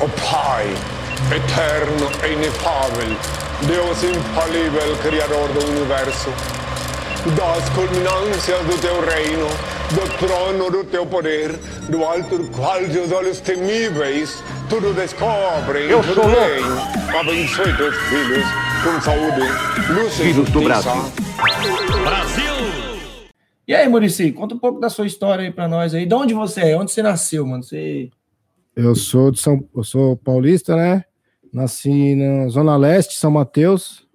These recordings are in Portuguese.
O Pai, eterno e inefável, Deus infalível, Criador do Universo, das culminâncias do teu reino, do trono do teu poder, do alto do qual teus olhos temíveis tudo descobrem Eu tudo sou bem. Abençoe teus filhos com saúde, luz e Filhos do justiça. Brasil. E aí, Murici, conta um pouco da sua história aí pra nós aí. De onde você é? Onde você nasceu, mano? Você... Eu sou de São, eu sou paulista, né? Nasci na Zona Leste, São Mateus.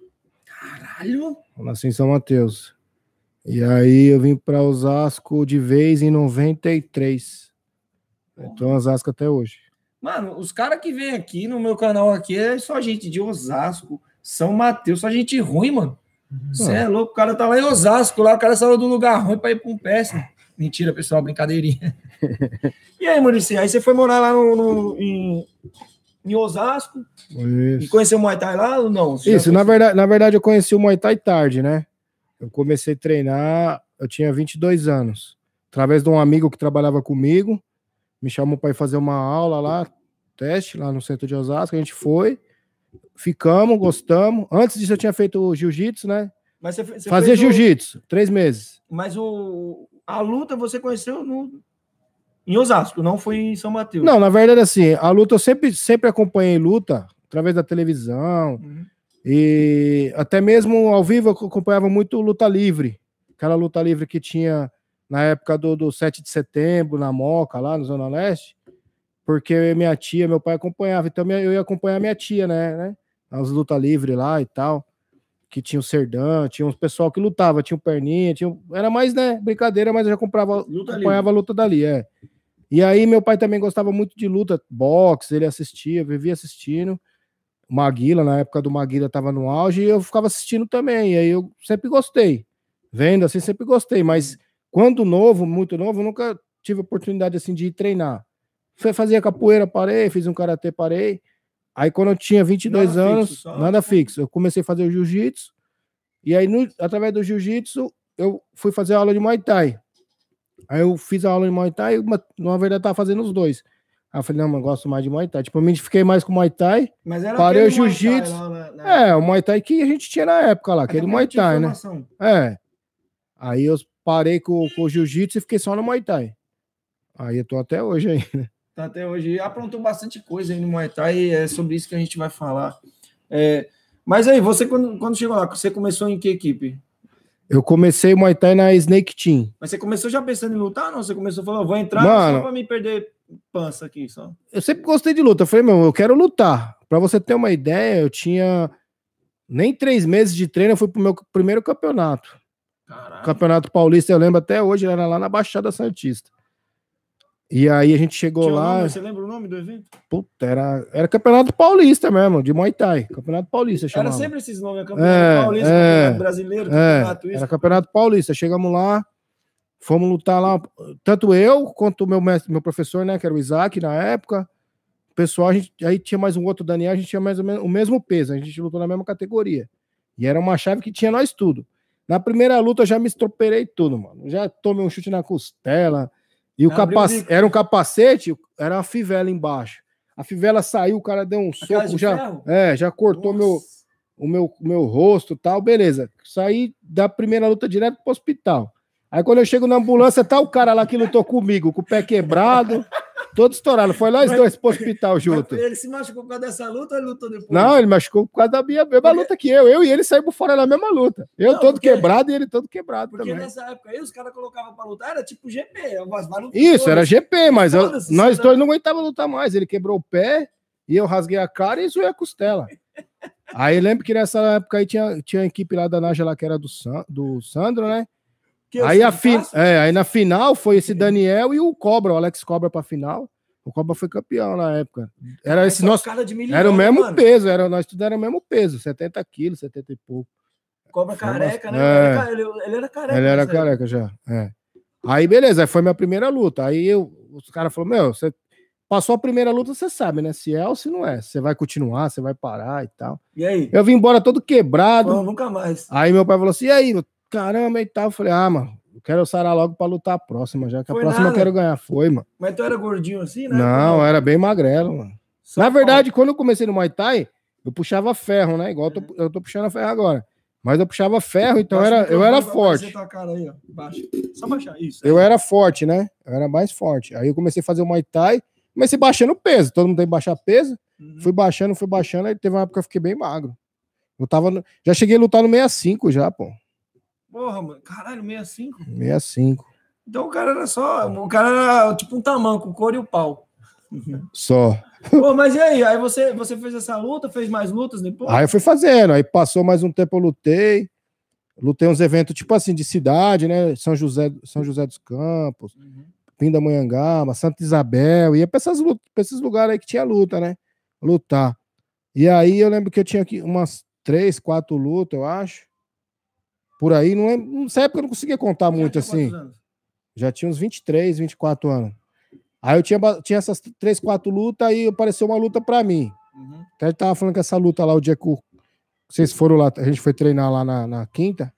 Caralho! Eu nasci em São Mateus. E aí eu vim para Osasco de vez em 93. Então Osasco até hoje. Mano, os caras que vêm aqui no meu canal aqui é só gente de Osasco, São Mateus, só gente ruim, mano. Você é louco, o cara tá lá em Osasco, lá o cara saiu do lugar ruim pra ir pra um péssimo. Mentira, pessoal, brincadeirinha. e aí, Murici, aí você foi morar lá no, no- em, em Osasco e Isso. conheceu o Muay Thai lá ou não? Você Isso, na verdade, na verdade eu conheci o Muay Thai tarde, né? Eu comecei a treinar, eu tinha 22 anos. Através de um amigo que trabalhava comigo, me chamou para ir fazer uma aula lá, teste, lá no centro de Osasco. A gente foi, ficamos, gostamos. Antes disso eu tinha feito jiu-jitsu, né? Mas você, você Fazia fez o- jiu-jitsu, três meses. Mas o, a luta você conheceu no, em Osasco, não foi em São Mateus. Não, na verdade, assim, a luta eu sempre, sempre acompanhei luta através da televisão. Uhum. E até mesmo ao vivo eu acompanhava muito luta livre. Aquela luta livre que tinha na época do, do 7 de setembro, na Moca, lá no Zona Leste. Porque minha tia, meu pai acompanhava. Então eu ia acompanhar minha tia, né? né? As lutas livres lá e tal. Que tinha o Serdã, tinha uns pessoal que lutava, tinha o Perninha, tinha, era mais, né, brincadeira, mas eu já comprava, Luta acompanhava a luta dali, é. E aí meu pai também gostava muito de luta, boxe, ele assistia, vivia assistindo. Maguila, na época do Maguila tava no auge, e eu ficava assistindo também. E aí eu sempre gostei. Vendo assim, sempre gostei. Mas quando novo, muito novo, nunca tive oportunidade assim de ir treinar. Fe- Fazia capoeira, parei, fiz um karatê, parei. Aí quando eu tinha 22 Nada anos, fixo, nada fixo, eu comecei a fazer o jiu-jitsu. E aí, no- através do jiu-jitsu, eu fui fazer aula de Muay Thai. Aí eu fiz a aula de Muay Thai, mas na verdade eu tava fazendo os dois. Aí eu falei, não, mas gosto mais de Muay Thai. Tipo, eu me identifiquei mais com Muay Thai. Mas era Parei o jiu-jitsu. na- É, o Muay Thai que a gente tinha na época lá, aquele Muay Thai, né? É. Aí eu parei com, com o jiu-jitsu e fiquei só no Muay Thai. Aí eu tô até hoje aí. Tá até hoje. Aprontou bastante coisa aí no Muay Thai, e é sobre isso que a gente vai falar. É, mas aí, você quando, quando chegou lá, você começou em que equipe? Eu comecei o Muay Thai na Snake Team. Mas você começou já pensando em lutar? Não, você começou falando, vou entrar Mano. só pra me perder pança aqui, só. Eu sempre gostei de luta. Eu falei, meu, eu quero lutar. Pra você ter uma ideia, eu tinha nem três meses de treino, eu fui pro meu primeiro campeonato. Caralho. Campeonato Paulista, eu lembro até hoje, era lá na Baixada Santista. E aí a gente chegou Tinha lá. nome, você lembra o nome do evento? Puta, era, era Campeonato Paulista mesmo, de Muay Thai. Campeonato Paulista Era chamava. sempre esses nomes, é campeonato É, paulista, é, campeonato brasileiro, É, campeonato isso. era Campeonato Paulista. Chegamos lá, fomos lutar lá, tanto eu quanto o meu mestre, meu professor, né, que era o Isaac na época. O pessoal, a gente, aí tinha mais um outro Daniel, a gente tinha mais ou menos o mesmo peso, a gente lutou na mesma categoria. E era uma chave que tinha nós tudo. Na primeira luta eu já me estroperei tudo, mano. Já tomei um chute na costela. E o capacete, era um capacete, era uma fivela embaixo. A fivela saiu, o cara deu um Aquela soco, já, ferro? é, já cortou meu, Nossa. o meu, o meu rosto e tal, beleza. Saí da primeira luta direto pro hospital. Aí quando eu chego na ambulância, tá o cara lá que lutou comigo, com o pé quebrado, todo estourado. Foi nós Mas- dois pro hospital junto. Ele se machucou por causa dessa luta ou ele lutou depois? Não, ele machucou por causa da minha mesma Porque- luta que eu. Eu e ele saímos fora na mesma luta. Eu Não, todo porque- quebrado e ele todo quebrado Porque também. nessa época aí os caras colocavam pra lutar, era tipo GP. Isso, era. GP, mas eu- nós dois não aguentávamos lutar mais. Ele quebrou o pé e eu rasguei a cara e zoei a costela. Aí lembro que nessa época aí tinha, tinha a equipe lá da Naja lá que era do, San- do Sandro, né? Que Aí, a fi... é, aí na final foi esse Daniel e o Cobra, o Alex Cobra pra final. O Cobra foi campeão na época. Era Mas esse só nosso. milhão, Era o né, mesmo mano? peso, era, nós tudo era o mesmo peso, 70 quilos, 70 e pouco. Cobra careca, né? É. Ele, era- ele- era careca. Ele era careca já. É. Aí, beleza, foi minha primeira luta. Aí eu, os caras falaram: Meu, você passou a primeira luta, você sabe, né? Se é ou se não é. Você vai continuar, você vai parar e tal. E aí? Eu vim embora todo quebrado. Não, nunca mais. Aí meu pai falou assim: E aí, caramba e tal. Eu falei: Ah, mano, quero sarar logo pra lutar a próxima, já que a Foi próxima eu nada. quero ganhar. Foi, mano. Mas tu era gordinho assim, né? Não, era bem magrelo, mano. Só Na pau. verdade, quando eu comecei no Muay Thai, eu puxava ferro, né? Igual eu tô, eu tô puxando ferro agora. Mas eu puxava ferro, então Baixa era, eu era forte. aí. Baixa. Só baixar isso. Eu era forte, né? Eu era mais forte. Aí eu comecei a fazer o Muay Thai, comecei baixando peso. Todo mundo tem que baixar peso. Uhum. Fui baixando, fui baixando. Aí teve uma época que eu fiquei bem magro. Eu tava no- Já cheguei a lutar no 65 já, pô. Porra, mano. Caralho, 65. 65. Então o cara era só. O cara era tipo um tamanco, o couro e o pau. Só. Pô, mas e aí? Aí você, você fez essa luta, fez mais lutas depois? Aí eu fui fazendo. Aí passou mais um tempo, eu lutei. Lutei uns eventos, tipo assim, de cidade, né? São José, São José dos Campos, Uhum. Pindamonhangaba, Santa Isabel. Ia pra, essas, pra esses lugares aí que tinha luta, né? Lutar. E aí eu lembro que eu tinha aqui umas três, quatro lutas, eu acho. Por aí, não lembro. Nessa época eu não conseguia contar Já muito assim. Já tinha uns 23, 24 anos. Aí eu tinha, tinha essas três, quatro lutas, aí apareceu uma luta pra mim. Uhum. Até ele tava falando que essa luta lá, o dia que vocês foram lá, a gente foi treinar lá na, na quinta.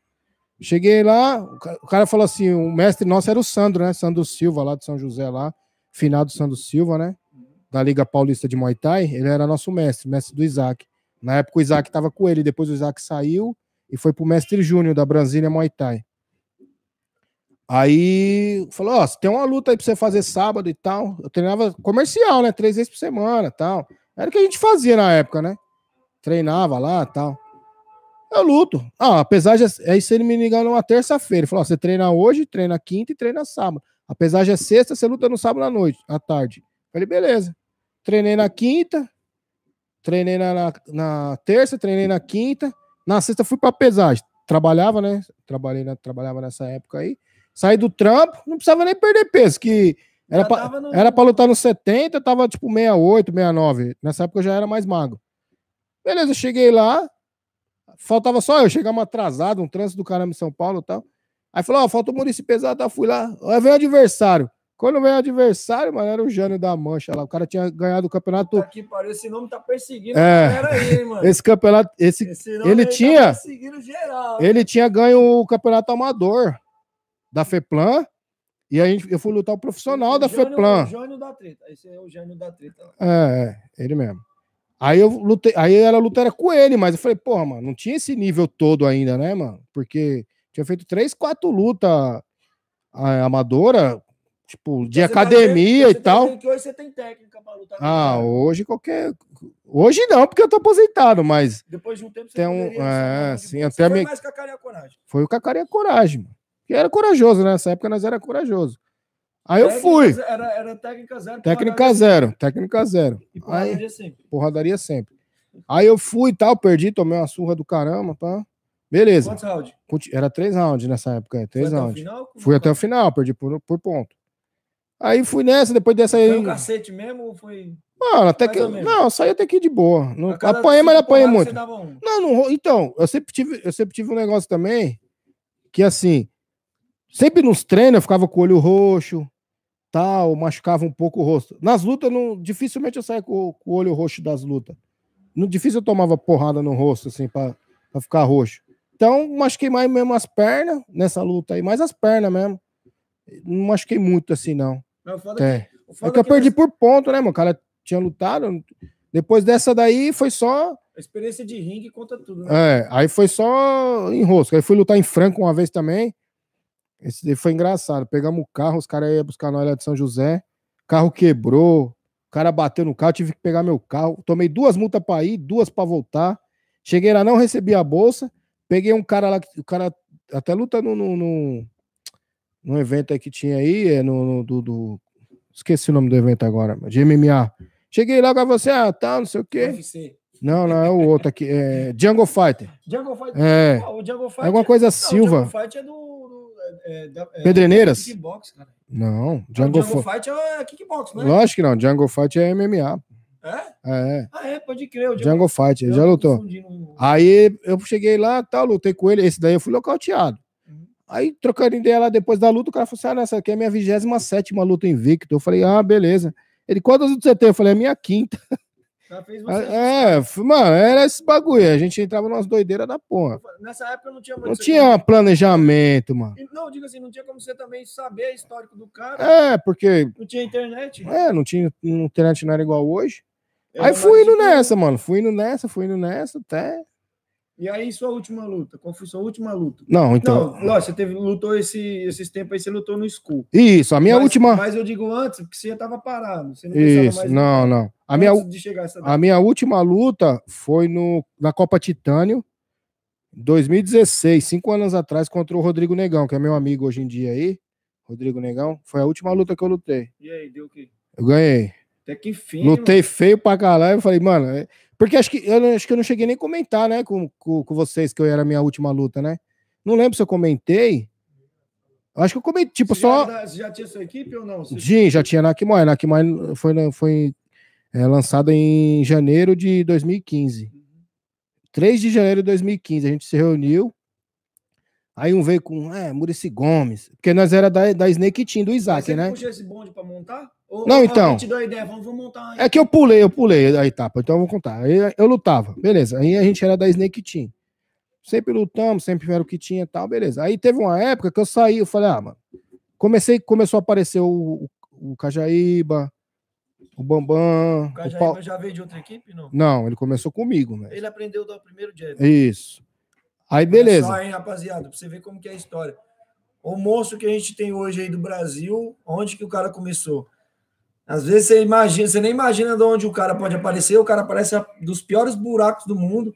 Cheguei lá, o ca- o cara falou assim: o mestre nosso era o Sandro, né? Sandro Silva, lá de São José, lá. Finado Sandro Silva, né? Da Liga Paulista de Muay Thai. Ele era nosso mestre, mestre do Isaac. Na época o Isaac tava com ele, depois o Isaac saiu e foi pro mestre Júnior da Brasília Muay Thai. Aí falou: Ó, se tem uma luta aí pra você fazer sábado e tal. Eu treinava comercial, né? Três vezes por semana tal. Era o que a gente fazia na época, né? Treinava lá tal. Eu luto. Ah, apesar de. Aí se ele me ligar numa terça-feira, ele falou: ó, você treina hoje, treina quinta e treina sábado. Apesar de é sexta, você luta no sábado à noite, à tarde. Falei, beleza. Treinei na quinta, treinei na, na, na terça, treinei na quinta. Na sexta fui pra pesagem. Trabalhava, né? Trabalhei trabalhava nessa época aí. Saí do trampo, não precisava nem perder peso, que era pra, no- era pra lutar no 70, tava tipo 68, 69. Nessa época eu já era mais magro. Beleza, eu cheguei lá, faltava só eu, chegamos atrasado, um trânsito do caramba em São Paulo e tal. Aí falou, ó, falta o Murici pesado, tá? fui lá. Aí veio o adversário. Quando veio o adversário, mano, era o Jânio da Mancha lá. O cara tinha ganhado o campeonato. Que pariu, esse nome tá perseguindo É. aí, hein, mano. Esse campeonato, esse, Esse nome ele aí tinha- Tá perseguindo geral. ele tinha ganho o campeonato amador da FEPLAN. E aí eu fui lutar o profissional da O Jânio- FEPLAN. O Jânio da treta. Esse é o Jânio da treta. lá. É, é, ele mesmo. Aí eu lutei, aí era a luta era com ele, mas eu falei, porra, mano, não tinha esse nível todo ainda, né, mano? Porque tinha feito três, quatro lutas ah, amadora, tipo, de Você tá academia e tá tal. que hoje você tem técnica pra lutar. Ah, cara. hoje qualquer. Hoje não, porque eu tô aposentado, mas Depois de um tempo você tem um- é, chamar mais de sim, boa. até foi minha- mais a a coragem. foi o Cacaria Coragem, mano. Que era corajoso, né? Nessa época nós era corajoso. Aí eu Técnica fui. ze- Era, era técnica zero. Técnica zero, técnica zero. sempre. E Aí, porradaria sempre. porradaria sempre. Aí eu fui e tal, perdi, tomei uma surra do caramba, pá. Beleza. Quantos rounds? Era três rounds nessa época, é, três rounds. Fui até o final, perdi por, por ponto. Aí fui nessa, depois dessa aí. Foi um cacete mesmo ou foi. Mano, até Mais que. Não, saí até aqui de boa. Não, apanhei, mas apanhei muito. Um. Não, não, então, eu sempre tive, eu sempre tive um negócio também que assim, sempre nos treinos eu ficava com o olho roxo, tal, machucava um pouco o rosto. Nas lutas, não, dificilmente eu saía com, com o olho roxo das lutas. No difícil eu tomava porrada no rosto, assim, pra, pra ficar roxo. Então, machuquei mais mesmo as pernas nessa luta aí, mais as pernas mesmo. Não machuquei muito assim, não. Não, foda É. que- o É foda que eu que perdi nessa- por ponto, né, mano? O cara tinha lutado. Depois dessa daí foi só A experiência de ringue conta tudo, né? é, aí foi só enrosco. Aí fui lutar em Franco uma vez também. Esse daí foi engraçado. Pegamos o carro, os caras iam buscar nós lá de São José. O carro quebrou. O cara bateu no carro, tive que pegar meu carro. Tomei duas multas pra ir, duas pra voltar. Cheguei lá, não recebi a bolsa. Peguei um cara lá, o cara até luta no, no, no, num evento aí que tinha aí, é no, no- do, do- Esqueci o nome do evento agora, de MMA. Cheguei lá, falou assim: ah, tá, não sei o quê. UFC. Não, não, é o outro aqui. É Jungle Fighter. Jungle Fight. É. Ah, o Jungle Fight. É alguma coisa Não, Silva. Jungle Fight é do. do- é, é, da- é, Pedreneiras? Kickbox, cara. Não, Jungle, Jungle Fight. Fight é kickbox, né? Lógico que não, Jungle Fight é MMA. É? É, Ah, é, pode crer. O Jungle Fight, ele já lutou. Aí eu cheguei lá, tal, lutei com ele. Esse daí eu fui nocauteado. Aí, trocando ideia lá depois da luta, o cara falou assim: ah, nessa aqui é a minha 27 luta invicto. Eu falei, ah, beleza. Ele, quantas lutas você tem? Eu falei, é a minha quinta. É, f- mano, era esse bagulho. A gente entrava nas doideiras da porra. Nessa época não tinha Não tinha planejamento, mano. Não, diga assim, não tinha como você também saber histórico do cara. É, porque Não tinha internet. é, não tinha internet não era igual hoje. Aí fui indo nessa, mano. Fui indo nessa, fui indo nessa, até. E aí, sua última luta? Qual foi sua última luta? Não, então. Não, lógico, você teve, lutou esse, esses tempos aí, você lutou no school. Isso, a minha mas, última. Mas eu digo antes, porque você já tava parado. Você não Isso, mais não, não. A minha, de chegar essa a minha última luta foi no, na Copa Titânio, 2016, cinco anos atrás, contra o Rodrigo Negão, que é meu amigo hoje em dia aí. Rodrigo Negão. Foi a última luta que eu lutei. E aí, deu o quê? Eu ganhei. Até que enfim. Lutei mano. feio pra caralho. Eu falei, mano, é... porque acho que eu acho que eu não cheguei nem a comentar, né, com, com, com, vocês que eu era a minha última luta, né? Não lembro se eu comentei. Acho que eu comentei, tipo, você só. Já, você já tinha sua equipe ou não? Você... Sim, já tinha Nakimoy. Nakimoy foi, foi é, lançada em janeiro de 2015. 3 de janeiro de 2015, a gente se reuniu. Aí um veio com, é, Murici Gomes. Porque nós era da, da Snake Team, do Isaac, Mas né? Você puxou esse bonde pra montar? Ou, não, então. Te deu a ideia, vamos, vamos montar É que eu pulei, eu pulei a etapa, então eu vou contar. Aí eu lutava, beleza. Aí a gente era da Snake Team. Sempre lutamos, sempre era o que tinha e tal, beleza. Aí teve uma época que eu saí, eu falei, ah, mano. Comecei, começou a aparecer o, o, o Cajaíba, o Bambam. O Cajaíba o Paulo... já veio de outra equipe, não? Não, ele começou comigo, né? Ele aprendeu do primeiro jab. Isso. Aí, beleza. Só, hein, rapaziada, pra você ver como que é a história. O monstro que a gente tem hoje aí do Brasil, onde que o cara começou? Às vezes você imagina, você nem imagina de onde o cara pode aparecer, o cara aparece dos piores buracos do mundo,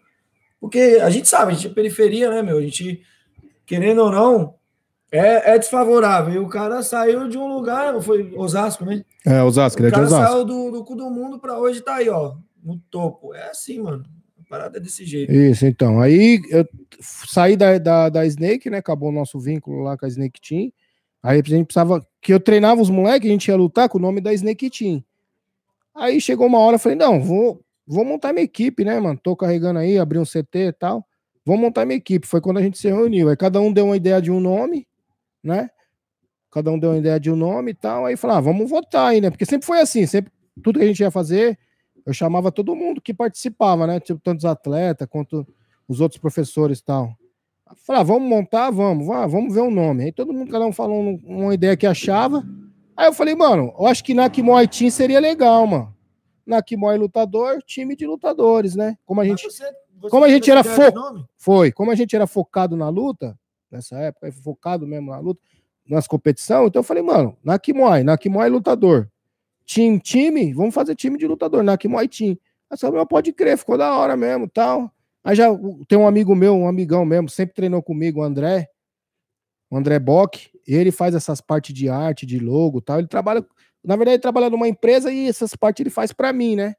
porque a gente sabe, a gente é periferia, né, meu? A gente, querendo ou não, é, é desfavorável. E o cara saiu de um lugar, foi Osasco, né? É, Osasco, ele é de Osasco. O cara saiu do, do cu do mundo para hoje tá aí, ó, no topo. É assim, mano parada é desse jeito. Isso, então. Aí eu saí da, da, da Snake, né? Acabou o nosso vínculo lá com a Snake Team. Aí a gente precisava. Que eu treinava os moleques, a gente ia lutar com o nome da Snake Team. Aí chegou uma hora, eu falei, não, vou, vou montar minha equipe, né, mano? Tô carregando aí, abri um CT e tal. Vou montar minha equipe. Foi quando a gente se reuniu. Aí cada um deu uma ideia de um nome, né? Cada um deu uma ideia de um nome e tal. Aí falou, ah, vamos votar aí, né? Porque sempre foi assim, sempre tudo que a gente ia fazer, eu chamava todo mundo que participava, né? Tipo, tanto os atletas quanto os outros professores e tal. Falei, ah, vamos montar, vamos, vamos ver o um nome. Aí todo mundo, cada um falou uma ideia que achava. Aí eu falei, mano, eu acho que Nakimoy Team seria legal, mano. Nakimoy lutador, time de lutadores, né? Como a gente, você, você como a gente era fo foi, como a gente era focado na luta nessa época, focado mesmo na luta, nas competições. Então eu falei, mano, Nakimoy, Nakimoy lutador. Time, time, vamos fazer time de lutador, Nakimoy Team. Meu pode crer, ficou da hora mesmo, tal. Aí já tem um amigo meu, um amigão mesmo, sempre treinou comigo, o André, o André Bock, ele faz essas partes de arte, de logo, tal. Ele trabalha, na verdade, ele trabalha numa empresa e essas partes ele faz para mim, né?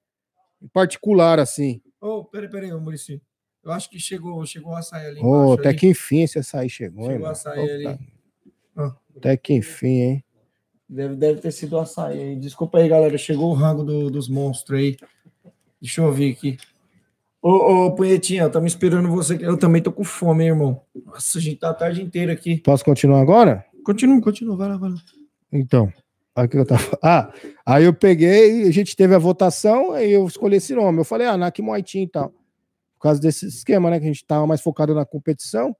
Em particular, assim. Ô, oh, peraí, peraí, Maurício. Eu acho que chegou, chegou o açaí ali. Ô, oh, até ali. que enfim esse açaí chegou, Chegou o açaí Opa. ali. Ah. Até que enfim, hein? Deve, deve ter sido o açaí aí. Desculpa aí, galera. Chegou o rango do, dos monstros aí. Deixa eu ver aqui. Ô, ô Punhetinha, tá me esperando você. Eu também tô com fome, hein, irmão. Nossa, a gente tá a tarde inteira aqui. Posso continuar agora? Continua, continua. Vai lá, vai lá. Então, aqui eu tava. Ah, aí eu peguei, a gente teve a votação, aí eu escolhi esse nome. Eu falei, ah, Nak Moitim e tal. Por causa desse esquema, né? Que a gente tava mais focado na competição.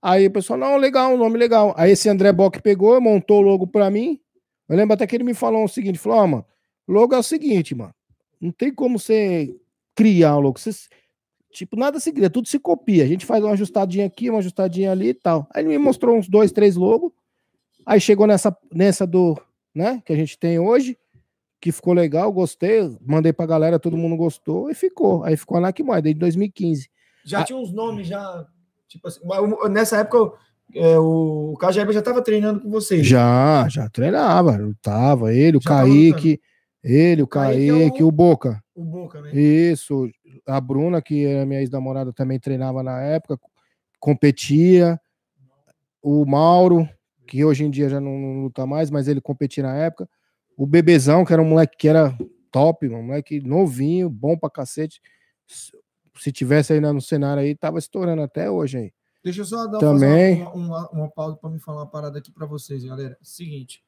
Aí o pessoal, não, legal, um nome legal. Aí esse André Bock pegou, montou o logo pra mim. Eu lembro até que ele me falou o seguinte: falou, ó, oh, mano, logo é o seguinte, mano. Não tem como você criar um logo. Você, tipo, nada se cria, tudo se copia. A gente faz uma ajustadinha aqui, uma ajustadinha ali e tal. Aí ele me mostrou uns dois, três logos. Aí chegou nessa, nessa do, né, que a gente tem hoje, que ficou legal, gostei. Mandei pra galera, todo mundo gostou e ficou. Aí ficou a Nakimoy, desde 2015. Já ah, tinha uns nomes, já. Tipo assim, nessa época é, o Cajaíba já estava treinando com vocês. Já, já treinava. Tava ele, o já Kaique, ele, o Kaique, Kaique é o... o... Boca. O Boca, né? Isso. A Bruna, que era minha ex-namorada, também treinava na época, competia. O Mauro, que hoje em dia já não, não luta mais, mas ele competia na época. O Bebezão, que era um moleque que era top, um moleque novinho, bom pra cacete. Se tivesse ainda no cenário aí, tava estourando até hoje aí. Deixa eu só dar Também. uma, uma, uma pausa para me falar uma parada aqui para vocês, galera. Seguinte,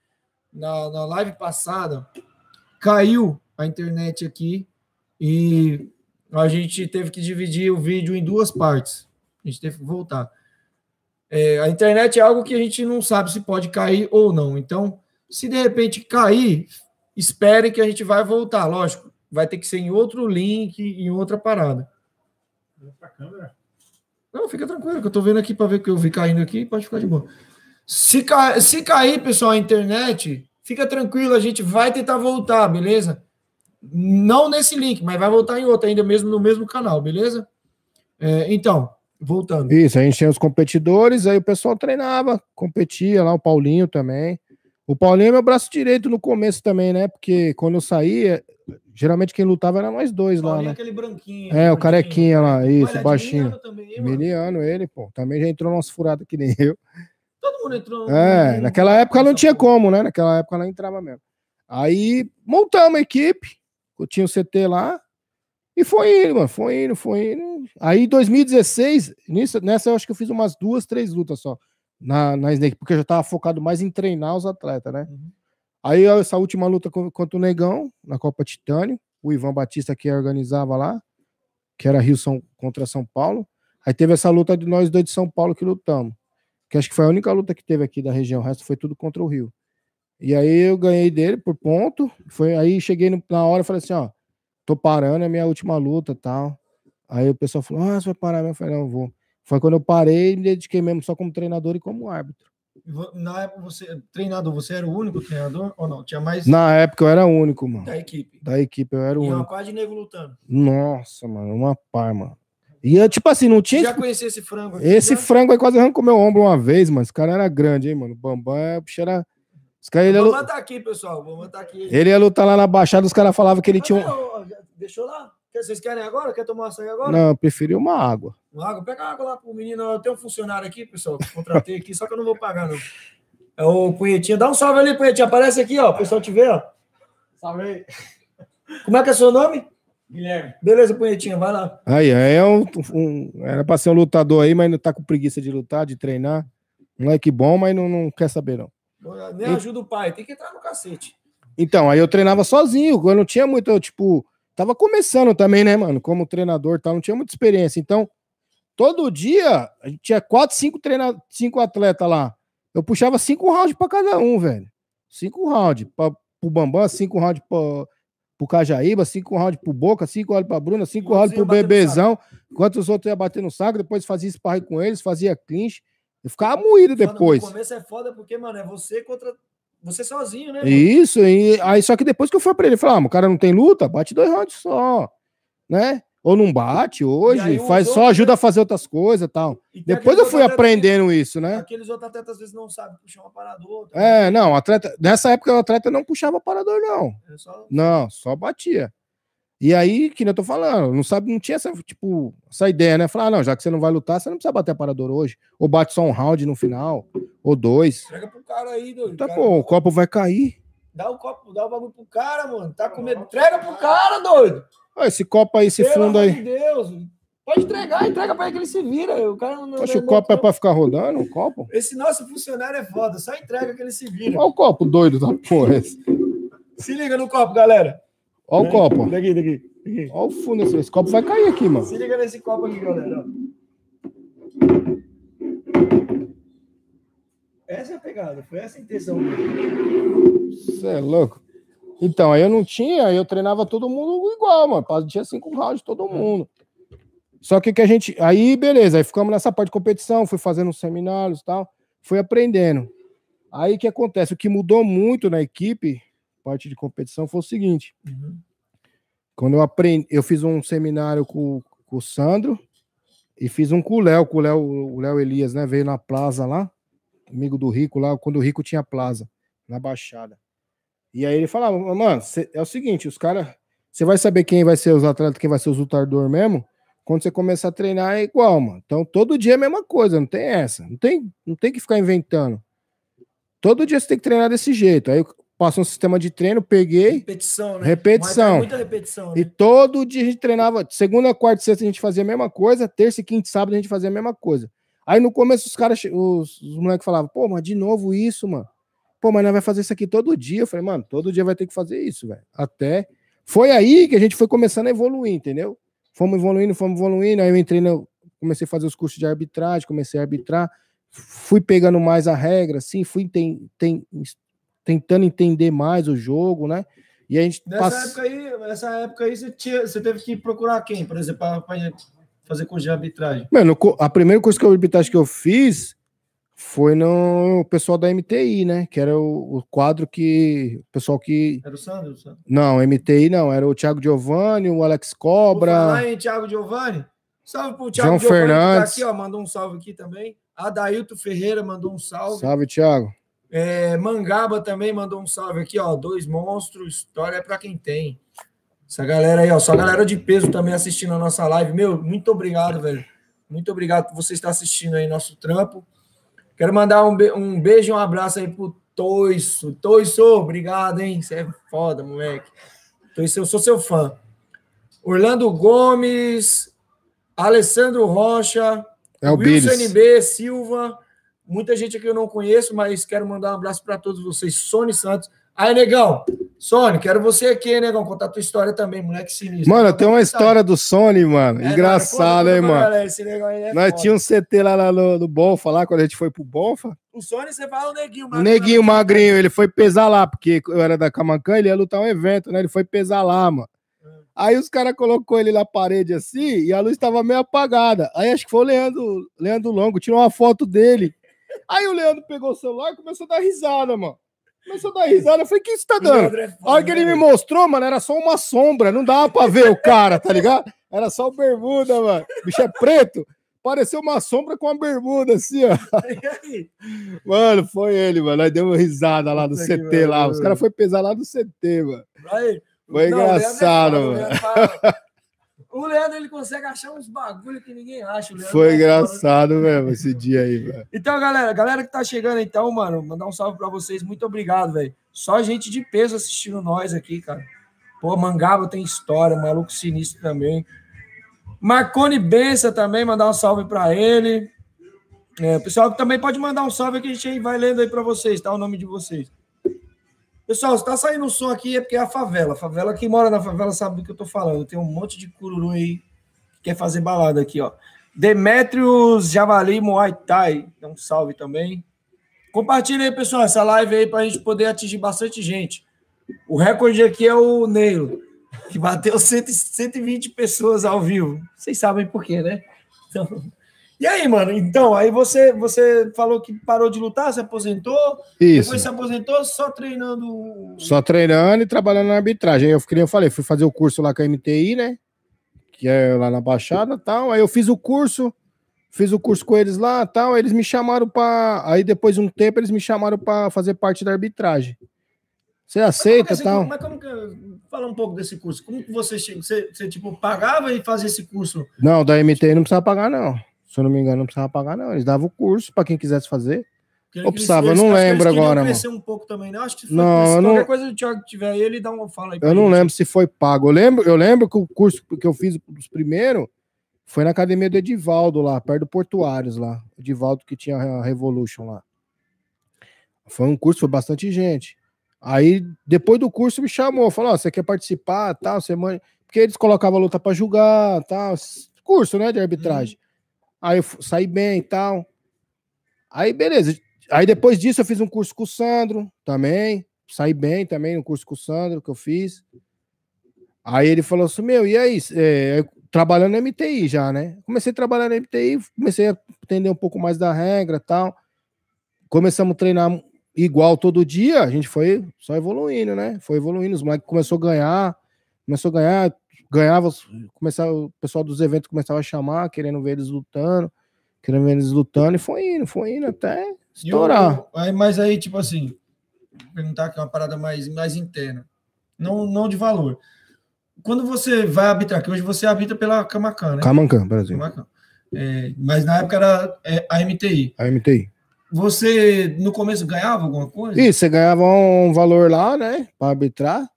na, na live passada caiu a internet aqui e a gente teve que dividir o vídeo em duas partes. A gente teve que voltar. É, a internet é algo que a gente não sabe se pode cair ou não. Então, se de repente cair, espere que a gente vai voltar. Lógico, vai ter que ser em outro link, em outra parada. Não, fica tranquilo, que eu tô vendo aqui para ver que eu vi caindo aqui, pode ficar de boa. Se, ca... Se cair, pessoal, a internet, fica tranquilo, a gente vai tentar voltar, beleza? Não nesse link, mas vai voltar em outro, ainda mesmo no mesmo canal, beleza? É, então, voltando. Isso, a gente tinha os competidores, aí o pessoal treinava, competia lá, o Paulinho também. O Paulinho é meu braço direito no começo também, né? Porque quando eu saía, geralmente quem lutava era nós dois lá, Paulinho é né? aquele branquinho. É, o carequinha lá, isso, Olha, baixinho. Também. Miliano, ele, pô. Também já entrou umas furadas que nem eu. Todo mundo entrou. É, no- naquela época não tinha como, né? Naquela época ela entrava mesmo. Aí montamos a equipe, tinha o CT lá, e foi indo, mano, foi indo, foi indo. Aí em 2016, nisso, nessa eu acho que eu fiz umas duas, três lutas só na, na Snake, porque eu já tava focado mais em treinar os atletas, né? Uhum. Aí essa última luta co- contra o Negão, na Copa Titânio, o Ivan Batista que organizava lá, que era Rio São, contra São Paulo. Aí teve essa luta de nós dois de São Paulo que lutamos. Que acho que foi a única luta que teve aqui da região, o resto foi tudo contra o Rio. E aí eu ganhei dele por ponto. Foi aí cheguei no- na hora e falei assim, ó, tô parando, é minha última luta, tal. Aí o pessoal falou: "Ah, você vai parar mesmo?" Eu falei: "Não, eu vou". Foi quando eu parei e me dediquei mesmo só como treinador e como árbitro. Na época, você, treinador, você era o único treinador ou não? Tinha mais Na época eu era o único, mano. da equipe. Da equipe eu era o E uma único. par de nego lutando. Nossa, mano, uma par, mano. E eu, tipo assim, não tinha. já conhecia esse frango aqui? Esse já? frango aí quase arrancou meu ombro uma vez, mano. Esse cara era grande, hein, mano. O Bambam, o bicho era. Os caras, ele, Vou lu- matar aqui, pessoal. Vou matar aqui. ele ia lutar lá na Baixada, os caras falavam que ele tinha um. Ah, não, já Deixou lá? Quer- Vocês querem agora? Quer tomar açaí agora? Não, eu preferi uma água. Uma água? Pega água lá pro menino. Eu tenho um funcionário aqui, pessoal, que contratei aqui, só que eu não vou pagar, não. É o Punhetinha. Dá um salve ali, Punhetinha. Aparece aqui, ó. O pessoal te vê, ó. Salve aí. Como é que é seu nome? Guilherme. Beleza, Punhetinha. Vai lá. Aí, aí é um, um- Era pra ser um lutador aí, mas não tá com preguiça de lutar, de treinar. Moleque bom, mas não, não quer saber, não. Nem ajuda o pai. Tem que entrar no cacete. Então, aí eu treinava sozinho, eu não tinha muito, eu, tipo, tava começando também, né, mano, como treinador tal, não tinha muita experiência. Então, todo dia, a gente tinha quatro, cinco, treina... cinco atletas lá. Eu puxava cinco rounds pra cada um, velho. Cinco rounds pra, pro Bambam, cinco rounds pro, pro Cajaíba, cinco rounds pro Boca, cinco rounds pra Bruna, cinco rounds pro Bebezão, enquanto os outros iam bater no saco, depois fazia sparring com eles, fazia clinch. Eu ficava moído depois. No começo é foda porque, mano, é você contra. Você sozinho, né? mano? Isso, e aí só que depois que eu fui aprender, eu falei, ah, o cara não tem luta, bate dois rounds só, né? Ou não bate hoje, faz só ajuda a fazer outras coisas e tal. E tem Depois eu fui aprendendo isso, né? Aqueles outros atletas às vezes não sabem puxar uma parada ou outra. É, não, atleta, nessa época o atleta não puxava parador, não. Só- Não, só batia. E aí, que nem eu tô falando, não sabe, não tinha essa, tipo, essa ideia, né? Falar, ah, não, já que você não vai lutar, você não precisa bater parador hoje. Ou bate só um round no final, ou dois. Entrega pro cara aí, doido. Tá, Cara, pô, o copo vai cair. Dá o copo, dá o bagulho pro cara, mano. Tá com medo. Entrega pro cara, doido. Esse copo aí, esse Pelo fundo aí. de Deus. Pode entregar, entrega pra ele que ele se vira. O cara não. Oxe, não- o copo é não- pra ficar rodando, o copo? Esse nosso funcionário é foda. Só entrega que ele se vira. Olha o copo doido da porra. esse. Se liga no copo, galera. Olha o copo. Daqui, daqui. daqui. Olha o fundo. Esse, esse copo vai cair aqui, mano. Se liga nesse copo aqui, galera. ó. Essa é a pegada. Foi essa a intenção. Você é louco. Então, aí eu não tinha, aí eu treinava todo mundo igual, mano. Tinha cinco rounds todo mundo. Só que que a gente. Aí, beleza, aí ficamos nessa parte de competição, fui fazendo uns seminários e tal, fui aprendendo. Aí o que acontece? O que mudou muito na equipe, parte de competição, foi o seguinte: quando eu aprendi, eu fiz um seminário com, com o Sandro e fiz um com o Léo, com o Léo, o Léo Elias, né? Veio na plaza lá, amigo do Rico lá, quando o Rico tinha plaza, na Baixada. E aí ele falava, mano, cê- é o seguinte, os caras. Você vai saber quem vai ser os atletas, quem vai ser os lutadores mesmo, quando você começar a treinar é igual, mano. Então todo dia é a mesma coisa, não tem essa. Não tem, não tem que ficar inventando. Todo dia você tem que treinar desse jeito. Aí eu passo um sistema de treino, peguei. Repetição, né? Repetição. É muita repetição, né? E todo dia a gente treinava. Segunda, quarta e sexta a gente fazia a mesma coisa. Terça, e quinta e sábado a gente fazia a mesma coisa. Aí no começo os caras, os, os moleques falavam, pô, mas de novo isso, mano. Pô, mas nós vai fazer isso aqui todo dia. Eu falei, mano, todo dia vai ter que fazer isso, velho. Até. Foi aí que a gente foi começando a evoluir, entendeu? Fomos evoluindo, fomos evoluindo. Aí eu entrei no. Comecei a fazer os cursos de arbitragem, comecei a arbitrar. Fui pegando mais a regra, assim, fui ten- ten- tentando entender mais o jogo, né? E a gente Nessa passa. época aí, nessa época aí você, tinha, você teve que procurar quem, por exemplo, para fazer curso de arbitragem? Mano, a primeira curso que eu arbitragem que eu fiz foi no pessoal da MTI, né? Que era o, o quadro que. O pessoal que. Era o Sandro? O Sandro. Não, MTI não, era o Thiago Giovanni, o Alex falar Cobra. em Thiago Giovanni, salve pro Thiago João Giovanni, Fernandes. que tá aqui, ó, mandou um salve aqui também. Adailton Ferreira mandou um salve. Salve, Thiago. É, Mangaba também mandou um salve aqui, ó. Dois monstros, história é pra quem tem. Essa galera aí, ó, só a galera de peso também assistindo a nossa live. Meu, muito obrigado, velho. Muito obrigado por você estar assistindo aí nosso trampo. Quero mandar um, be- um beijo e um abraço aí pro Toiço. Toiço, obrigado, hein? Você é foda, moleque. Toiço, eu sou seu fã. Orlando Gomes, Alessandro Rocha, É o Wilson Billis. NB, Silva, muita gente aqui eu não conheço, mas quero mandar um abraço para todos vocês. Sony Santos. Aí, negão, Sony, quero você aqui, hein, negão, contar tua história também, moleque sinistro. Mano, tem uma história do Sony, mano. É, Engraçado, hein, mano? galera, esse negão aí é Nós foda. tínhamos um CT lá, lá no, no Bonfa, lá, quando a gente foi pro Bonfa. O Sony, você fala o neguinho, O neguinho magrinho, ele foi pesar lá, porque eu era da Camacan, ele ia lutar um evento, né? Ele foi pesar lá, mano. Aí os caras colocou ele na parede assim e a luz tava meio apagada. Aí acho que foi o Leandro, Leandro Longo, tirou uma foto dele. Aí o Leandro pegou o celular e começou a dar risada, mano. Começou a dar risada. Eu falei, o que você tá dando? é A hora que ele me mostrou, mano, era só uma sombra, não dava pra ver o cara, tá ligado? Era só o bermuda, mano. O bicho é preto. Pareceu uma sombra com a bermuda, assim, ó. Mano, foi ele, mano. Nós demos risada lá do Puta que CT lá. pariu. Os caras foram pesar lá do CT, mano. Aí, Foi não, é engraçado, mano. Fala- O Leandro, ele consegue achar uns bagulho que ninguém acha. Foi é engraçado mesmo esse dia aí, velho. Então, galera, galera que tá chegando, então, mano, mandar um salve pra vocês. Muito obrigado, velho. Só gente de peso assistindo nós aqui, cara. Pô, Mangaba tem história, maluco sinistro também. Marconi Bença também, mandar um salve pra ele. É, o pessoal também pode mandar um salve que a gente vai lendo aí pra vocês, tá? O nome de vocês. Pessoal, se tá saindo um som aqui é porque é a favela. A favela, quem mora na favela sabe do que eu tô falando. Tem um monte de cururu aí que quer fazer balada aqui, ó. Demetrios Javali Muay Thai. Dá um salve também. Compartilha aí, pessoal, essa live aí pra gente poder atingir bastante gente. O recorde aqui é o Neilo, que bateu 100, 120 pessoas ao vivo. Vocês sabem por quê, né? Então... E aí, mano? Então, aí você, você falou que parou de lutar, se aposentou, Isso. depois se aposentou só treinando. Só treinando e trabalhando na arbitragem. Aí eu, eu falei, fui fazer o curso lá com a MTI, né? Que é lá na Baixada e tal. Aí eu fiz o curso, fiz o curso com eles lá e tal. Aí eles me chamaram pra. Aí depois de um tempo eles me chamaram pra fazer parte da arbitragem. Você aceita e Mas tal? Mas como que. Fala um pouco desse curso. Como que você chega? Você, você tipo, pagava e fazia esse curso? Não, da MTI não precisava pagar, não. Se eu não me engano, não precisava pagar, não. Eles davam o curso pra quem quisesse fazer. Porque Ou precisava, eu não lembro agora, crescer um pouco também, né? Acho que foi, Não, eu não- coisa do Thiago tiver aí, ele dá uma fala aí. Eu não gente. lembro se foi pago. Eu lembro, eu lembro que o curso que eu fiz dos primeiros foi na academia do Edivaldo lá, perto do Portuários lá. Edivaldo que tinha a Revolution lá. Foi um curso, foi bastante gente. Aí, depois do curso, me chamou, falou: Ó, você quer participar, tal, você manja. Porque eles colocavam a luta pra julgar, tal. Curso, né, de arbitragem. Aí eu saí bem e tal. Aí, beleza. Aí depois disso, eu fiz um curso com o Sandro também. Saí bem também no curso com o Sandro que eu fiz. Aí ele falou assim: Meu, e aí? É, trabalhando na MTI já, né? Comecei a trabalhar na MTI, comecei a entender um pouco mais da regra tal. Começamos a treinar igual todo dia, a gente foi só evoluindo, né? Foi evoluindo, os moleques começou a ganhar, começou a ganhar, ganhava, começava, o pessoal dos eventos começava a chamar, querendo ver eles lutando, querendo ver eles lutando, e foi indo, foi indo até estourar. aí, mas aí, tipo assim, vou perguntar aqui uma parada mais, mais interna, não, não de valor. Quando você vai arbitrar, que hoje você arbitra pela Camacan, né? Camacan, Brasil. Camacan. É, mas na época era é, a MTI. A MTI. Você, no começo, ganhava alguma coisa? Isso, você ganhava um valor lá, né, para arbitrar.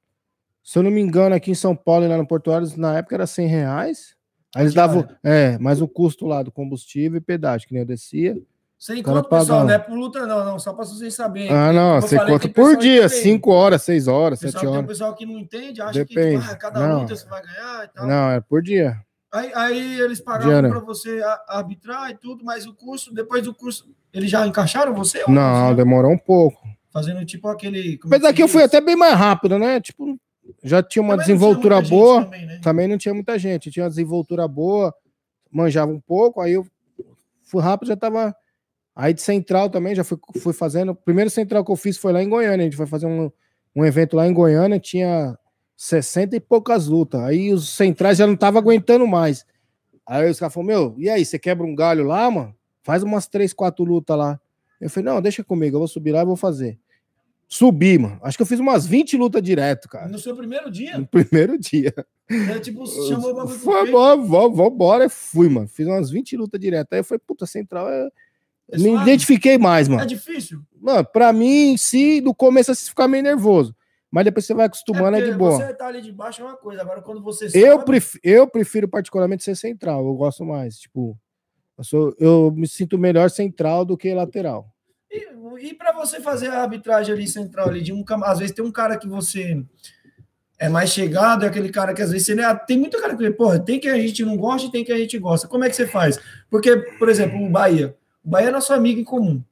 Se eu não me engano, aqui em São Paulo e lá no Portuário, na época era 100 reais. Aí eles davam, é, mais o custo lá do combustível e pedágio, que nem eu descia. Sem cara conta, pessoal, não é por luta, não, não, só para vocês saberem. Ah, não, você conta tem por que dia, tem- 5 horas, 6 horas, Pessoal, 7 tem um horas. pessoal que não entende, acha que Depende. tipo, ah, cada Não. luta você vai ganhar e tal. Não, é por dia. Aí, aí eles pagavam Diana. para você arbitrar e tudo, mas o curso, depois do curso, eles já encaixaram você? ou Não, você- demorou um pouco. Fazendo tipo aquele. é Mas que aqui eu fui até bem mais rápido, né? Tipo, já tinha uma Também tinha desenvoltura gente boa. também, né? Também não tinha muita gente, tinha uma desenvoltura boa, manjava um pouco, aí eu fui rápido, já tava. Aí de central também, já fui, fui fazendo. O primeiro central que eu fiz foi lá em Goiânia. A gente foi fazer um, um evento lá em Goiânia, tinha 60 e poucas lutas. Aí os centrais já não tava aguentando mais. Aí os caras falaram: Meu, e aí, você quebra um galho lá, mano? Faz umas 3, 4 lutas lá. Eu falei: Não, deixa comigo, eu vou subir lá e vou fazer. Subi, mano. Acho que eu fiz umas 20 lutas direto, cara. No seu primeiro dia, No primeiro dia. né, tipo, chamou o bagulho Foi embora. Fui, mano. Fiz umas 20 lutas direto. Aí eu falei, puta, central é. É Me suave. identifiquei mais, mano. É difícil. Mano, pra mim, em si, no começo você fica meio nervoso. Mas depois você vai acostumando, é, porque de boa. Você tá ali de baixo é uma coisa, agora quando você Eu, sobe, pref... eu prefiro particularmente ser central. Eu gosto mais. Tipo, eu, sou... eu me sinto melhor central do que lateral. E, e para você fazer a arbitragem ali central ali de um às vezes tem um cara que você é mais chegado, é aquele cara que às vezes você né, tem muito cara que porra, tem que a gente não gosta e tem que a gente gosta. Como é que você faz? Porque, por exemplo, o Bahia, o Bahia é nosso amigo em comum.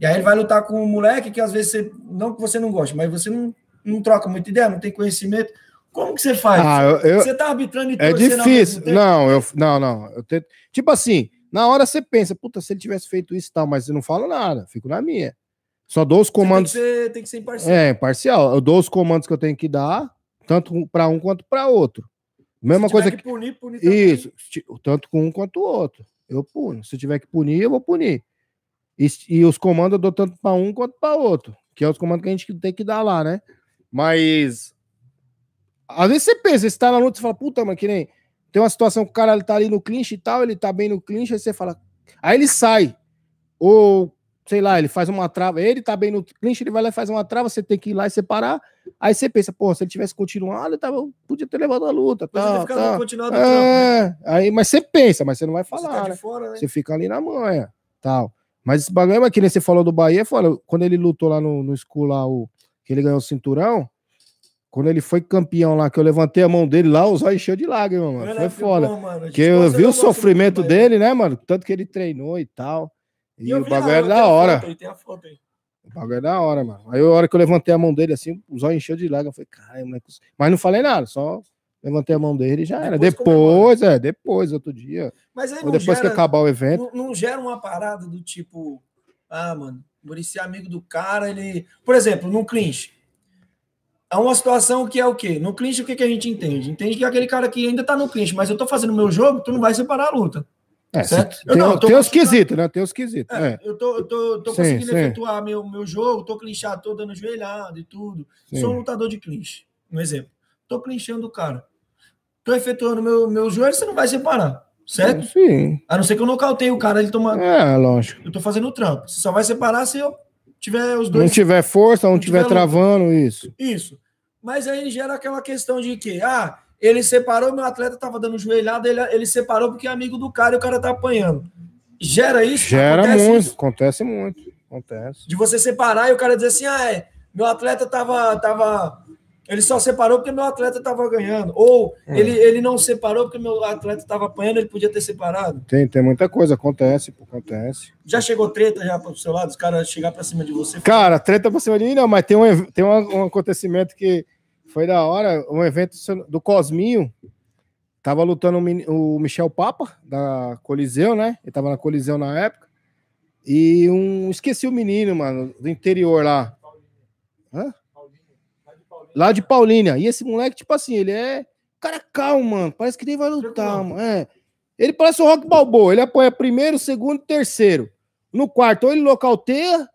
E aí ele vai lutar com um moleque que às vezes você não que você não gosta, mas você não, não troca muita ideia, não tem conhecimento. Como que você faz? Ah, eu, Você tá arbitrando e É difícil. Não, eu não, não. Eu tento... Tipo assim, na hora você pensa, puta, se ele tivesse feito isso e tal, mas eu não falo nada, fico na minha. Só dou os Você tem que comandos. ser- tem que ser imparcial. É, parcial. Eu dou os comandos que eu tenho que dar, tanto para um quanto para outro. Mesma coisa tiver que. que punir, punir também. Isso, tanto com um quanto o outro. Eu punho. Se tiver que punir, eu vou punir. E, e os comandos eu dou tanto para um quanto para outro, que é os comandos que a gente tem que dar lá, né? Mas às vezes você pensa, você tá na luta e fala, puta, mas que nem tem uma situação que o cara tá ali no clinch e tal, ele tá bem no clinch, aí você fala, aí ele sai. Ou sei lá, ele faz uma trava, ele tá bem no clinch, ele vai lá e faz uma trava, você tem que ir lá e separar. Aí você pensa, pô, se ele tivesse continuado, ele tava, podia ter levado a luta, tá, tá. continuado trampo, né? É, aí, mas você pensa, mas você não vai Você falar, tá de né? fora, né? Você fica ali na manha, tal. Mas esse bagulho, é que nem você falou do Bahia, fala, quando ele lutou lá no, no school lá, o, que ele ganhou o cinturão, quando ele foi campeão lá, que eu levantei a mão dele lá, os olhos encheu de lágrimas, mano. Eu Foi que, foda. mano, Porque eu gosta- vi o muito sofrimento dele, né, mano? Tanto que ele treinou e tal. E, eu o bagulho era eu da hora. foto aí, tem a foto aí. O bagulho é da hora, mano. Aí a hora que eu levantei a mão dele assim, os olhos encheu de lágrimas. Eu falei, caralho, moleque. Mas não falei nada, só levantei a mão dele e já era. Depois Depois, é, depois, outro dia. Mas aí Ou depois que gera, acabar o evento. não, não gera uma parada do tipo, ah, mano, Murici é amigo do cara, ele... Por exemplo, no clinch, há uma situação que é o quê? No clinch, o que, que a gente entende? Entende que é aquele cara que ainda tá no clinch, mas eu tô fazendo meu jogo, tu não vai separar a luta. É, certo? Tem, Eu não, eu tô tem os quesitos, né? Tem os quesitos. É, É, Eu tô, eu tô, tô Sim, conseguindo sim. efetuar meu, meu jogo, tô clinchado, tô dando joelhada e tudo. sim. Sou um lutador de clinch, um exemplo. Tô clinchando o cara. Tô efetuando meu, meu joelho, você não vai separar, certo? Sim. A não ser que eu nocauteie o cara, ele toma. É, lógico. Eu tô fazendo o trampo. Você só vai separar se eu tiver os Não dois. tiver força, não não tiver tiver travando, isso. Isso. Mas aí gera aquela questão de que, ah, ele separou, meu atleta tava dando joelhada, ele, ele separou porque é amigo do cara e o cara tá apanhando. Gera isso? Gera Acontece muito, isso? acontece muito. Acontece. De você separar e o cara dizer assim, ah, é, meu atleta tava, tava. Ele só separou porque meu atleta tava ganhando. Ou Hum. ele, ele não separou porque meu atleta tava apanhando, ele podia ter separado. Tem, tem muita coisa, acontece, acontece. Já chegou treta já pro seu lado, os caras chegar pra cima de você? Cara, treta pra cima de mim, não, mas tem um, tem um, um acontecimento que foi da hora, um evento do Cosminho. Tava lutando o Michel Papa, da Coliseu, né? Ele tava na Coliseu na época. E um. Esqueci o menino, mano, do interior lá. Hã? Lá de Paulínia. E esse moleque, tipo assim, ele é. Cara calmo, mano. Parece que nem vai lutar, mano. É. Ele parece o Rock Balboa. Ele apoia primeiro, segundo e terceiro. No quarto, ou ele nocauteia,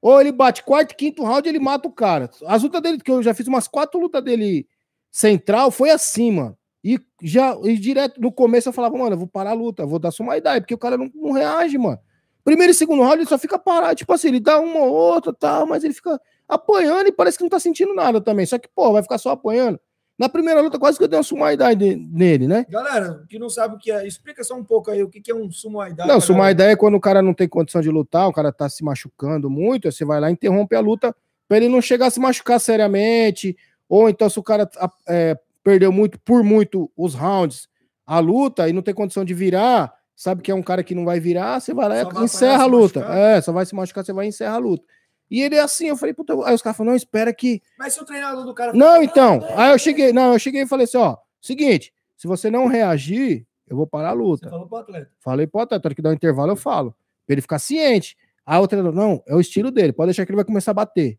ou ele bate quarto e quinto round ele mata o cara. As lutas dele, que eu já fiz umas quatro lutas dele central, foi assim, mano. E já, e direto no começo eu falava, mano, eu vou parar a luta, vou dar só uma ideia, porque o cara não, não reage, mano. Primeiro e segundo round ele só fica parado, tipo assim, ele dá uma ou outra tal, mas ele fica apanhando e parece que não tá sentindo nada também. Só que, pô, vai ficar só apanhando. Na primeira luta, quase que eu dei uma sumai nele, né? Galera, que não sabe o que é, explica só um pouco aí o que que é um sumo Aidai. Não, ideia é quando o cara não tem condição de lutar, o cara tá se machucando muito, aí você vai lá e interrompe a luta pra ele não chegar a se machucar seriamente, ou então se o cara é, perdeu muito, por muito, os rounds, a luta, e não tem condição de virar, sabe que é um cara que não vai virar, você vai lá e encerra a luta. É, só vai se machucar, você vai e encerra a luta. E ele é assim, eu falei, puta, aí os caras falaram, não, espera que. Mas se o treinador do cara. Não, então. Aí eu cheguei, não, eu cheguei e falei assim, ó, seguinte, se você não reagir, eu vou parar a Você luta. falou pro atleta. Falei, pô, até hora que dá um intervalo, eu falo. Pra ele ficar ciente. Aí o treinador, não, é o estilo dele, pode deixar que ele vai começar a bater.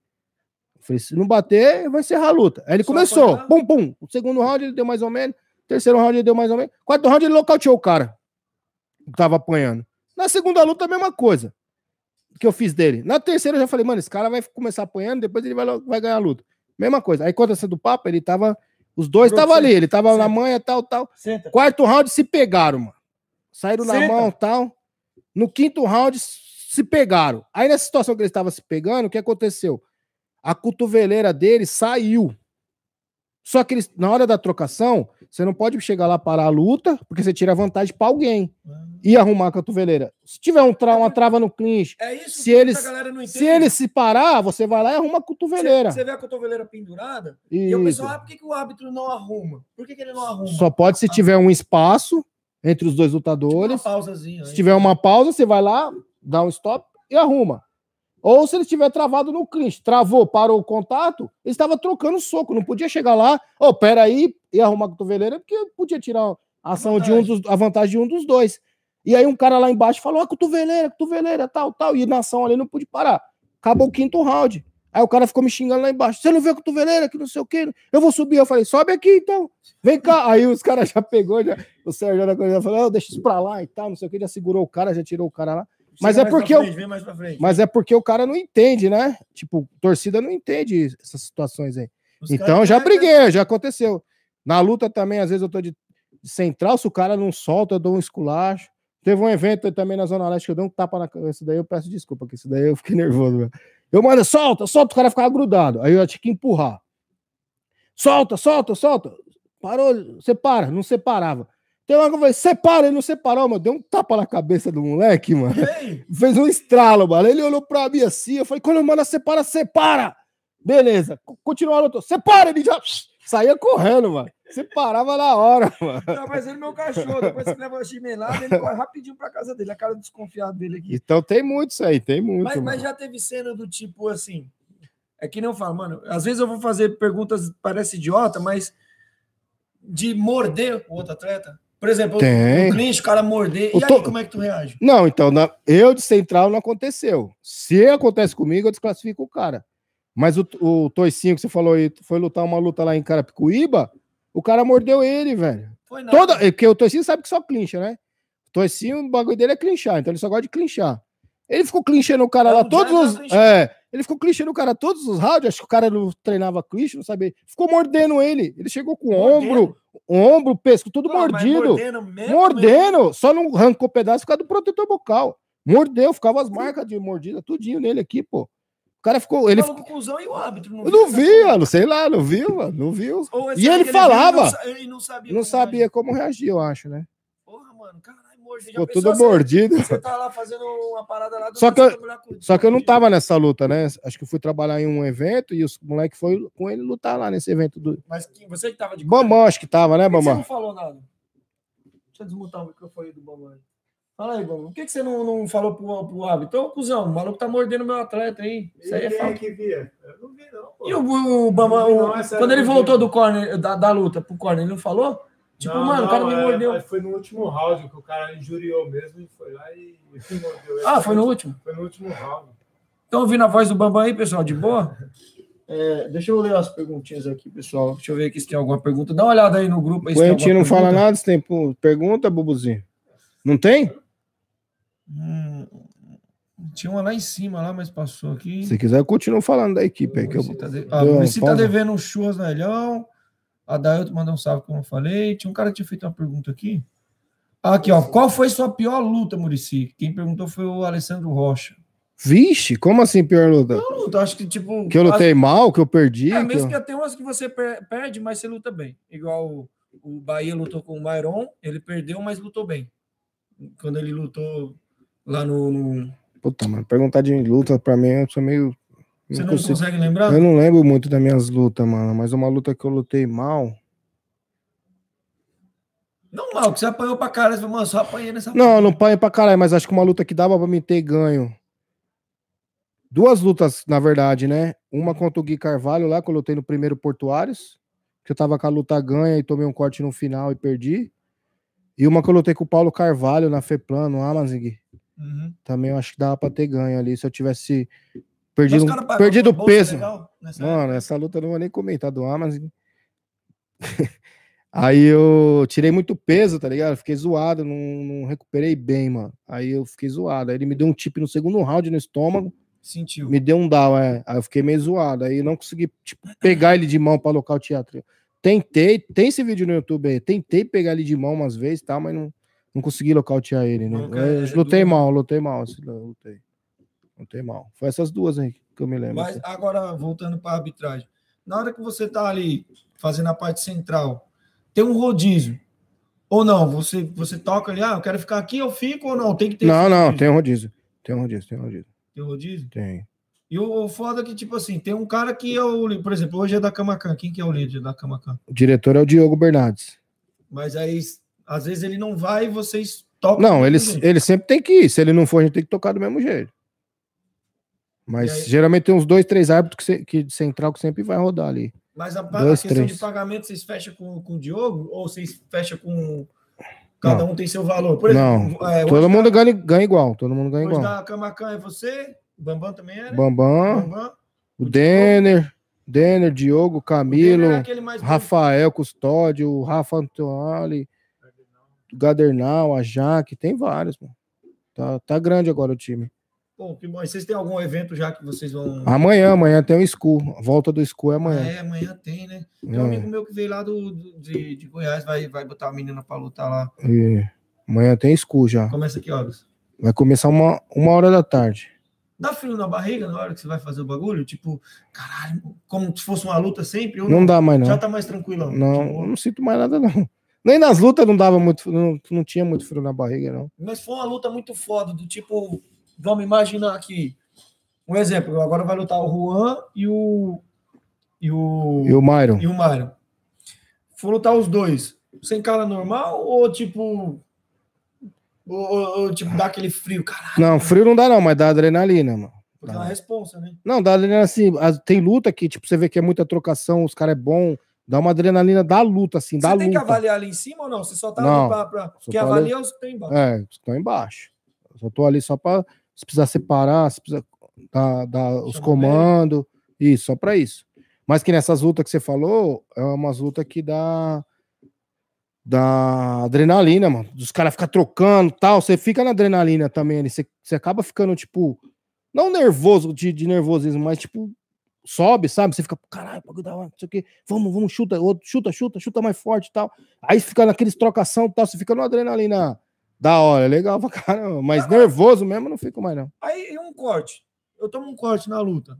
Eu falei, se não bater, eu vou encerrar a luta. Aí ele Só começou, apanhar? pum, pum. O segundo round ele deu mais ou menos, terceiro round ele deu mais ou menos, quarto round ele nocauteou o cara que tava apanhando. Na segunda luta, a mesma coisa que eu fiz dele. Na terceira, eu já falei, mano, esse cara vai começar apanhando, depois ele vai, vai ganhar a luta. Mesma coisa. Aí, quando essa do papo, ele tava. Os dois estavam ali, ele tava na senta. manha, tal, tal. Senta. Quarto round se pegaram, mano. Saíram na Senta. mão tal. No quinto round se pegaram. Aí nessa situação que eles estavam se pegando, o que aconteceu? A cotoveleira dele saiu. Só que eles, na hora da trocação, você não pode chegar lá parar a luta, porque você tira vantagem pra alguém e arrumar a cotoveleira. Se tiver um tra uma trava no clinch, É isso Se eles- se ele se parar, você vai lá e arruma a cotoveleira. Você, você vê a cotoveleira pendurada e o Isso. pessoal, ah, por que, que o árbitro não arruma? Por que, que ele não arruma? Só pode se tiver um espaço entre os dois Tipo uma lutadores. pausazinha. Se tiver uma pausa, você vai lá, dá um stop e arruma. Ou se ele estiver travado no clinch, travou, parou o contato, ele estava trocando soco, não podia chegar lá, ô, peraí, e arrumar a cotoveleira, porque podia tirar a ação de um dos, a vantagem de um dos dois. E aí um cara lá embaixo falou, ah, cotoveleira, cotoveleira, tal, tal, e na ação ali não pude parar. Acabou o quinto round. Aí o cara ficou me xingando lá embaixo. Você não vê a cotoveleira, que não sei o quê. Eu vou subir. Eu falei, sobe aqui então. Vem cá. Aí os caras já pegou, já, o Sérgio da coisa falou, "Ah, deixa isso pra lá e tal, não sei o que. Já segurou o cara, já tirou o cara lá. mas Chega é porque frente, frente. Mas é porque o cara não entende, né? Tipo, torcida não entende essas situações aí. Os Então já briguei, já aconteceu. Na luta também, às vezes eu tô de, de central, se o cara não solta, eu dou um esculacho. Teve um evento também na Zona Leste que eu dei um tapa na cabeça, daí eu peço desculpa, que isso daí eu fiquei nervoso. Meu. Eu mando, solta, solta, o cara ficava grudado. Aí eu tinha que empurrar. Solta, solta, solta. Parou, separa, não separava. Tem uma que eu falei, separa, ele não separou, mano. Deu um tapa na cabeça do moleque, mano. Ei, Fez um estralo, mano. Ele olhou pra mim assim, eu falei, quando eu mando separa, separa. Beleza, co- continua a luta. Separa, ele já saía correndo, mano. Separava na hora, mano. Tá parecendo meu cachorro. Depois que leva a chimelada, ele corre rapidinho pra casa dele. A cara desconfiada dele aqui. Então tem muito isso aí, tem muito. Mas, mas já teve cena do tipo assim. É que nem eu falo, mano. Às vezes eu vou fazer perguntas, parece idiota, mas de morder o outro atleta. Por exemplo, Tem. o clinch, o cara morder. O E aí, to- como é que tu reage? Não, então, na- eu de central não aconteceu. Se acontece comigo, eu desclassifico o cara. Mas o, o Toicinho que você falou aí, foi lutar uma luta lá em Carapicuíba, o cara mordeu ele, velho. Foi nada. Toda, é porque o Toicinho sabe que só clincha, né? O Toicinho, o bagulho dele é clinchar, então ele só gosta de clinchar. Ele ficou clinchando o cara É, lá todos os. É, ele ficou clinchando o cara todos os rounds. Acho que o cara não treinava clinch, não sabia. Ficou mordendo ele. Ele chegou com o ombro, ombro, pesco, tudo mas mordido. Mordendo, mesmo, Mordendo, só não arrancou pedaço por causa do protetor bucal. Mordeu, ficava as marcas de mordida, tudinho nele aqui, pô. O cara ficou. Ele Ele falou com o e o árbitro. Eu não vi, mano, sei lá, não viu, mano, não viu. Ou E ele falava. viu e não sa- não sabia. Não como sabia reagir? como reagir, eu acho, né? Porra, mano, caralho, morde. Já Ficou tudo mordido. Você tá lá fazendo uma parada lá. do Só que eu- tá Só que eu não tava nessa luta, né? Acho que eu fui trabalhar em um evento e os moleques foi com ele lutar lá nesse evento do. Mas que- você que tava de Bambam, acho que tava, né, que você Bambam? não falou nada? Deixa eu desmutar o microfone do Bambam. Fala aí, Bambam. Por que, que você não, não falou pro, pro árbitro? Ô, cuzão, o maluco tá mordendo meu atleta aí. Isso aí é falta. que via? Eu não vi, não. pô. E o, o Bambam, Não não, é quando ele voltou do corner, da, da luta pro corner, ele não falou? Tipo, Não, mano, o cara me é, mordeu. Foi no último round que o cara injuriou mesmo e foi lá e, e mordeu ele. Ah, foi no último? Foi no último round. Estão ouvindo a voz do Bambam aí, pessoal? De boa? É, deixa eu ler as perguntinhas aqui, pessoal. Deixa eu ver aqui se tem alguma pergunta. Dá uma olhada aí no grupo. Aí, O alguma não fala pergunta. nada, se tem pergunta, Bubuzinho? Não tem? Hum, tinha uma lá em cima, lá, mas passou aqui. Se quiser, eu continuo falando da equipe aí. Que eu... Tá, de... ah, Muricy tá devendo um churras no Elhão. A Dailton mandou um salve, como eu falei. Tinha um cara que tinha feito uma pergunta aqui. Ah, Aqui, ó. Qual foi sua pior luta, Murici? Quem perguntou foi o Alessandro Rocha. Vixe, como assim pior luta? Pior luta, acho que tipo. Que eu lutei mal, que eu perdi? É, que mesmo eu- que tem umas que você per- perde, mas você luta bem. Igual o, o Bahia lutou com o Myron, ele perdeu, mas lutou bem. Quando ele lutou lá no. no- Puta, mano, perguntar de luta pra mim, eu sou meio. Você não consigo. consegue lembrar? Eu não lembro muito das minhas lutas, mano, mas uma luta que eu lutei mal. Não mal, que você apanhou pra cara. Você falou, mano, só apanhei nessa. Não, não pai pra caralho, mas acho que uma luta que dava pra me ter ganho. duas lutas, na verdade, né? Uma contra o Gui Carvalho lá, que eu lutei no primeiro Portuários, que eu tava com a luta ganha e tomei um corte no final e perdi. E uma que eu lutei com o Paulo Carvalho na FEPLAN, no Amazing. Uhum. Também eu acho que dava pra ter ganho ali, se eu tivesse perdido, perdido uma bolsa peso. nessa Mano, essa luta eu não vou nem comentar do Amazon. Aí eu tirei muito peso, tá ligado? Fiquei zoado, não, não recuperei bem, mano. Aí eu fiquei zoado. Aí ele me deu um tip no segundo round no estômago, Sentiu. me deu um down, é. Aí eu fiquei meio zoado. Aí não consegui tipo, pegar ele de mão pra alocar o teatro. Tentei, tem esse vídeo no YouTube aí. Tentei pegar ele de mão umas vezes, tá? Mas não, não consegui locautear ele, né? Não, é lutei mal, lutei mal. esse- Lutei. Lutei mal. Foi essas duas aí que eu me lembro. Mas agora, voltando para a arbitragem. Na hora que você tá ali fazendo a parte central, tem um rodízio. Ou não? Você, você toca ali, ah, eu quero ficar aqui, eu fico ou não? Tem que ter. Não, não, tem um rodízio. Tem um rodízio, tem um rodízio. Tem rodízio? Tem. E o, o foda é que, tipo assim, tem um cara que é o. Por exemplo, hoje é da Camacan. Quem que é o líder da Camacan? O diretor é o Diogo Bernardes. Mas aí, às vezes ele não vai e vocês tocam. Não, ele, jeito. ele sempre tem que ir. Se ele não for, a gente tem que tocar do mesmo jeito. Mas aí- geralmente tem uns dois, três árbitros que, que de central que sempre vai rodar ali. Mas a, a Dois, questão de três. pagamento, vocês fecham com, com o Diogo ou vocês fecham com. Cada um tem seu valor? Por Não, exemplo, é, Todo hoje mundo da- ganha, ganha igual. Todo mundo ganha Hoje igual. da Camacan é você, o Bambam também era? Bambam, Bambam. o Denner, Denner, Diogo, Camilo, Denner é aquele mais Rafael Custódio, o Rafa Antonali, o Gadernal, a Jaque, tem vários, mano. Tá, tá grande agora o time. Pô, que bom. E vocês têm algum evento já que vocês vão. Amanhã, amanhã tem o School. A volta do School é Ah, amanhã. é, amanhã tem, né? Tem um É. amigo meu que veio lá do, do- de, de Goiás, vai, vai botar a menina pra lutar lá. E amanhã tem School já. Começa que horas? Vai começar uma, uma hora da tarde. Dá frio na barriga na hora que você vai fazer o bagulho? Tipo, caralho, como se fosse uma luta sempre? Ou Não dá mais, não. Já tá mais tranquilão. Não, Tipo, não sinto mais nada, não. Nem nas lutas não dava muito, não, não tinha muito frio na barriga, não. Mas foi uma luta muito foda, do tipo, vamos imaginar aqui. Um exemplo, agora vai lutar o Juan e o. E o. E o Myron? e o Mário. For lutar os dois, sem cara normal ou tipo. Ou, ou- ou, tipo, dá aquele frio, caralho. Não, frio não dá, não, mas dá adrenalina, mano. Porque é uma responsa, né? Não, dá adrenalina assim. as- Tem luta que, tipo, você vê que é muita trocação, os caras é bom, dá uma adrenalina da luta, assim, da Você tem que luta. avaliar ali em cima ou não? Você só tá Não, ali pra. pra... avalia é os que tem embaixo. É, estão embaixo. Eu só tô ali só pra. Se precisar separar, se precisar dar, dar os comandos. Isso, só pra isso. Mas que nessas lutas que você falou, é umas lutas que dá. Da adrenalina, mano. Dos caras ficam trocando tal. Você fica na adrenalina também ali. Você, você acaba ficando, tipo. Não nervoso de, de nervosismo, mas tipo. Sobe, sabe? Você fica, caralho, bagulho da hora, não sei o quê. Vamos, vamos, chuta, outro, chuta, chuta, chuta mais forte e tal. Aí fica naqueles trocação e tal. Você fica numa adrenalina da hora, é legal pra caramba. Mas nervoso mesmo não fico mais, não. Aí um corte. Eu tomo um corte na luta.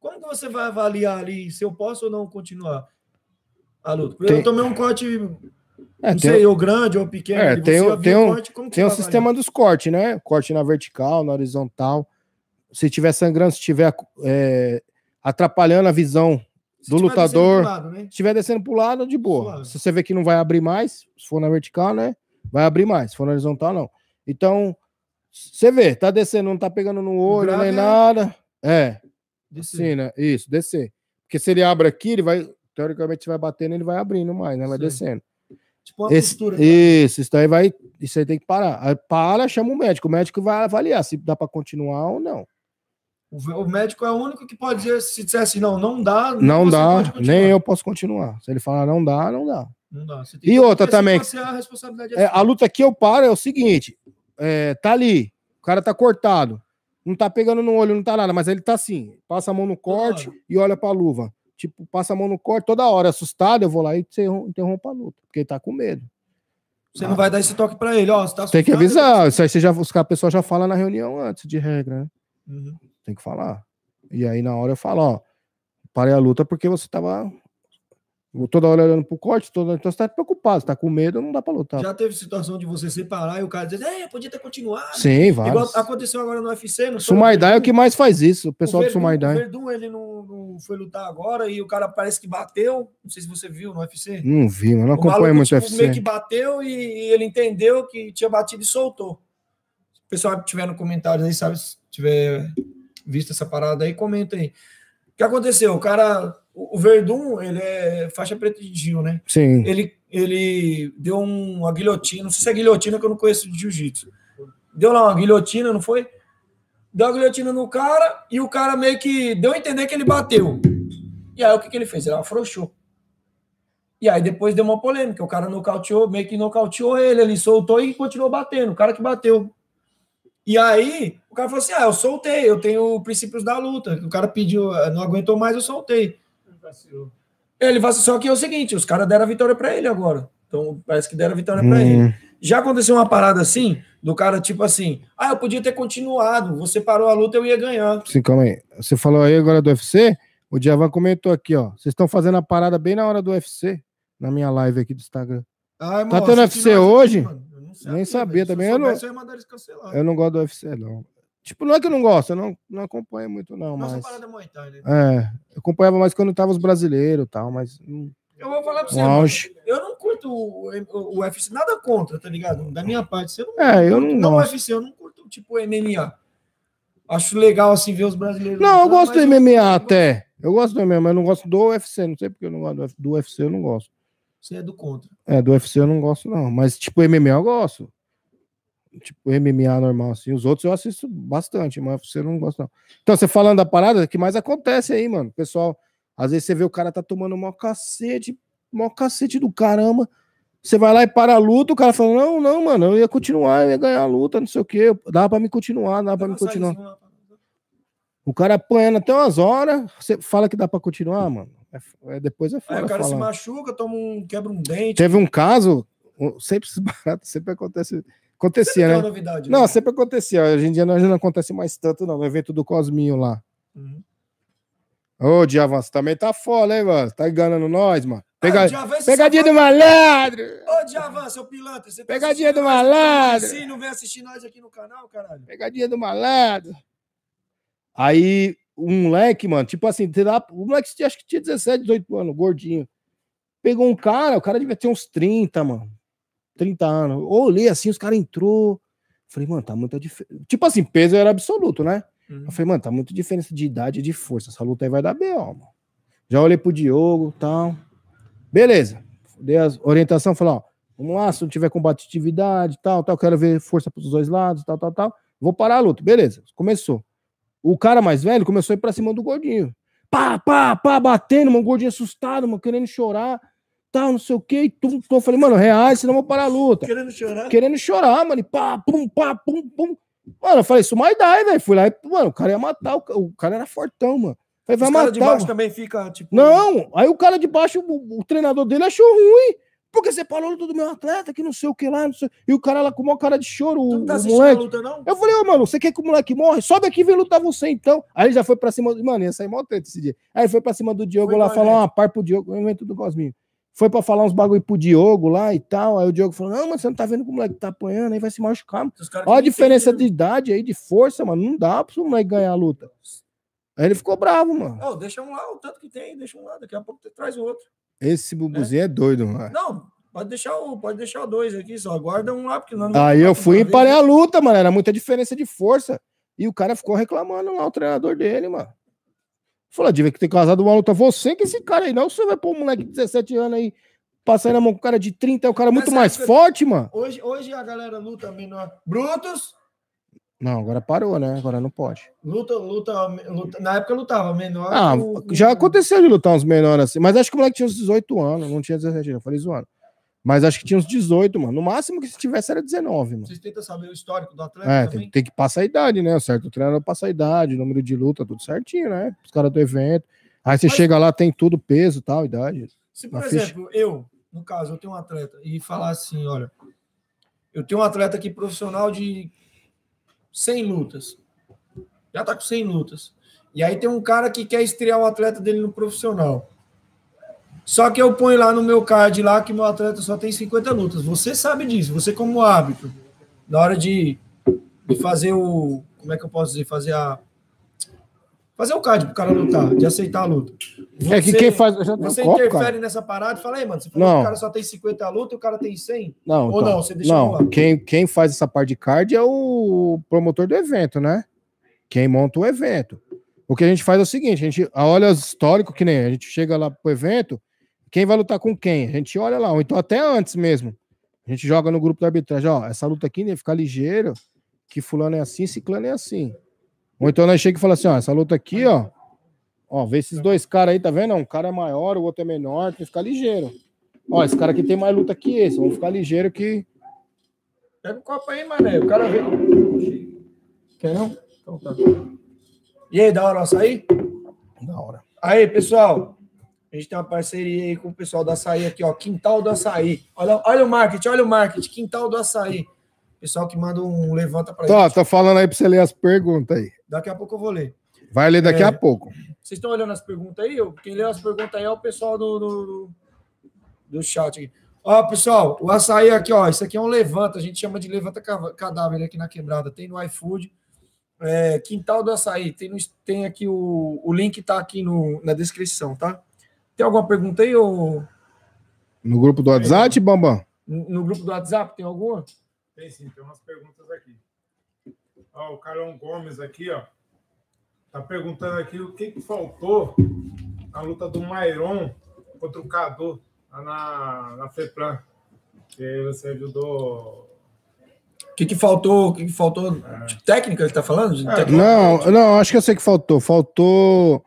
Como que você vai avaliar ali se eu posso ou não continuar a luta? Porque Tem- eu tomei um corte, É, não sei, ou grande ou pequeno. É, tem avia tem um- corte, tem vai sistema dos cortes, né? Corte na vertical, na horizontal. Se tiver sangrando, se tiver é, atrapalhando a visão? Se do lutador. lado, né? Se estiver descendo pro lado, de boa. Suave. Se você vê que não vai abrir mais, se for na vertical, né? Vai abrir mais. Se for na horizontal, não. Então, você vê, tá descendo, não tá pegando no olho, nem é- nada. É, Descer. sim, né? Isso, descer. Porque se ele abre aqui, ele vai, teoricamente, você vai batendo, ele vai abrindo mais, né? Vai Sim. descendo. Tipo uma Esse, postura. isso, isso daí vai. Isso aí tem que parar. Aí para, chama o médico. O médico vai avaliar se dá para continuar ou não. O médico é o único que pode dizer, se disser assim, não, não dá. Não dá, nem eu posso continuar. Se ele falar não dá, não dá. Não dá. E outra também, a É, é a luta que eu paro é o seguinte: é, tá ali, o cara tá cortado, não tá pegando no olho, não tá nada, mas ele tá assim, passa a mão no corte e olha pra luva. Tipo, passa a mão no corte toda hora, assustado, eu vou lá e interrom- interrompo a luta, porque ele tá com medo. Você não vai dar esse toque pra ele, ó. Você tá Tem que avisar, isso aí você já, os a pessoa já fala na reunião antes de regra, né? Uhum. Tem que falar. E aí na hora eu falo, ó, parei a luta porque você tava toda hora olhando pro corte, toda, então você tá preocupado, você tá com medo, não dá pra lutar. Já teve situação de você separar e o cara dizer, é, podia ter continuado. Sim, Igual vários. aconteceu agora no UFC. Não foi? Sumaidai é o que mais faz isso, o pessoal do Verdun- Sumaidai. O Verdun, ele não, não foi lutar agora e o cara parece que bateu. Não sei se você viu no UFC. Não vi, mas não o acompanho muito tipo, UFC. meio que bateu e, e ele entendeu que tinha batido e soltou. Se o pessoal que tiver no comentário aí, sabe, se tiver visto essa parada aí, comenta aí. O que aconteceu? O cara, o Verdun, ele é faixa preta de Gil, né? Sim. Ele, ele deu um- uma guilhotina, não sei se é guilhotina que eu não conheço de jiu-jitsu. Deu lá uma guilhotina, não foi? Deu uma guilhotina no cara e o cara meio que deu a entender que ele bateu. E aí o que, que ele fez? Ele afrouxou. E aí depois deu uma polêmica. O cara nocauteou, meio que nocauteou ele, ele soltou e continuou batendo. O cara que bateu. E aí o cara falou assim: Ah, eu soltei, eu tenho princípios da luta. O cara pediu, "Ah, não aguentou mais, eu soltei. Vacilou. Ele vai só que é o seguinte, os caras deram a vitória pra ele agora. Então parece que deram a vitória pra Hum. ele. Já aconteceu uma parada assim, do cara tipo assim, ah, eu podia ter continuado, você parou a luta, eu ia ganhar. Sim, calma aí. Você falou aí agora do UFC? O Djavan comentou aqui, ó. Vocês estão fazendo a parada bem na hora do UFC, na minha live aqui do Instagram. Ai, Tá irmão, tendo UFC hoje? mano. Eu não Nem sabia também, eu não- soubesse, eles cancelar. Eu não gosto do UFC, não. Tipo, não é que eu não gosto, eu não, não acompanho muito, não, Nossa mas. parada é Muay Thai, né? É, eu acompanhava mais quando tava os brasileiros e tal, mas. Eu vou falar pra você, eu não curto o, o, o UFC, nada contra, tá ligado? Da minha parte, você não É, eu não não. UFC, eu não curto tipo MMA. Acho legal assim ver os brasileiros. Não, eu lutando, gosto do MMA até. Eu gosto do MMA, mas eu não gosto do UFC. Não sei porque eu não gosto do UFC, eu não gosto. Você é do contra. É, do UFC eu não gosto, não. Mas, tipo, MMA eu gosto. Tipo, MMA normal, assim. Os outros eu assisto bastante, mas UFC eu não gosto, não. Então, você falando da parada, o que mais acontece aí, mano? Pessoal, às vezes você vê o cara tá tomando mó cacete, mó cacete do caramba. Você vai lá e para a luta, o cara fala: Não, não, mano, eu ia continuar, eu ia ganhar a luta, não sei o quê. Dá pra me continuar, dá pra me continuar. O cara apanhando até umas horas, você fala que dá pra continuar, mano. É é- depois é Aí fora o cara se falar. machuca, toma um, quebra um dente. Teve um caso, sempre esses baratos, sempre acontece. Acontecia, uma né? novidade. Não, né? sempre acontecia. Hoje em dia não, não acontece mais tanto, não. No evento do Cosminho lá. Uhum. Ô, Diavan, você também tá foda, hein, mano? Tá enganando nós, mano. Pega... Ah, Djavan, esse Pegadinha do safado- malandro! Ô, Djavan, seu pilantra. Você tá Pegadinha do nós, malandro. Sim, não vem assistir nós aqui no canal, caralho. Pegadinha do malandro. Aí, um moleque, mano, tipo assim, lá, o moleque acho que tinha 17, 18 anos, gordinho. Pegou um cara, o cara devia ter uns 30, mano. 30 anos. Eu olhei assim, os caras entrou. Falei, mano, tá muita diferença. Tipo assim, peso era absoluto, né? Uhum. Eu falei, mano, tá muita diferença de idade e de força. Essa luta aí vai dar B.O., mano. Já olhei pro Diogo e tal. Beleza. Dei as orientação, falei, ó, vamos lá, se não tiver combatividade e tal, tal, quero ver força pros dois lados, tal, tal, tal. Vou parar a luta. Beleza, começou. O cara mais velho começou a ir pra cima do gordinho. Pá, pá, pá, batendo, mano, o gordinho assustado, mano, querendo chorar, tal, não sei o quê. E tum, tum. Eu falei, mano, reais, senão vou parar a luta Querendo chorar? querendo chorar, mano. E pá, pum, pá, pum, pum. Mano, eu falei, isso mais dá, velho. Fui lá e, mano, o cara ia matar. O, ca- o cara era fortão, mano. Falei, vai Os matar. de baixo mano. também fica, tipo... Não, aí o cara de baixo, o, o treinador dele achou ruim. Porque você parou do meu atleta, que não sei o que lá, não sei. E o cara lá com o maior cara de choro, Tu não tá o assistindo a moleque. luta, não? Eu falei, ô, mano, você quer que o moleque morre? Sobe aqui e vem lutar você então. Aí ele já foi pra cima. Mano, ia sair mó treta esse dia. Aí ele foi pra cima do Diogo Foi lá falar uma par pro Diogo, no evento do Cosminho. Foi pra falar uns bagulho pro Diogo lá e tal. Aí o Diogo falou: Não, mas você não tá vendo que o moleque tá apanhando, aí vai se machucar. mano. Olha a diferença de idade aí, de força, mano. Não dá pro moleque ganhar a luta. Aí ele ficou bravo, mano. Ô, deixa um lá, o tanto que tem, deixa um lá, daqui a pouco tu traz o outro. Esse bubuzinho é, doido, mano. Não, pode deixar o, pode deixar o dois aqui, só guarda um lá, porque não Aí eu fui e Uma vez, parei a luta, mano. Era muita diferença de força. E o cara ficou reclamando lá, o treinador dele, mano. Falou, devia ter casado uma luta. Você que esse cara aí, não. Você vai pôr um moleque de 17 anos aí, passar na mão com o cara de 30, é o cara muito Nessa mais forte, mano. Hoje, hoje a galera luta menor. Brutos, Não, agora parou, né? Agora não pode. luta, luta, luta. Na época lutava menor. Ah, com- já aconteceu de lutar uns menores assim. Mas acho que o moleque tinha uns 18 anos. Não tinha 17, não. Falei zoando. Mas acho que tinha uns 18, mano. No máximo que se tivesse era 19, mano. Vocês tentam saber o histórico do atleta É, tem, tem que passar a idade, né? O certo treinador passa a idade, número de luta, tudo certinho, né? Os caras do evento. Aí você Mas- chega lá, tem tudo, peso tal, idade. Se, por na ficha. exemplo, eu, no caso, eu tenho um atleta e falar assim, olha, eu tenho um atleta aqui profissional de 100 lutas. Já tá com 100 lutas. E aí tem um cara que quer estrear o atleta dele no profissional. Só que eu ponho lá no meu card lá que meu atleta só tem 50 lutas. Você sabe disso, você como árbitro, na hora de, de fazer o, como é que eu posso dizer, fazer a fazer o card pro cara lutar, de aceitar a luta. É que Você- quem faz. Você copo, interfere cara. nessa parada e fala, aí, mano, você falou Não. que o cara só tem 50 lutas e o cara tem 100? Não, Ou então, não, você deixa não. Quem, quem faz essa parte de card é o promotor do evento, né? quem monta o evento. O que a gente faz é o seguinte: a gente olha os históricos, que nem a gente chega lá pro evento, quem vai lutar com quem? A gente olha lá, ou então até antes mesmo. A gente joga no grupo da arbitragem, ó, essa luta aqui, né, ficar ligeiro, que fulano é assim, ciclano é assim. Ou então nós chega e fala assim, ó, essa luta aqui, ó, ó, vê esses dois caras aí, tá vendo? Um cara é maior, o outro é menor, tem que ficar ligeiro. Ó, esse cara aqui tem mais luta que esse, vamos ficar ligeiro que... Pega o copo aí, mané. O cara vê. Quer não? Então tá. E aí, da hora o açaí? Da hora. Aí, pessoal. A gente tem uma parceria aí com o pessoal do açaí aqui, ó. Quintal do açaí. Olha, olha o marketing, olha o marketing. Quintal do açaí. Pessoal que manda um levanta pra Tô, gente. tô falando aí pra você ler as perguntas aí. Daqui a pouco eu vou ler. Vai ler daqui É. a pouco. Vocês estão olhando as perguntas aí? Quem leu as perguntas aí é o pessoal do, do, do- chat aqui. Ó, pessoal, o açaí aqui, ó. Isso aqui é um levanta, a gente chama de levanta cadáver aqui na quebrada. Tem no iFood. É, Quintal do Açaí. Tem, no, tem aqui o, o link, tá aqui no, na descrição, tá? Tem alguma pergunta aí, ou No grupo do WhatsApp, Bambam? no grupo do WhatsApp? Tem alguma? Tem sim, tem umas perguntas aqui. Ó, o Carlão Gomes aqui, ó. Tá perguntando aqui o que, que faltou na luta do Mairon contra o Cadu lá na, na FEPLAN. Que você ajudou. O que, que faltou? O que, que faltou? De técnica, ele tá falando? De É? Não, não, acho que eu sei que faltou. Faltou.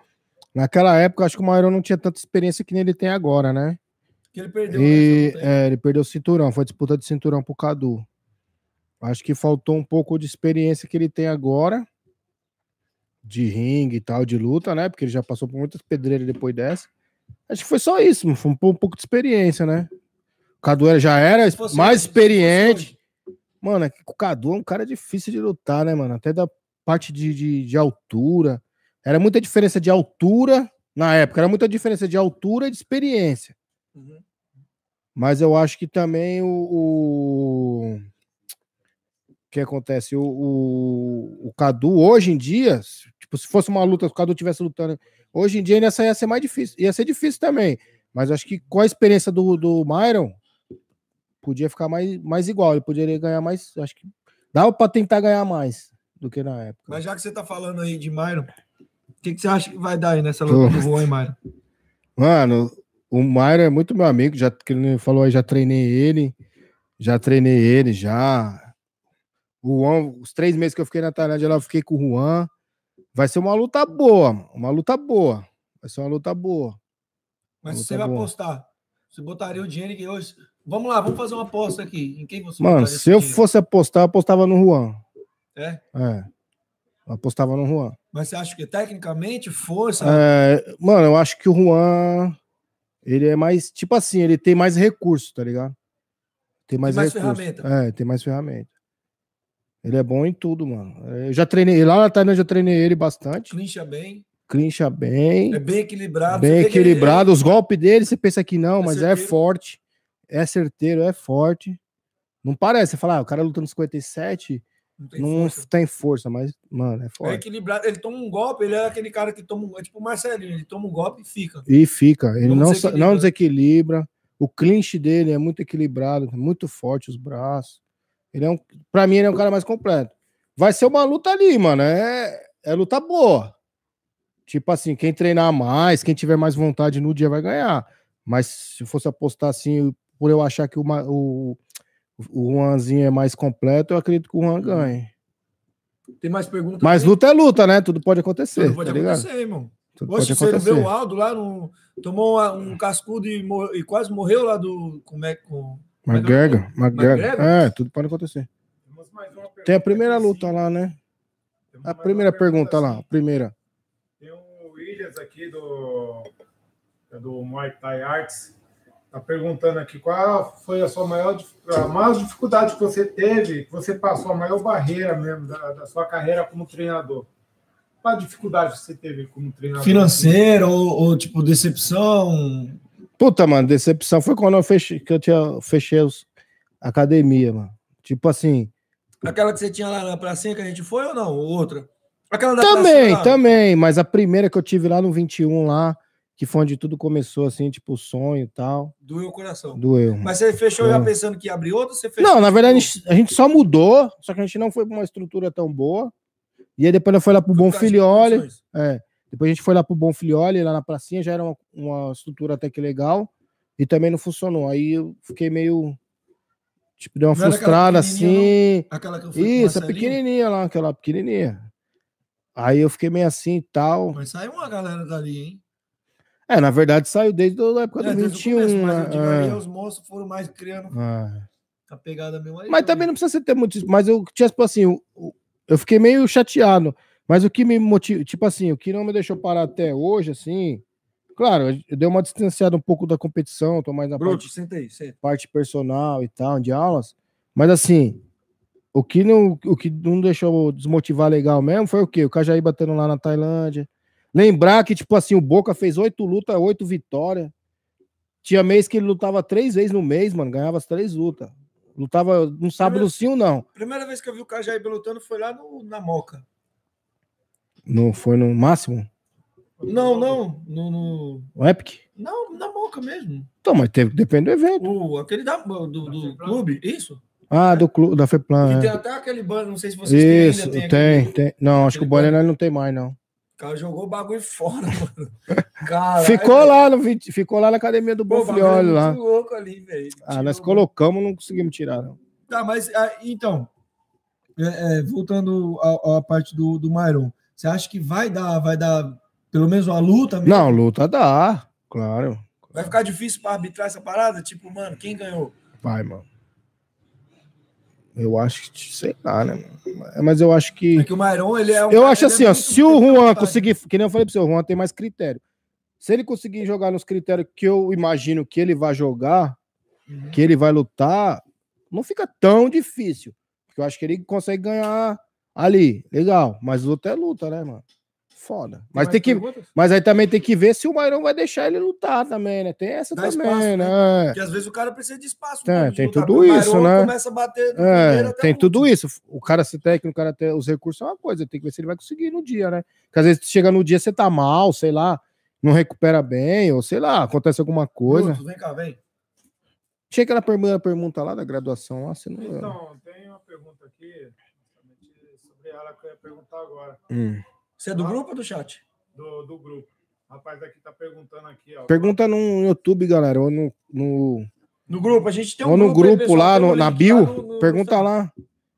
Naquela época, acho que o Mauro não tinha tanta experiência que nem ele tem agora, né? Que ele perdeu. né, E aí. é, ele perdeu o cinturão, foi disputa de cinturão pro Cadu. Acho que faltou um pouco de experiência que ele tem agora, de ringue e tal, de luta, né? Porque ele já passou por muitas pedreiras depois dessa. Acho que foi só isso, foi um pouco, de experiência, né? O Cadu era- já era mais experiente. Mano, é o Cadu é um cara difícil de lutar, né, mano? Até da parte de, de, de altura. Era muita diferença de altura na época, era muita diferença de altura e de experiência. Uhum. Mas eu acho que também o que acontece? O, o, o Cadu, hoje em dia, tipo, se fosse uma luta, se o Cadu estivesse lutando, hoje em dia ainda ia ser mais difícil. Ia ser difícil também. Mas acho que com a experiência do, do Myron, podia ficar mais, mais igual. Ele poderia ganhar mais. Acho que dava pra tentar ganhar mais do que na época. Mas já que você tá falando aí de Myron, o que, que você acha que vai dar aí nessa luta do Juan e Myron? Mano, o Myron é muito meu amigo, já que ele falou aí, já treinei ele, já treinei ele, já. Juan, os três meses que eu fiquei na Tailândia lá, eu fiquei com o Juan. Vai ser uma luta boa, uma luta boa. Vai ser uma luta boa. Mas Luta você vai boa. apostar. Você botaria o dinheiro que hoje. Vamos lá, vamos fazer uma aposta aqui. Em quem você Mano, se eu dinheiro? fosse apostar, eu apostava no Juan. É? É. Eu apostava no Juan. Mas você acha que tecnicamente, força. É, mano, eu acho que o Juan, ele é mais, tipo assim, ele tem mais recurso, tá ligado? Tem mais, mais recurso. ferramenta. É, tem mais ferramenta. Ele é bom em tudo, mano. É, Eu já treinei, lá na Tailândia eu treinei ele bastante. Clincha bem. Clincha bem, É bem equilibrado. bem equilibrado. Os golpes dele, você pensa que não, É mas é certeiro. forte. É certeiro, é forte. Não parece, você fala, ah, o cara lutando 57, Não tem não força. tem força, mas, mano, é É forte. equilibrado. Ele toma um golpe, ele é aquele cara que toma um. É tipo o Marcelinho, ele toma um golpe e fica. E fica, ele Não não, desequilibra. não desequilibra. O clinch dele é muito equilibrado, muito forte os braços. Ele é um, para mim ele é um cara mais completo. Vai ser uma luta ali, mano, é, é luta boa. Tipo assim, quem treinar mais, quem tiver mais vontade no dia vai ganhar. Mas se eu fosse apostar assim, por eu achar que o, o, o Juanzinho é mais completo, eu acredito que o Juan ganhe. Tem mais perguntas? Mas aí? luta é luta, né? Tudo pode acontecer. Tudo pode tá ligado? acontecer, irmão. Tudo Hoje pode você acontecer. viu o Aldo lá, no, tomou um cascudo e, e quase morreu lá do. Como é com. McGregor, McGregor. McGregor? É, tudo pode acontecer. Temos mais uma pergunta Tem a primeira luta lá, né? Temos A primeira pergunta lá, a primeira. Tem o Williams aqui do, é do Muay Thai Arts. Tá perguntando aqui qual foi a sua maior, a maior dificuldade que você teve, que você passou a maior barreira mesmo da, da sua carreira como treinador. Qual a dificuldade você teve como treinador? Financeiro ou, ou, tipo decepção. Puta, mano, decepção foi quando eu fechei, que eu tinha, fechei os academia, mano. Tipo assim, Aquela que você tinha lá na pracinha que a gente foi ou não? Ou outra? Aquela da também, pracinha também, mas a primeira que eu tive lá no 21 lá, que foi onde tudo começou, assim, tipo, o sonho e tal, Doeu o coração. doeu. Mas você fechou já É. pensando que ia abrir outra? Você fechou Não, na verdade, a gente, a gente só mudou, só que a gente não foi pra uma estrutura tão boa. E aí depois nós foi lá pro Bom condições. É. Depois a gente foi lá pro Bom Filiole, lá na pracinha, já era uma, uma estrutura até que legal. E também não funcionou. Aí eu fiquei meio. Tipo, deu uma Não aquela frustrada pequenininha, assim. Aquela que eu fui Isso, a pequenininha lá, aquela pequenininha. Aí eu fiquei meio assim e tal. Mas saiu uma galera dali, hein? É, na verdade saiu desde a época do É, desde o 21. começo, mas né? eu digo É. os moços foram mais criando É. a pegada mesmo aí. Mas também não precisa ser ter muito. Mas eu, tipo assim, o- eu fiquei meio chateado. Mas o que me motiva, tipo assim, o que não me deixou parar até hoje, assim. Claro, eu- dei uma distanciada um pouco da competição, tô mais na Bruto, parte, senta aí, senta. parte personal e tal, de aulas. Mas assim, o que não, o que não deixou desmotivar legal mesmo foi o quê? O Cajaí batendo lá na Tailândia. Lembrar que, tipo assim, o Boca fez oito lutas, oito vitórias. Tinha mês que ele lutava três vezes no mês, mano, ganhava as três lutas. Lutava um sábado Primeiro- sim ou não. Primeira vez que eu vi o Cajaí lutando foi lá no, na Moca. Não foi no máximo? Não, não. No, no- O Epic? Não, na Moca mesmo. Então, mas teve, depende do evento. O, aquele da, do, do clube, isso? Ah, do clube, da FEPLAN. Que é. tem até aquele banner, não sei se vocês têm Isso, ainda, tem, aquele- tem. Não, acho que o aquele Bonner não tem mais, não. O cara jogou o bagulho fora, mano. Caralho, Ficou lá, no, ficou lá na academia do é Flioli lá. louco ali, velho. Ah, nós colocamos, não conseguimos tirar, não. Tá, mas ah, então, é, é, voltando à, à parte do, do Myron, você acha que vai dar, vai dar pelo menos uma luta? mesmo? Não, luta dá, claro. Vai ficar difícil para arbitrar essa parada? Tipo, mano, quem ganhou? Vai, mano. Eu acho que, sei lá, né? Mas eu acho que. É que o Myron, ele é um Eu acho é assim, ó, se o Juan vontade. conseguir, que nem eu falei pro seu, o Juan tem mais critério. Se ele conseguir jogar nos critérios que eu imagino que ele vai jogar, Uhum. que ele vai lutar, não fica tão difícil. Porque eu acho que ele consegue ganhar ali. Legal. Mas luta é luta, né, mano? Foda. Mas tem que. perguntas? Mas aí também tem que ver se o Mairão vai deixar ele lutar também, né? Tem essa Dá também, espaço, né? Porque às vezes o cara precisa de espaço. Tem- mano, de tem tudo O Myron isso, né? começa a bater do É, primeiro até tem o tudo isso. O cara ser técnico, o cara ter os recursos é uma coisa, tem que ver se ele vai conseguir no dia, né? Porque às vezes chega no dia, você tá mal, sei lá, não recupera bem, ou sei lá, acontece alguma coisa. Bruto, vem cá, vem. Tinha aquela pergunta lá da graduação, lá, você não. Então, tem uma pergunta aqui ela que eu ia perguntar agora, Hum. Você é do grupo ou do chat? do, do grupo. O rapaz aqui tá perguntando aqui, ó. Pergunta no YouTube, galera, ou no. no No grupo, a gente tem um ou no aí, grupo pessoal, lá, no- na bio, lá no- no pergunta lá.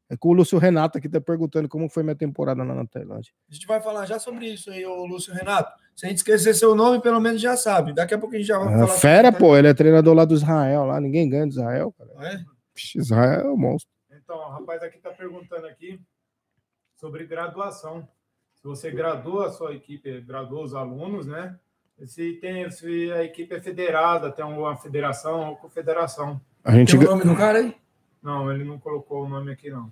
É que o Lúcio Renato aqui tá perguntando como foi minha temporada lá na Tailândia. A gente vai falar já sobre isso aí, ô Lúcio Renato. Se a gente esquecer seu nome, pelo menos já sabe. Daqui a pouco a gente já vai Ah, falar. fera, pô, ele é treinador lá do Israel, lá, ninguém ganha do Israel, cara. Ah, é? Israel é um monstro. Então, o rapaz aqui tá perguntando aqui sobre graduação. Se você gradua a sua equipe, gradua os alunos, né? Se, tem, se a equipe é federada, tem uma federação ou confederação. A gente, Tem o nome do cara aí? Não, ele não colocou o nome aqui, não.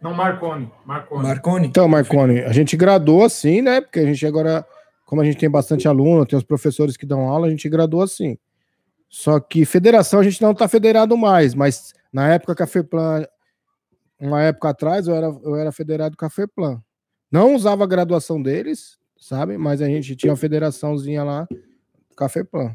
Não, Marconi. Marconi. Marconi? Então, Marconi, a gente graduou assim, né? Porque a gente agora, como a gente tem bastante aluno, tem os professores que dão aula, a gente graduou assim. Só que federação a gente não tá federado mais, mas na época que a FEPLAN, uma época atrás, eu era, eu era federado com a FEPLAN. Não usava a graduação deles, sabe? Mas a gente tinha uma federaçãozinha lá com a FEPLAN.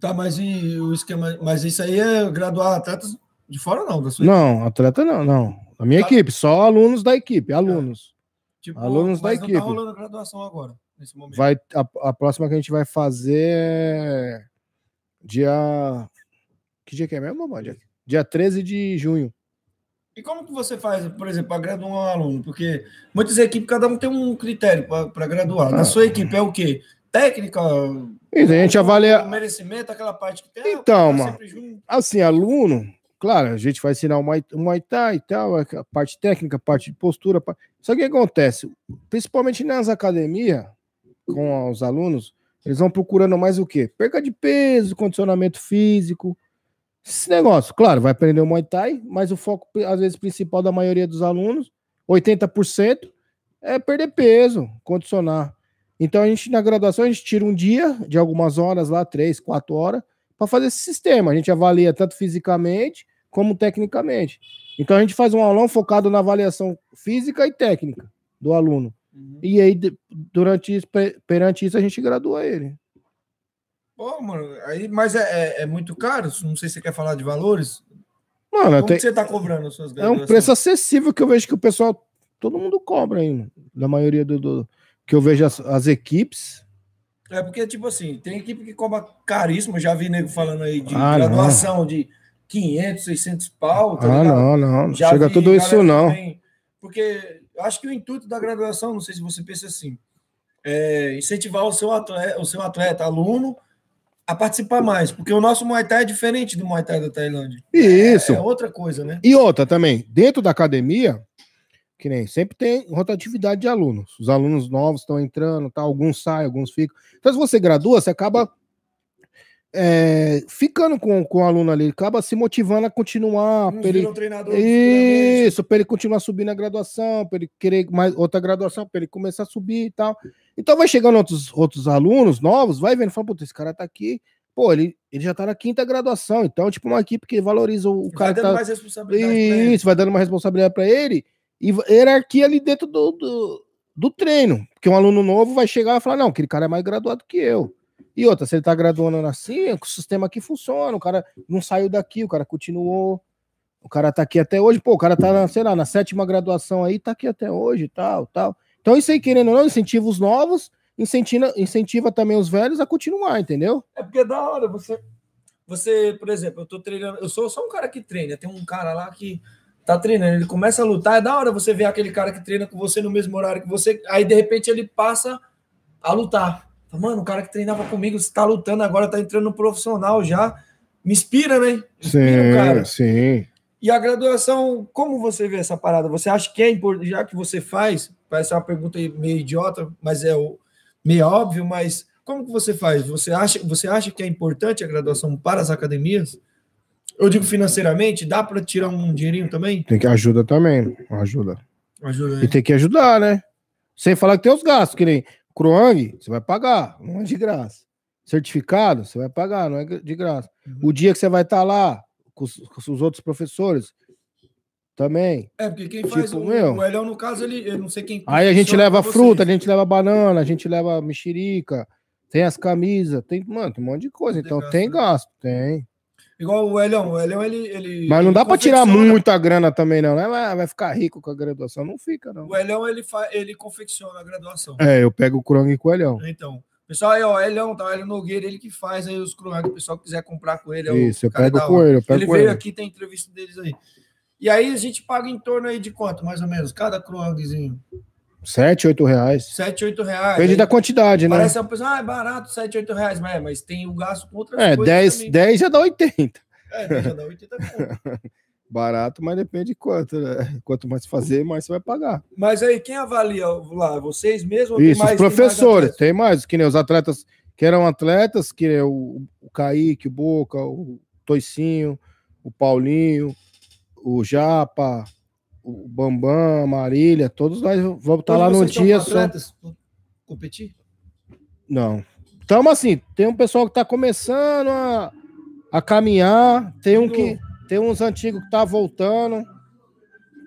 Tá, mas e o esquema. Mas isso aí é graduar atletas de fora, não? Da sua Não, atleta não, não. A minha Tá. equipe, só alunos da equipe, alunos. Tipo, alunos da não equipe. Tá rolando graduação agora, nesse momento. Vai, a, a próxima que a gente vai fazer é dia. Que dia que é mesmo, mano? Dia, dia 13 de junho. E como que você faz, por exemplo, para graduar um aluno? Porque muitas equipes, cada um tem um critério para graduar. Ah. Na sua equipe é o quê? Técnica? E a gente avalia. Merecimento, aquela parte que tem. ah, Então, mano. Assim, aluno, claro, a gente vai ensinar o Muay, o Thai e tal, a parte técnica, a parte de postura. pa- Só que o que acontece? Principalmente nas academias, com os alunos, eles vão procurando mais o quê? Perca de peso, condicionamento físico. Esse negócio, claro, vai aprender o Muay Thai, mas o foco, às vezes, principal da maioria dos alunos, 80%, é perder peso, condicionar. Então, a gente, na graduação, a gente tira um dia de algumas horas lá, três, quatro horas, para fazer esse sistema. A gente avalia tanto fisicamente como tecnicamente. Então a gente faz um aulão focado na avaliação física e técnica do aluno. E aí, durante isso, pe- perante isso, a gente gradua ele. Pô, mano, aí, mas é, é, é muito caro? Não sei se você quer falar de valores. Mano, Como tem- que você tá cobrando as suas é um preço acessível que eu vejo que o pessoal todo mundo cobra ainda. Da maioria do, do- que eu vejo as, as equipes. É porque, tipo assim, tem equipe que cobra caríssimo. Já vi nego falando aí de Ah, graduação de 500, 600 pau. tá ah, ligado? não, não. Não Já chega tudo isso, não. também- porque eu acho que o intuito da graduação, não sei se você pensa assim, é incentivar o seu atleta, o seu atleta, aluno, a participar mais. Porque o nosso Muay Thai é diferente do Muay Thai da Tailândia. Isso. É outra coisa, né? E outra também, dentro da academia, que nem sempre tem rotatividade de alunos. Os alunos novos estão entrando, tá? alguns saem, alguns ficam. Então, se você gradua, você acaba é, ficando com, com o aluno ali, acaba se motivando a continuar. Uns ele-. Isso, para ele continuar subindo a graduação, para ele querer mais outra graduação, para ele começar a subir e tal. Então vai chegando outros, outros alunos novos, vai vendo, fala, puta, esse cara tá aqui, pô, ele, ele já tá na quinta graduação, então, tipo, uma equipe que valoriza o, Vai cara que dando tá. mais responsabilidade pra ele. Isso, vai dando uma responsabilidade para ele e hierarquia ali dentro do, do, do treino. Porque um aluno novo vai chegar e falar: não, aquele cara é mais graduado que eu. E outra, se ele tá graduando assim, o sistema aqui funciona, o cara não saiu daqui, o cara continuou. O cara tá aqui até hoje, pô, o cara tá, na, sei lá, na sétima graduação aí, tá aqui até hoje e tal, tal. Então, isso aí, querendo ou não, incentiva os novos, incentiva, incentiva também os velhos a continuar, entendeu? É porque é da hora você. Você, por exemplo, eu tô treinando. Eu sou só um cara que treina. Tem um cara lá que tá treinando, ele começa a lutar. É da hora você ver aquele cara que treina com você no mesmo horário que você. Aí de repente ele passa a lutar. Mano, o cara que treinava comigo está lutando agora, tá entrando no profissional já. Me inspira, né? Inspira o cara. sim. E a graduação, como você vê essa parada? Você acha que é importante, já que você faz, parece uma pergunta meio idiota, mas é meio óbvio, mas como que você faz? Você acha, você acha que é importante a graduação para as academias? Eu digo financeiramente, dá para tirar um dinheirinho também? Tem que ajuda também, ajuda. Ajuda E tem que ajudar, né? Sem falar que tem os gastos, que nem Kruang, você vai pagar, não é de graça. Certificado, você vai pagar, não é de graça. Uhum. O dia que você vai estar lá com os, com os outros professores, também. É, porque quem Tipo, faz o, meu. o Elhão, no caso, ele, eu não sei quem. Aí a gente leva fruta, a gente leva banana, a gente leva mexerica, tem as camisas, tem, mano, tem um monte de coisa. Tem Então gasto, tem né? gasto, tem. Igual o Elhão, o Elhão, ele. ele Mas não dá pra tirar muita grana também, não. né? Vai, vai ficar rico com a graduação, não fica, não. O Elhão, ele, fa, ele confecciona a graduação. É, eu pego o Kruang e coelhão. Então, pessoal aí, ó, Elhão, tá? O Hélio Nogueira, ele que faz aí os cruang, o pessoal que quiser comprar com ele. é o Isso, eu cara pego da com ele, eu pego Ele veio ele. aqui, tem entrevista deles aí. E aí a gente paga em torno aí de quanto, mais ou menos? Cada cruangzinho? 7, 8 reais. 7, 8 reais. Depende da quantidade, né? Parece uma pessoa, ah, é barato, 7, 8 reais, mas, é, mas tem o gasto com outras É, coisas 10, também. 10 já dá 80. É, já dá 80 conto. Barato, mas depende de quanto, né? Quanto mais fazer, mais você vai pagar. Mas aí, quem avalia lá? Vocês mesmos? Isso, os mais- tem mais professores, tem mais, que nem os atletas que eram atletas, que é o, o Kaique, o Boca, o Toicinho, o Paulinho, o Japa, o Bambam, a Marília, todos nós vamos estar Hoje lá no dia só. atletas Competir? Não. Então, assim, tem um pessoal que tá começando a, a caminhar, tem um que tem uns antigos que tá voltando,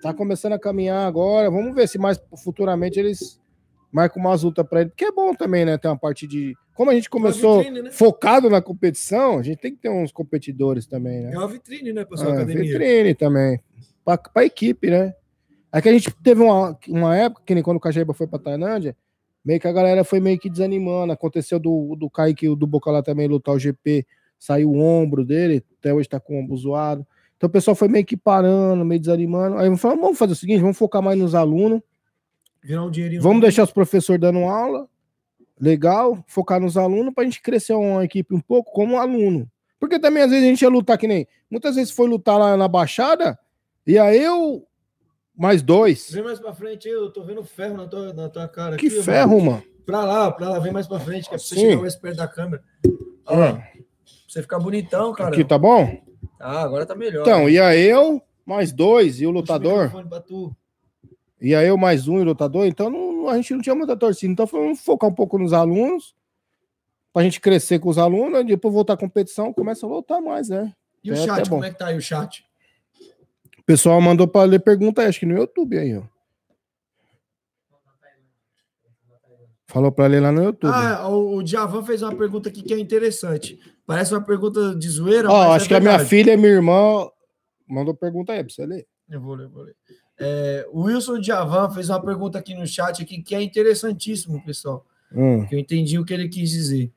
tá começando a caminhar agora. Vamos ver se mais futuramente eles marcam umas lutas para ele, porque é bom também, né? Ter uma parte de. Como a gente começou vitrine, né? focado na competição, a gente tem que ter uns competidores também, né? É uma vitrine, né, sua É, academia? vitrine também. Pra, pra equipe, né? É que a gente teve uma, uma época, que nem quando o Cajaíba foi pra Tailândia, meio que a galera foi meio que desanimando. Aconteceu do, do Kaique do Boca lá também lutar o GP, saiu o ombro dele, até hoje tá com o ombro zoado. Então o pessoal foi meio que parando, meio desanimando. Aí vamos falar, vamos fazer o seguinte, vamos focar mais nos alunos, Virar um dinheirinho. vamos deixar os professores dando aula, legal, focar nos alunos pra gente crescer uma equipe um pouco como aluno. Porque também às vezes a gente ia lutar que nem. Muitas vezes foi lutar lá na Baixada, e aí eu. Mais dois. Vem mais pra frente, eu tô vendo ferro na tua, na tua cara. Que aqui, ferro, mano. mano. Pra lá, pra lá, vem mais pra frente, que é pra você Sim. chegar mais perto da câmera. Ó, pra você ficar bonitão, cara. Aqui tá bom? Ah, agora tá melhor. Então, ia eu, mais dois, e o o lutador. microfone pra tu. Ia eu, mais um, e o lutador. Então não- a gente não tinha muita torcida. Então vamos focar um pouco nos alunos, pra gente crescer com os alunos, e depois voltar à competição, começa a voltar mais, né? E o É, chat, até bom. como é que tá aí o chat? O pessoal mandou pra ler pergunta aí, acho que no YouTube aí, ó. Falou pra ler lá no YouTube. Ah, o, o Djavan fez uma pergunta aqui que é interessante. Parece uma pergunta de zoeira, Ó, mas acho é que a minha filha e minha irmã mandou pergunta aí pra você ler. Eu vou ler, vou ler. É, o Wilson Djavan fez uma pergunta aqui no chat aqui, que é interessantíssimo, pessoal. Hum. Eu entendi o que ele quis dizer.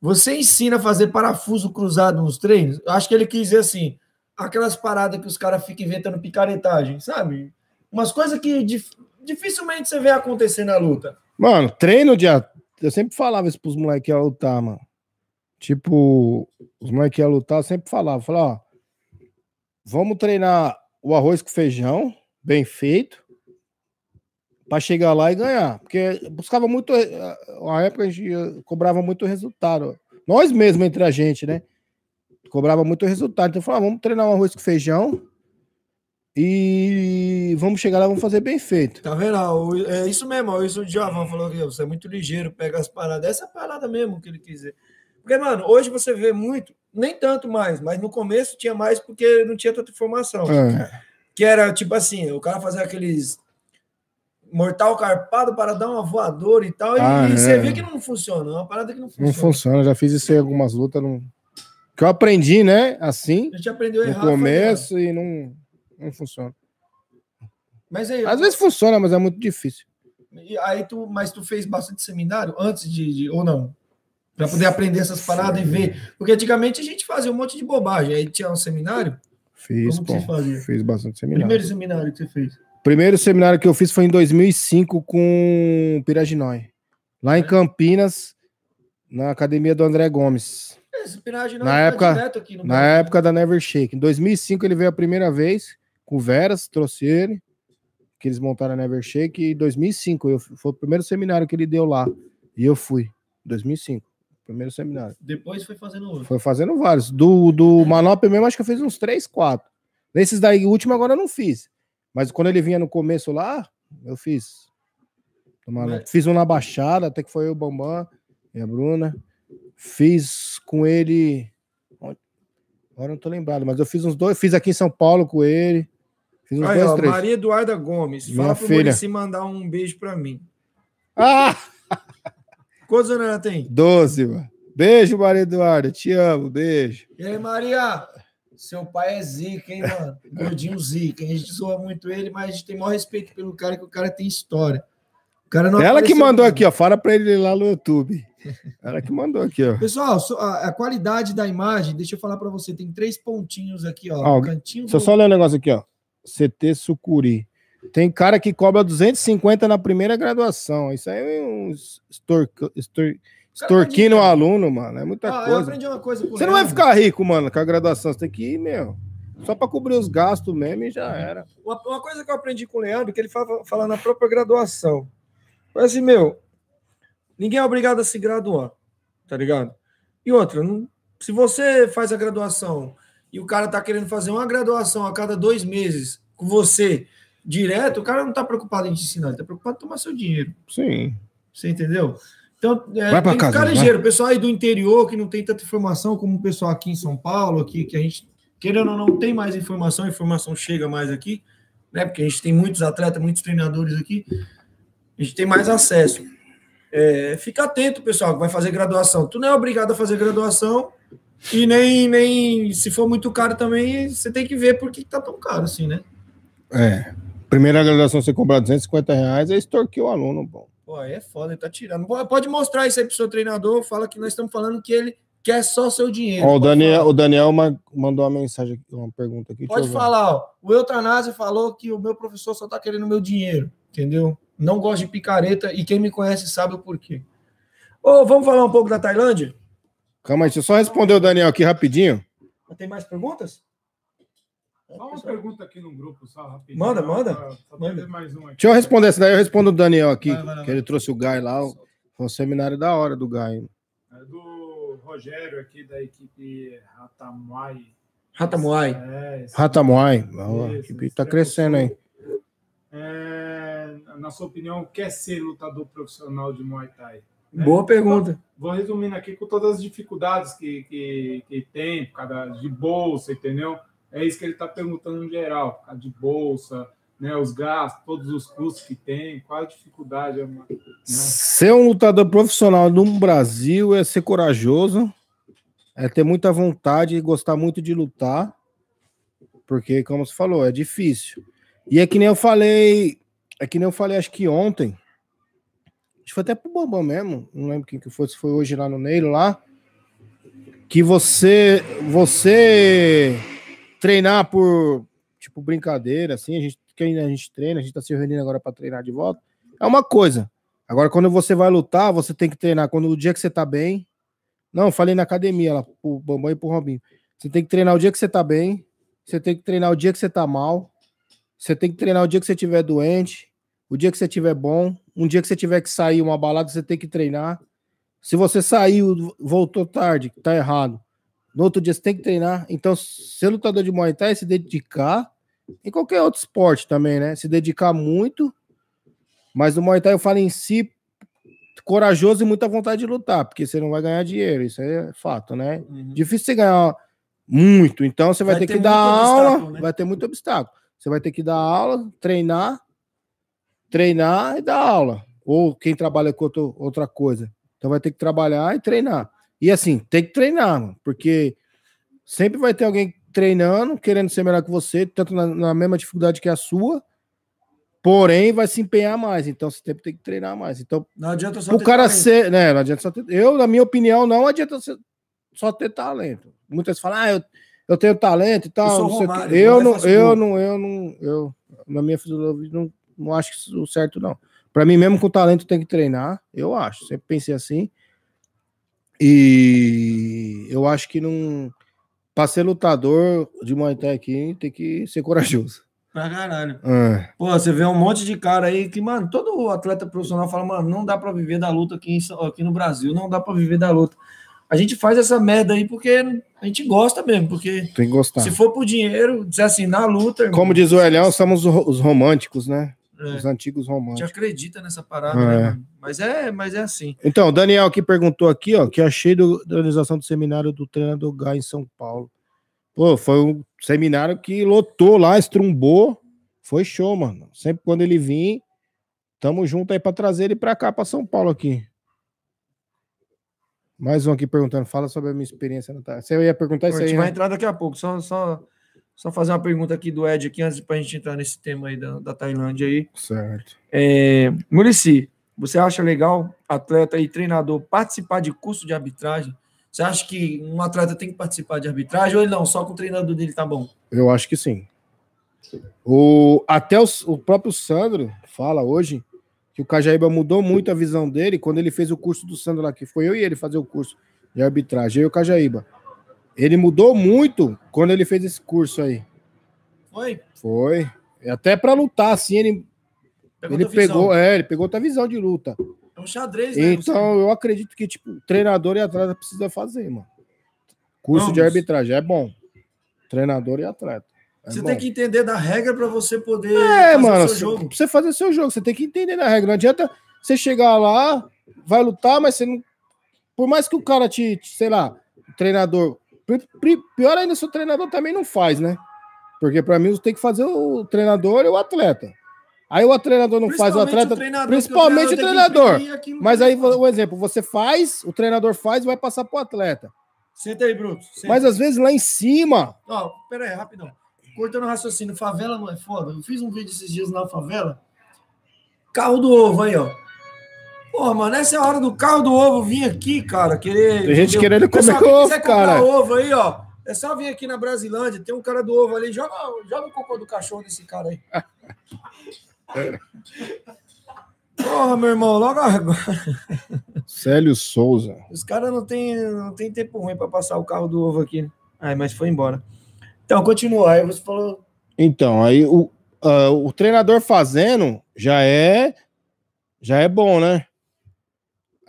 Você ensina a fazer parafuso cruzado nos treinos? Eu acho que ele quis dizer assim, aquelas paradas que os caras ficam inventando picaretagem, sabe? Umas coisas que dif- dificilmente você vê acontecer na luta. Mano, treino de. Eu sempre falava isso pros moleques que iam lutar, mano. Tipo, os moleques que iam lutar, sempre falava, falava, ó, vamos treinar o arroz com feijão, bem feito, pra chegar lá e ganhar. Porque buscava muito. eh, Na época a gente eh, cobrava muito resultado. Nós mesmos entre a gente, né? Cobrava muito resultado. Então, falava, vamos treinar um arroz com feijão e vamos chegar lá, vamos fazer bem feito. Tá vendo? o- É isso mesmo, ó, o Djavan falou que você é muito ligeiro, pega as paradas. Essa é a parada mesmo que ele quis dizer. Porque, mano, hoje você vê muito, nem tanto mais, mas no começo tinha mais porque não tinha tanta informação. É. Que era tipo assim, o cara fazia aqueles mortal carpado para dar uma voadora e tal, e, Ah, e é. você vê que não funciona, é uma parada que não funciona. Não funciona, já fiz isso em algumas lutas. Não... Que eu aprendi, né? Assim, A gente aprendeu no errado. foi começo e não, não funciona. Mas aí, Às vezes funciona, mas é muito difícil. e aí tu, mas tu fez bastante seminário antes de, de- ou não? Para poder aprender essas paradas e ver. Porque antigamente a gente fazia um monte de bobagem. Aí tinha um seminário. Fiz, Como que pô. você fazia? Fiz bastante seminário. Primeiro seminário que você fez. Primeiro seminário que eu fiz foi em 2005 com o Piraginói. Lá É. em Campinas, na academia do André Gomes. Esse piragem não Na tá época- direto aqui no Na Brasil, época da Never Shake. Em 2005 ele veio a primeira vez com o Veras, trouxe ele, que eles montaram a Never Shake. E em 2005 eu, foi o primeiro seminário que ele deu lá. E eu fui. 2005. Primeiro seminário. Depois foi fazendo outro. Foi fazendo vários. Do, do Manop mesmo, acho que eu fiz uns 3, 4. Nesses daí, o último agora eu não fiz. Mas quando ele vinha no começo lá, eu fiz. Mas- Fiz um na Baixada, até que foi o Bambam e a Bruna. Fiz com ele. Agora eu não tô lembrado, mas eu fiz uns dois. Fiz aqui em São Paulo com ele. Fiz uns Aí, dois, ó, três. Maria Eduarda Gomes. Minha Fala pro filha. Murici mandar um beijo pra mim. Ah! Quantos anos ela tem? 12, mano. Beijo, Maria Eduarda. Te amo, beijo. E aí, Maria? Seu pai é zica, hein, mano? Gordinho zica. A gente zoa muito ele, mas a gente tem maior respeito pelo cara, que o cara tem história. O cara não Ela que mandou aqui, ó. Fala pra ele lá no YouTube. Ela que mandou aqui, ó. Pessoal, so- a, qualidade da imagem, deixa eu falar pra você, tem três pontinhos aqui, ó. Ó, cantinho Deixa eu do- só ler um negócio aqui, ó. CT Sucuri. Tem cara que cobra 250 na primeira graduação. Isso aí é um extor, extorquindo o aluno, mano. É muita Ah, eu coisa. aprendi uma coisa Você não vai ficar rico, mano, com a graduação. Você tem que ir, meu. Só pra cobrir os gastos mesmo e já era. Uma, uma coisa que eu aprendi com o Leandro, que ele fala, fala na própria graduação. Foi assim, meu, ninguém é obrigado a se graduar, tá ligado? E outra, não- se você faz a graduação e o cara tá querendo fazer uma graduação a cada dois meses com você direto, o cara não tá preocupado em te ensinar, ele tá preocupado em tomar seu dinheiro. Sim. Você entendeu? Então, é, Vai tem casa, ficar ligeiro. O pessoal aí do interior que não tem tanta informação como o pessoal aqui em São Paulo, aqui, que a gente, querendo ou não, tem mais informação, a informação chega mais aqui, né? Porque a gente tem muitos atletas, muitos treinadores aqui, a gente tem mais acesso. É, fica atento, pessoal, que vai fazer graduação. Tu não é obrigado a fazer graduação e nem, nem se for muito caro também, você tem que ver por que que tá tão caro assim, né? É. Primeira graduação você cobrar 250 reais, é extorquir o aluno, bom. Pô, aí é foda, ele tá tirando. Pode- mostrar isso aí pro seu treinador, fala que nós estamos falando que ele quer só seu dinheiro. Ó, o Daniel, falar. o Daniel ma- mandou uma mensagem, uma pergunta aqui. Pode falar, ó. O Eutanásio falou que o meu professor só tá querendo meu dinheiro, entendeu? Não gosta de picareta e quem me conhece sabe o porquê. Ô, vamos falar um pouco da Tailândia? Calma aí, deixa eu só responder o Daniel aqui rapidinho. Tem mais perguntas? Só uma pergunta aqui no grupo, só rapidinho. Manda, manda. Só- Só Manda. mais uma aqui. Deixa eu responder essa daí, eu respondo o Daniel aqui, Vai, vai, vai. que ele trouxe o Guy lá. o- Foi um seminário da hora do Guy. É do Rogério aqui da equipe Ratamuai. Ratamuai. É, Ratamuai. A equipe esse tá tempo crescendo aí. É, na sua opinião, quer ser lutador profissional de Muay Thai? né? Boa pergunta. Vou resumindo aqui com todas as dificuldades que, que, que tem, por causa de bolsa, entendeu? É isso que ele está perguntando em geral, de bolsa, né, os gastos, todos os custos que tem, qual a dificuldade? Né? Ser um lutador profissional no Brasil é ser corajoso, é ter muita vontade e gostar muito de lutar, porque, como você falou, é difícil. E é que nem eu falei, é que nem eu falei, acho que ontem. Acho que foi até pro Bambam mesmo, não lembro quem que foi, se foi hoje lá no Neiro lá. Que você, você treinar por, tipo, brincadeira, assim, a gente, quem a gente treina, a gente tá se reunindo agora para treinar de volta, é uma coisa. Agora, quando você vai lutar, você tem que treinar. Quando o dia que você tá bem. Não, falei na academia lá, pro Bambam e pro Robinho. Você tem que treinar o dia que você tá bem. Você tem que treinar o dia que você tá mal. Você tem que treinar o dia que você estiver doente. O dia que você estiver bom. Um dia que você tiver que sair uma balada, você tem que treinar. Se você saiu, voltou tarde, tá errado. No outro dia você tem que treinar. Então, ser lutador de Muay Thai é se dedicar. Em qualquer outro esporte também, né? Se dedicar muito mas no Muay Thai eu falo em si, corajoso e muita vontade de lutar, porque você não vai ganhar dinheiro, isso é fato, né? Uhum. Difícil você ganhar muito, então você vai, vai ter, ter, que dar aula, né? vai ter muito obstáculo. Você vai ter que dar aula, treinar, treinar e dar aula. Ou quem trabalha com outro, outra coisa. Então vai ter que trabalhar e treinar. E assim, tem que treinar, mano, porque sempre vai ter alguém treinando, querendo ser melhor que você, tanto na, na mesma dificuldade que a sua, Porém, vai se empenhar mais, então você tem que treinar mais. Então, não adianta só o cara talento. ser, né? Não adianta só ter. Eu, na minha opinião, não adianta só ter talento. Muitas falam, ah, eu, eu tenho talento e tal. Eu, Romário, eu não, eu não, eu não, eu na minha filosofia não, não acho isso certo não. Para mim mesmo com talento tem que treinar, eu acho. Sempre pensei assim. E eu acho que não para ser lutador de Muay Thai aqui tem que ser corajoso. Pra caralho. É. Pô, você vê um monte de cara aí que, mano, todo atleta profissional fala, mano, não dá pra viver da luta aqui, em, aqui no Brasil, não dá pra viver da luta. A gente faz essa merda aí porque a gente gosta mesmo, porque Tem que gostar. se for por dinheiro, dizer assim, na luta. Irmão, Como diz o Elhão, somos os românticos, né? É. Os antigos românticos. A gente acredita nessa parada, né, é. né, Mas é, mas é assim. Então, o Daniel aqui perguntou aqui, ó, que achei do, da organização do seminário do treinador Gai em São Paulo. Pô, foi um seminário que lotou lá, estrumbou. Foi show, mano. Sempre quando ele vir, tamo junto aí para trazer ele para cá, para São Paulo aqui. Mais um aqui perguntando, fala sobre a minha experiência no Você ia perguntar isso aí? A gente né? vai entrar daqui a pouco. Só, só, só fazer uma pergunta aqui do Ed aqui antes para a gente entrar nesse tema aí da, da Tailândia aí. Certo. É, Murici, você acha legal atleta e treinador participar de curso de arbitragem? Você acha que um atleta tem que participar de arbitragem ou ele não, só com o treinador dele tá bom? Eu acho que sim. O, até os, o próprio Sandro fala hoje que o Cajaíba mudou muito a visão dele quando ele fez o curso do Sandro lá, que foi eu e ele fazer o curso de arbitragem, eu e o Cajaíba. Ele mudou muito quando ele fez esse curso aí. Foi? Foi. Até para lutar, assim, ele, pegou ele pegou, é, ele pegou outra visão de luta. É um xadrez, né? Então, eu acredito que, tipo, treinador e atleta precisa fazer, mano. Curso Vamos. de arbitragem é bom. Treinador e atleta. É você bom. tem que entender da regra para você poder é, fazer mano, seu jogo. Pra você fazer seu jogo, você tem que entender da regra. Não adianta você chegar lá, vai lutar, mas você não. Por mais que o cara te, te sei lá, o treinador. Pior ainda se o treinador também não faz, né? Porque para mim tem que fazer o treinador e o atleta. Aí o treinador não faz o atleta, o principalmente o treinador. O treinador. Mas aí o exemplo, você faz, o treinador faz e vai passar pro atleta. Senta aí, Bruto. Senta. Mas às vezes lá em cima. Ó, pera aí, rapidão. Cortando o raciocínio, favela não é foda. Eu fiz um vídeo esses dias na favela. Carro do ovo aí, ó. Porra, mano, essa é a hora do carro do ovo vir aqui, cara. Querer, tem gente querendo comer ovo, cara. ovo aí, ó. É só vir aqui na Brasilândia, tem um cara do ovo ali. Joga, joga o cocô do cachorro desse cara aí. Porra, meu irmão, logo agora. Célio Souza. Os caras não tem, não tem tempo ruim para passar o carro do ovo aqui. Né? Ai, mas foi embora. Então, continua. Aí você falou. Então, aí o, uh, o treinador fazendo já é já é bom, né?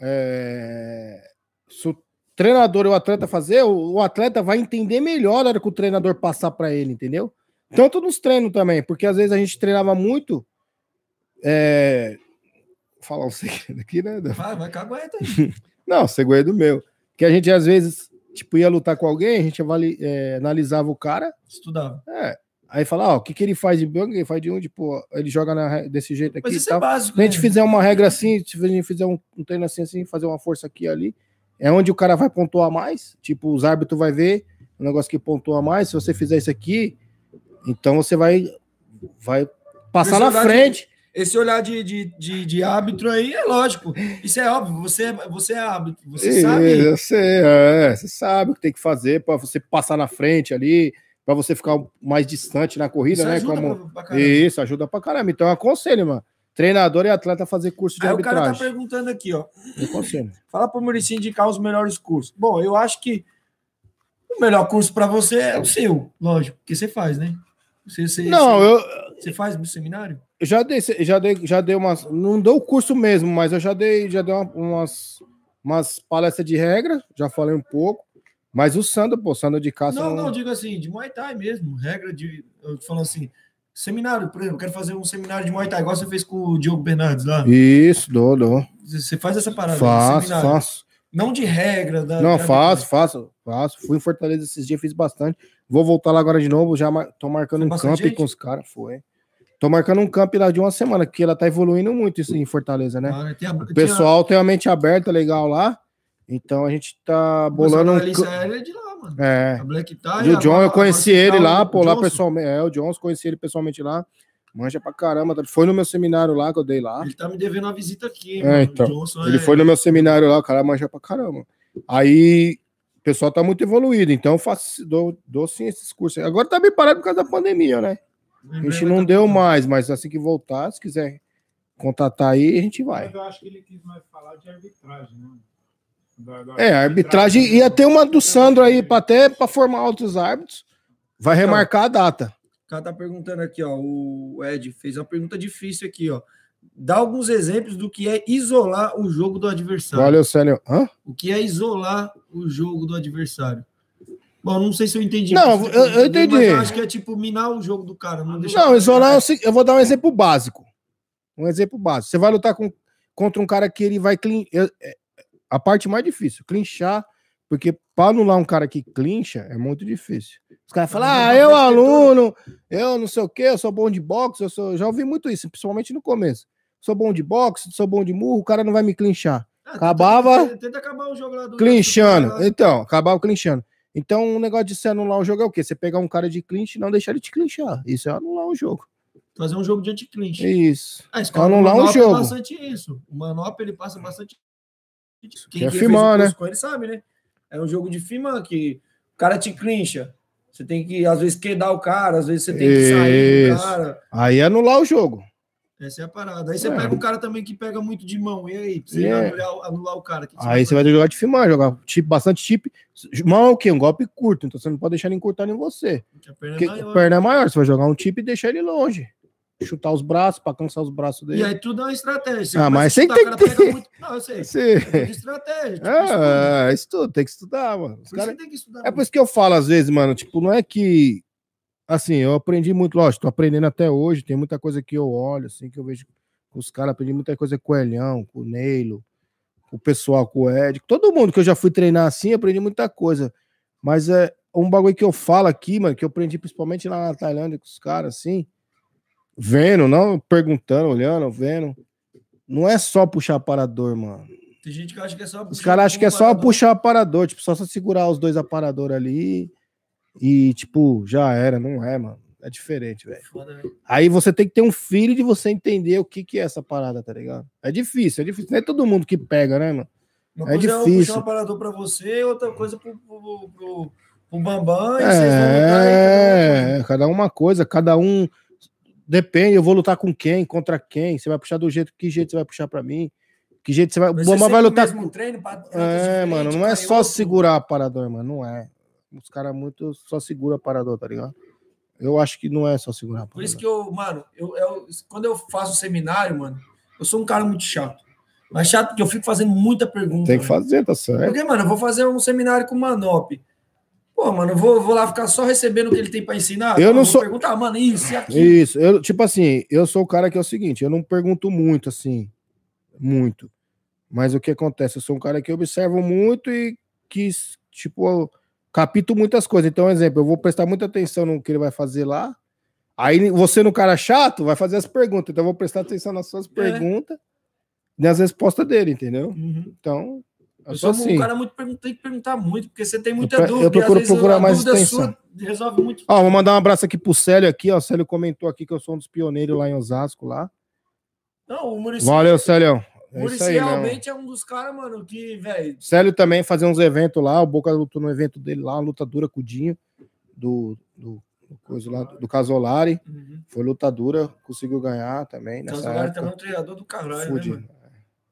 É, se o treinador e o atleta fazer, o, atleta vai entender melhor na hora que o treinador passar para ele, entendeu? Tanto nos treinos também, porque às vezes a gente treinava muito é... Vou falar um segredo aqui, né? Vai, vai cagueta aí. Não, segredo meu. Que a gente às vezes, tipo, ia lutar com alguém, a gente avali, é, analisava o cara. Estudava. É. Aí fala, ó, o que, que ele faz de bang, ele faz de um, tipo, ele joga na, desse jeito aqui. Mas isso é básico. Se a gente né? fizer uma regra assim, se a gente fizer um, um treino assim, assim, fazer uma força aqui ali, é onde o cara vai pontuar mais. Tipo, os árbitros vai ver o um negócio que pontua mais. Se você fizer isso aqui, então você vai, vai passar na de- frente. Esse olhar de, de, de, de árbitro aí é lógico. Isso é óbvio. Você, é- você é árbitro. Você Isso, sabe. Eu sei, é, você sabe o que tem que fazer para você passar na frente ali, para você ficar mais distante na corrida, Isso né? Como... pra-. Isso, ajuda pra caramba. Então eu aconselho, mano. Treinador e atleta fazer curso de Aí o cara tá arbitragem. perguntando aqui, ó. Eu aconselho. Fala pro Murici indicar os melhores cursos. Bom, eu acho que o melhor curso para você é o seu, lógico, porque você faz, né? Você, você, Não, você, eu, você faz no seminário? eu já dei, já dei, já dei umas. Não deu o curso mesmo, mas eu já dei, já dei uma- umas, umas palestras de regra, já falei um pouco. Mas o Sandro, pô, Sandro de Castro. Não, não, digo assim, de Muay Thai mesmo. Regra de. Eu falando assim, seminário, por exemplo, quero fazer um seminário de Muay Thai, igual você fez com o Diogo Bernardes lá. Isso, dou, dou. Você faz essa parada. aí, Faço, seminário. faço. Não de regra. Da, Não, faço, faço, faço. Fui em Fortaleza esses dias, fiz bastante. Vou voltar lá agora de novo. Já mar... tô marcando Foi um camp gente? com os caras. Foi. Tô marcando um camp lá de uma semana, porque ela tá evoluindo muito isso em Fortaleza, né? Ah, tem a- O pessoal tem a mente aberta, legal lá. Então a gente tá bolando um. Alice ca- Aérea é de lá, mano. É. A Black Tie. E o a- John, a- eu conheci a- ele lá, pô, lá pessoalmente. É, o Johnson, conheci ele pessoalmente lá. Manja pra caramba. Foi no meu seminário lá que eu dei lá. Ele tá me devendo uma visita aqui, É, mano. então. Johnson Ele é- foi no meu seminário lá, o cara manja pra caramba. Aí o pessoal tá muito evoluído, então eu faço, dou, dou sim esses cursos. Agora tá bem parado por causa da pandemia, né? A gente não deu mais, mas assim que voltar, se quiser contatar aí, a gente vai. Mas eu acho que ele quis mais falar de arbitragem, né? Da- da É, a arbitragem ia ter uma do Sandro aí, pra até para formar outros árbitros. Vai remarcar a data. O cara tá perguntando aqui, ó. O Ed fez uma pergunta difícil aqui, ó. Dá alguns exemplos do que é isolar o jogo do adversário. Valeu, Célio. Hã? O que é isolar o jogo do adversário? Bom, não sei se eu entendi. Não, eu- eu entendi. Mas eu acho que é tipo minar o jogo do cara. Não, deixa Não, isolar, eu, sei- eu vou dar um exemplo básico. Um exemplo básico. Você vai lutar com, contra um cara que ele vai. Clean, eu- é- a parte mais difícil, clinchar, porque para anular um cara que clincha é muito difícil. Os caras falam, ah, eu aluno, eu não sei o quê, eu sou bom de boxe, eu sou. Já ouvi muito isso, principalmente no começo. Sou bom de boxe, sou bom de murro, o cara não vai me clinchar. Ah, acabava Tenta, tenta acabar o jogo lá do. Clinchando. do- Então, acabava clinchando. Então, o negócio de você anular o jogo é o quê? Você pegar um cara de clinch e não deixar ele te clinchar. Isso é anular o jogo. Fazer um jogo de anti-clinch. Isso. A escola anular do um jogo. É bastante isso. O Manop ele passa bastante. Quem, Quer quem o né? com ele sabe, né? É um jogo de firma que o cara te clincha. Você tem que, às vezes, quedar o cara, às vezes você tem que sair do cara. Aí é anular o jogo. Essa é a parada. Aí você É. pega um cara também que pega muito de mão. E aí, você É. anular, anular o cara. que Aí você vai jogar de filmar, jogar chip, bastante chip. Mão é o quê? Um golpe curto. Então você não pode deixar ele encurtar em você. Porque a perna é Porque maior. a perna é maior. Você vai jogar um chip e deixar ele longe. Chutar os braços para cansar os braços dele. E aí tudo é uma estratégia. Ah, mas você tem que ter. muito- Não, eu sei. Sim. É estratégia. Tipo, estudo. É, isso tudo, tem que estudar, mano. Os Por cara- tem que estudar. É por isso que eu falo às vezes, mano, tipo, não é que assim, eu aprendi muito, lógico, tô aprendendo até hoje, tem muita coisa que eu olho, assim, que eu vejo com os caras, aprendi muita coisa com o Elhão, com o Neilo, com o pessoal, com o Ed, todo mundo que eu já fui treinar assim, aprendi muita coisa. Mas é um bagulho que eu falo aqui, mano, que eu aprendi principalmente lá na Tailândia com os caras, assim, vendo, não perguntando, olhando, vendo. Não é só puxar aparador, mano. Tem gente que acha que é só. Os caras acham que é só parador. puxar aparador, tipo, só, só segurar os dois aparadores ali e, tipo, já era, não é, mano. É diferente, velho. Aí você tem que ter um filho de você entender o que, que é essa parada, tá ligado? É difícil, é difícil. Não é todo mundo que pega, né, mano? Uma É eu difícil. puxar um aparador pra você, outra coisa pro, pro, pro, pro Bambam. e vocês vão lutar aí, É, cada uma coisa, cada um. Depende, eu vou lutar com quem, contra quem. Você vai puxar do jeito, que jeito você vai puxar pra mim? Que jeito você vai. Bambam ser vai lutar. mesmo treino pra É, mano, não é só canhoto. segurar aparador, mano, não é. Os caras muito só segura aparador, tá ligado? Eu acho que não é só segurar Por isso que eu, mano, eu, eu- quando eu faço seminário, mano, eu sou um cara muito chato. Mas chato porque eu fico fazendo muita pergunta. Tem que fazer, tá certo? Porque, mano, eu vou fazer um seminário com o Manop. Pô, mano, vou, vou lá ficar só recebendo o que ele tem pra ensinar. Eu não sou- perguntar, mano, isso e aquilo. Isso, eu, tipo assim, eu sou o cara que é o seguinte, eu não pergunto muito, assim, muito. Mas o que acontece? Eu sou um cara que observo muito e que, tipo, capito muitas coisas. Então, exemplo, eu vou prestar muita atenção no que ele vai fazer lá. Aí você, no cara chato, vai fazer as perguntas. Então, eu vou prestar atenção nas suas perguntas e nas respostas dele, entendeu? Uhum. Então, Eu Eu sou sou assim. um cara muito tem que perguntar muito, porque você tem muita Eu dúvida. eu procuro procurar mais extensão. sua resolve muito. Ó, vou mandar um abraço aqui pro Célio aqui, ó. O Célio comentou aqui que eu sou um dos pioneiros lá em Osasco lá. Não, o Muricy, Valeu, Célio. o É Muricy aí, né? realmente é um dos caras, mano, que, velho, Célio também fazer uns eventos lá. O Boca lutou no evento dele lá, uma luta dura com o Dinho, do, do, do, coisa lá, do Casolari. Foi luta dura, conseguiu ganhar também nessa Casolari também é um treinador do caralho, né, mano?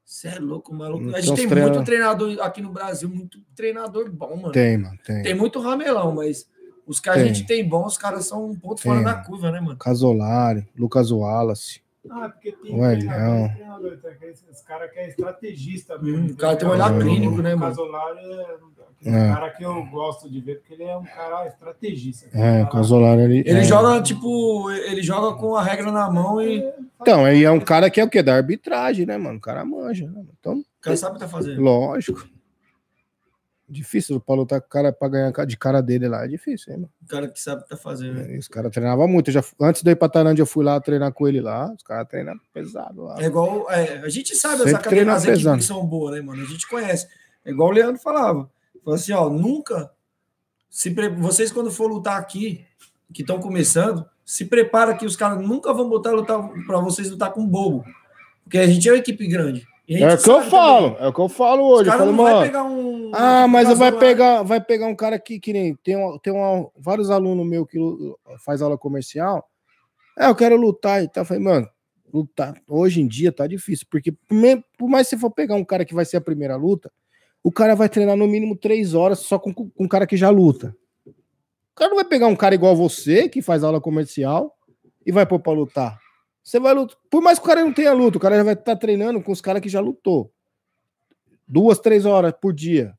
Você é louco, maluco. Hum, A gente tem treina- muito treinador aqui no Brasil, muito treinador bom, mano. Tem, mano, tem. Tem muito ramelão, mas os que a Tem. gente tem bom, os caras são um ponto Tem. fora da curva, né, mano? Casolari, Lucas Wallace. Ah, porque tem Ué, treinador, treinador, tá? Aqueles- Esse cara que é estrategista Hum, mesmo. o cara tem um olhar clínico, né, O mano? Casolari é um É. cara que eu gosto de ver, porque ele é um cara estrategista. É, Cara, Casolari ele. Ele é. joga, tipo, ele joga com a regra na mão e o Então, aí é um cara que é o quê? Da arbitragem, né, mano? O cara manja, né? Então, cara sabe o que tá fazendo. lógico. Difícil pra lutar com o cara pra ganhar de cara dele lá. É difícil, hein, mano? O cara que sabe o que tá fazendo. né? Esse cara treinava muito. Eu já, antes de ir pra Tailândia, eu fui lá treinar com ele lá. Os caras treinam pesado lá. É igual. é, a gente sabe as Sempre academias, treina as equipes pesado. que são boas, né, mano? A gente conhece. É igual o Leandro falava. Falou assim, ó, nunca. Se pre- Vocês, quando for lutar aqui, que estão começando, se prepara que os caras nunca vão botar lutar para vocês lutar com bobo. Porque a gente é uma equipe grande. É o que eu falo. também. É o que eu falo Os hoje. Eu caras falo, não vai pegar um. Ah, mas vai pegar, vai pegar um cara que, que nem tem, um, tem um, vários alunos meus que faz aula comercial. É, eu quero lutar e tal. Eu falei, mano, lutar hoje em dia tá difícil, porque por mais que você for pegar um cara que vai ser a primeira luta, o cara vai treinar no mínimo três horas só com, com um cara que já luta. O cara não vai pegar um cara igual você, que faz aula comercial, e vai pôr pra lutar. Você vai lutar. Por mais que o cara não tenha luta, o cara já vai estar treinando com os caras que já lutou. Duas, três horas por dia.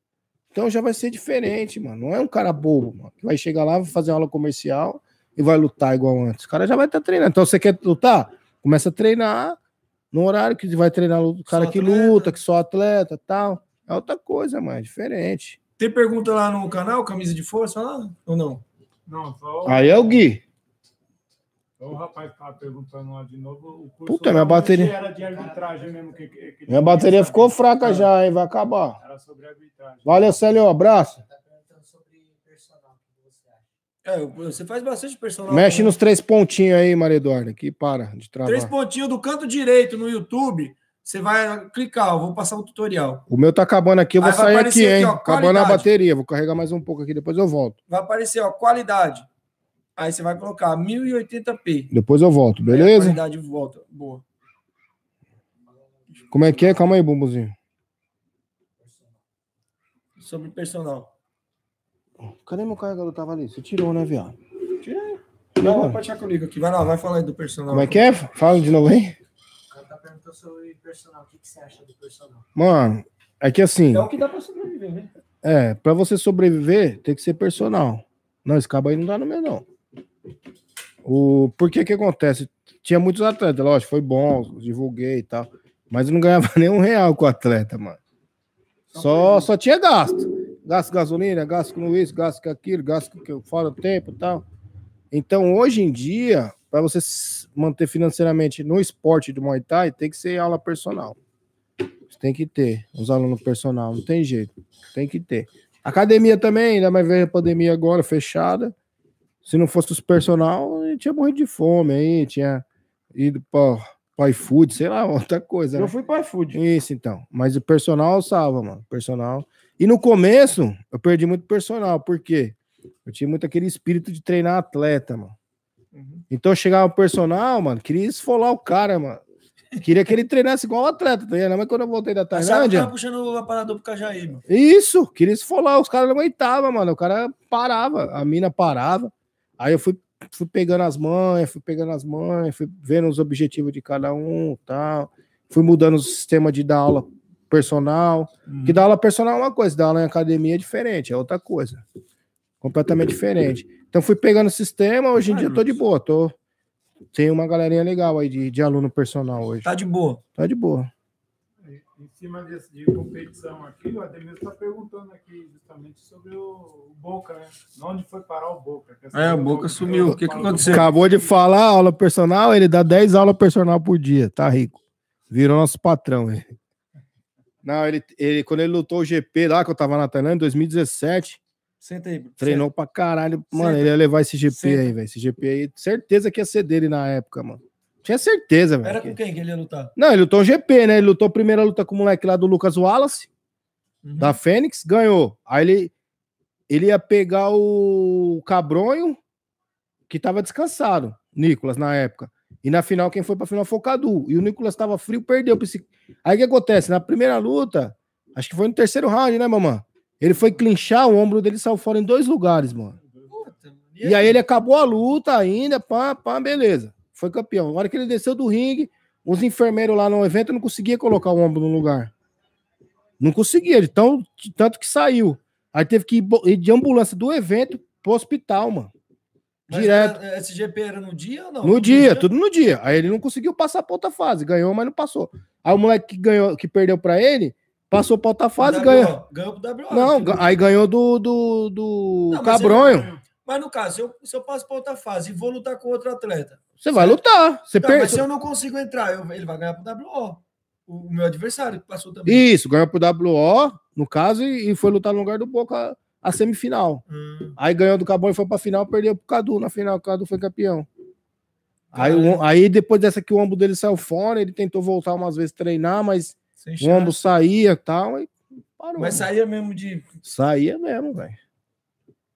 Então já vai ser diferente, mano. Não é um cara bobo, mano. que Vai chegar lá, vai fazer aula comercial e vai lutar igual antes. O cara já vai estar treinando. Então você quer lutar? Começa a treinar no horário que vai treinar o cara Só que atleta. luta, que só atleta e tal. É outra coisa, mano. É diferente. Tem pergunta lá no canal, camisa de força lá? Ou não? Não, só, Aí é o Gui. só o rapaz que tava perguntando lá de novo. O curso Puta, minha bateria- Era de arbitragem mesmo. Que, que, que Minha bateria ficou fraca já, hein? Vai acabar. Era sobre arbitragem. Valeu, Célio. Abraço. Tá perguntando sobre personal, o que você acha? É, você faz bastante personal. Mexe nos três pontinhos aí, Maria Eduarda, que para de travar. Três pontinhos do canto direito no YouTube. Você vai clicar, eu vou passar um tutorial. O meu tá acabando aqui, eu vou sair aqui, aparecer hein? aqui, ó, Acabando a bateria, vou carregar mais um pouco aqui, depois eu volto. Vai aparecer, ó, qualidade. Aí você vai colocar 1080p. Depois eu volto, Aí a beleza? qualidade volta. Boa. Como é que é? Calma aí, bumbuzinho. Sobre personal. Cadê meu carregador? Tava ali. Você tirou, né, viado? Não, pode deixar que eu ligo aqui. Vai lá, vai falar aí do personal. Como é que é? Fala de novo aí. O perguntando sobre personal, o que, que você acha do personal? Mano, é que assim, É o que dá pra sobreviver, né? é, pra você sobreviver, tem que ser personal. Não, esse cabo aí não dá no meu, não. O, por que que acontece? Tinha muitos atletas, lógico, foi bom, divulguei e tal. Mas eu não ganhava nem um real com o atleta, mano. Só, só tinha gasto. Gasto com gasolina, gasto com isso, gasto com aquilo, gasto com fora do tempo e tal. Então, hoje em dia, para você se manter financeiramente no esporte do Muay Thai, tem que ser aula personal. Você tem que ter os alunos personal, não tem jeito. Tem que ter. Academia também, ainda mais veio a pandemia agora, fechada. Se não fosse os personal, eu tinha morrido de fome aí, tinha ido para iFood, sei lá, outra coisa. né? Eu fui para iFood. Isso, então. Mas o personal salva, mano. Personal. E no começo, eu perdi muito personal. Por quê? Eu tinha muito aquele espírito de treinar atleta, mano. Uhum. Então chegava o personal, mano, queria esfolar o cara, mano. Queria que ele treinasse igual o atleta, tá ligado? Mas quando eu voltei da Tailândia. tava puxando o aparador pro Cajaí, mano. Isso, queria esfolar. Os caras não aguentavam, mano. O cara parava, a mina parava. Aí eu fui, fui pegando as manhas, fui pegando as manhas, fui vendo os objetivos de cada um tal. Fui mudando o sistema de dar aula personal. Que dar aula personal é uma coisa, dar aula em academia é diferente, é outra coisa. Completamente diferente. Então fui pegando o sistema, hoje em dia eu tô de boa. Tô, tem uma galerinha legal aí de, de aluno personal hoje. Tá de boa. Tá de boa. Em cima desse, de competição aqui, o Ademir está perguntando aqui justamente sobre o, o Boca, né? Onde foi parar o Boca? É, o Boca sumiu. O que que aconteceu? Acabou de falar aula personal, ele dá 10 aulas personal por dia, tá rico. Virou nosso patrão. Ele. Não, ele, ele, quando ele lutou o GP lá, que eu tava na Tailândia, em 2017, Senta aí, Bruno. treinou pra caralho. Mano, Senta. ele ia levar esse GP Senta. aí, velho. Esse GP aí, certeza que ia ser dele na época, mano. Tinha certeza, Senta. Era velho. com quem que ele ia lutar? Não, ele lutou o GP, né? Ele lutou a primeira luta com o moleque lá do Lucas Wallace, Uhum. da Fênix, ganhou. Aí ele, ele ia pegar o Cabronho, que tava descansado, Nicolas, na época. E na final, quem foi pra final foi o Cadu. E o Nicolas tava frio, perdeu. esse- Aí o que acontece? Na primeira luta, acho que foi no terceiro round, né, mamãe? Ele foi clinchar, o ombro dele saiu fora em dois lugares, mano. E aí ele acabou a luta ainda, pá, pá, beleza. Foi campeão. Na hora que ele desceu do ringue, os enfermeiros lá no evento não conseguiam colocar o ombro no lugar. Não conseguia, de tão, de tanto que saiu. Aí teve que ir de ambulância do evento pro hospital, mano. Mas Direto. era- esse GP era no dia ou não? No Todo dia, tudo no dia. Aí ele não conseguiu passar pra outra fase. Ganhou, mas não passou. Aí o moleque que ganhou, que perdeu pra ele, passou pra outra fase e ganhou. WO. Ganhou pro WO. Não, aí ganhou do, do, do Não, mas Cabronho. Mas no caso, se eu, se eu passo pra outra fase e vou lutar com outro atleta, Você vai lutar. Você Tá, mas perde. se eu não consigo entrar, eu- ele vai ganhar pro WO. O, o meu adversário que passou também. Isso, ganhou pro WO, no caso, e, e foi lutar no lugar do Boca a semifinal. Hum. Aí ganhou do Cabão e foi pra final, perdeu pro Cadu na final, o Cadu foi campeão. Aí, aí depois dessa que o ombro dele saiu fora, ele tentou voltar umas vezes treinar, mas o ombro saía e tal, e parou. Mas mano. saía mesmo de. Saía mesmo, velho.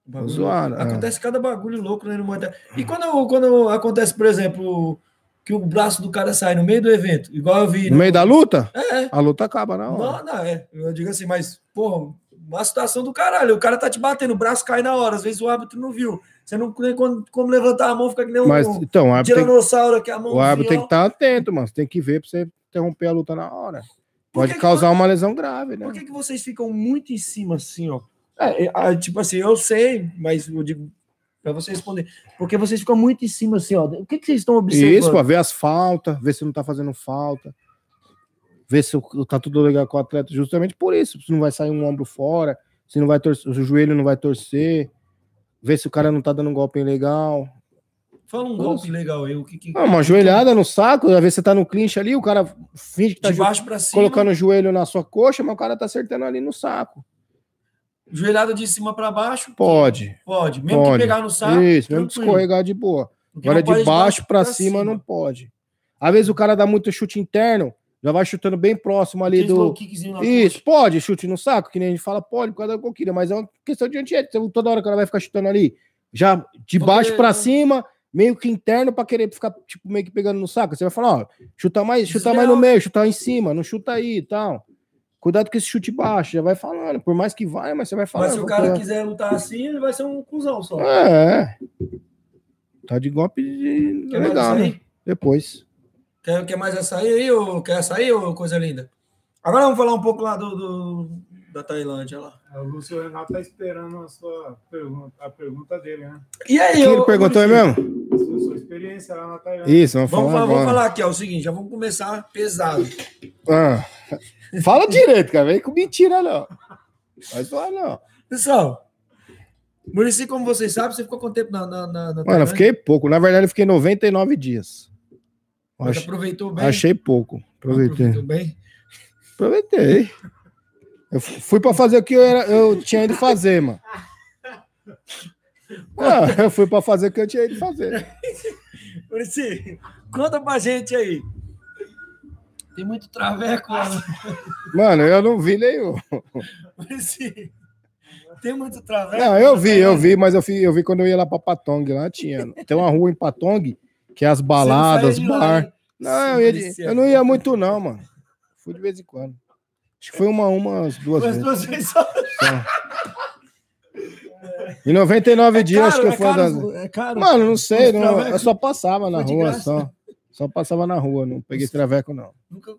louco. é. Acontece cada bagulho louco né, no Muay. E quando, quando acontece, por exemplo, que o braço do cara sai no meio do evento, igual eu vi. No meio da luta, É, a luta acaba na hora. não, não, é. Eu digo assim, mas, porra, uma situação do caralho. O cara tá te batendo, o braço cai na hora. Às vezes o árbitro não viu. Você não tem como, como levantar a mão, fica que nem um, Mas então, o tem, tiranossauro aqui, a mão. o árbitro tem que estar atento, mano. Você tem que ver pra você interromper a luta na hora. Pode que que causar uma lesão grave, né? Por que, que vocês ficam muito em cima assim, ó? É, é, tipo assim, eu sei, mas eu digo para você responder. Porque vocês ficam muito em cima assim, ó. O que, que vocês estão observando? Isso, pra ver as faltas, ver se não tá fazendo falta, ver se tá tudo legal com o atleta, justamente por isso. Se não vai sair um ombro fora, se não vai torcer, o joelho não vai torcer, ver se o cara não tá dando um golpe legal. Fala um golpe legal aí. O que, que... Ah, uma joelhada no saco, às vezes você tá no clinch ali, o cara finge que tá de baixo para cima, colocando o joelho na sua coxa, mas o cara tá acertando ali no saco. joelhada de cima para baixo. Pode. Pode. Mesmo Pode. que pegar no saco. Isso, mesmo tranquilo. escorregar de boa. O que Agora de baixo pra cima, não pode. Às vezes o cara dá muito chute interno, já vai chutando bem próximo ali do. Isso, coxa. pode, chute no saco, que nem a gente fala, pode, por causa da coquilha, mas é uma questão de antiética. Então, Toda hora que ela vai ficar chutando ali, já de Porque- baixo pra cima, meio que interno pra querer ficar, tipo, meio que pegando no saco. Você vai falar, ó, chuta mais, chuta mais no meio, chutar em cima, não chuta aí e tal. Cuidado com esse chute baixo, já vai falando, por mais que vai, mas você vai falando. Mas se o cara quiser lutar assim, ele vai ser um cuzão só. É. Tá de golpe de. Quer mais legal, né? Depois. Quer, quer mais açaí aí, ou quer açaí, ou coisa linda? Agora vamos falar um pouco lá do, do- da Tailândia lá. O Lúcio Renato tá esperando a sua pergunta, a pergunta dele, né? E aí, Quem ele ô- perguntou aí mesmo? A sua, sua experiência lá na Tailândia. Isso, vamos, Vamos, falar falar, vamos falar aqui, ó, o seguinte, já vamos começar pesado. Ah, fala direito, cara. Vem com mentira, não. Vai zoar, não. Pessoal, Murici, como vocês sabem, você ficou quanto tempo na, na, na, na Mano, eu fiquei pouco. Na verdade, eu fiquei 99 dias. Mas Ach- aproveitou bem? achei pouco. Aproveitei. Aproveitou bem? Aproveitei. Eu fu- fui pra fazer o que eu, era, eu tinha ido fazer, mano. Ah, eu fui pra fazer o que eu tinha ido fazer. Murici, conta pra gente aí. Tem muito traveco lá. no- Mano, eu não vi nenhum. Murici, tem muito traveco. Não, eu vi, eu vi, mas eu vi, eu vi quando eu ia lá pra Patong, lá tinha. Tem uma rua em Patong, que é as baladas, não lá, bar. hein? Não, eu, ia eu não ia muito, não, mano. Fui de vez em quando. Acho que foi uma, umas duas Umas vezes. duas vezes só. Em 99 dias, acho que é foi caro, das. é caro. Mano, não sei, não, eu só passava na rua, graça. só. Só passava na rua, não peguei traveco, não. Nunca...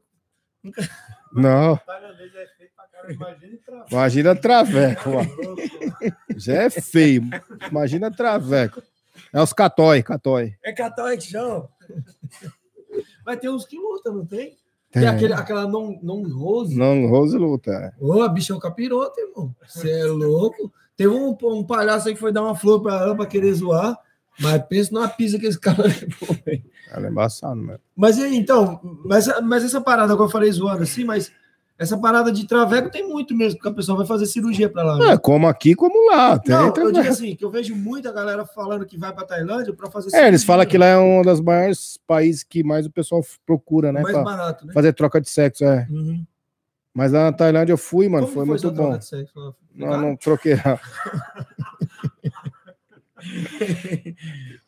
Não, Tailandês é imagina traveco. Já é feio. Imagina traveco. É os catói, catói. É catói que chama. Mas tem uns que lutam, não tem? Tem. Tem aquele, aquela non, non rose. Não, Rose luta. é. Ô, a bicha é um capiroto, irmão. Você é louco. Teve um, um palhaço aí que foi dar uma flor pra ela pra querer zoar. Mas pensa numa pisa que esse cara levou. Ela é embaçado, mano. Mas então, mas, mas essa parada que eu falei zoando assim, mas Essa parada de traveco tem muito mesmo, porque a pessoa vai fazer cirurgia pra lá. né? É, como aqui, como lá. Tem, Não, tem- eu digo assim, que eu vejo muita galera falando que vai pra Tailândia pra fazer É, eles falam que cirurgia. lá é um dos maiores países que mais o pessoal procura, né? mais barato, né? fazer troca de sexo, é. Uhum. Mas lá na Tailândia eu fui, mano, Como foi muito bom. de sexo? Não, não troquei.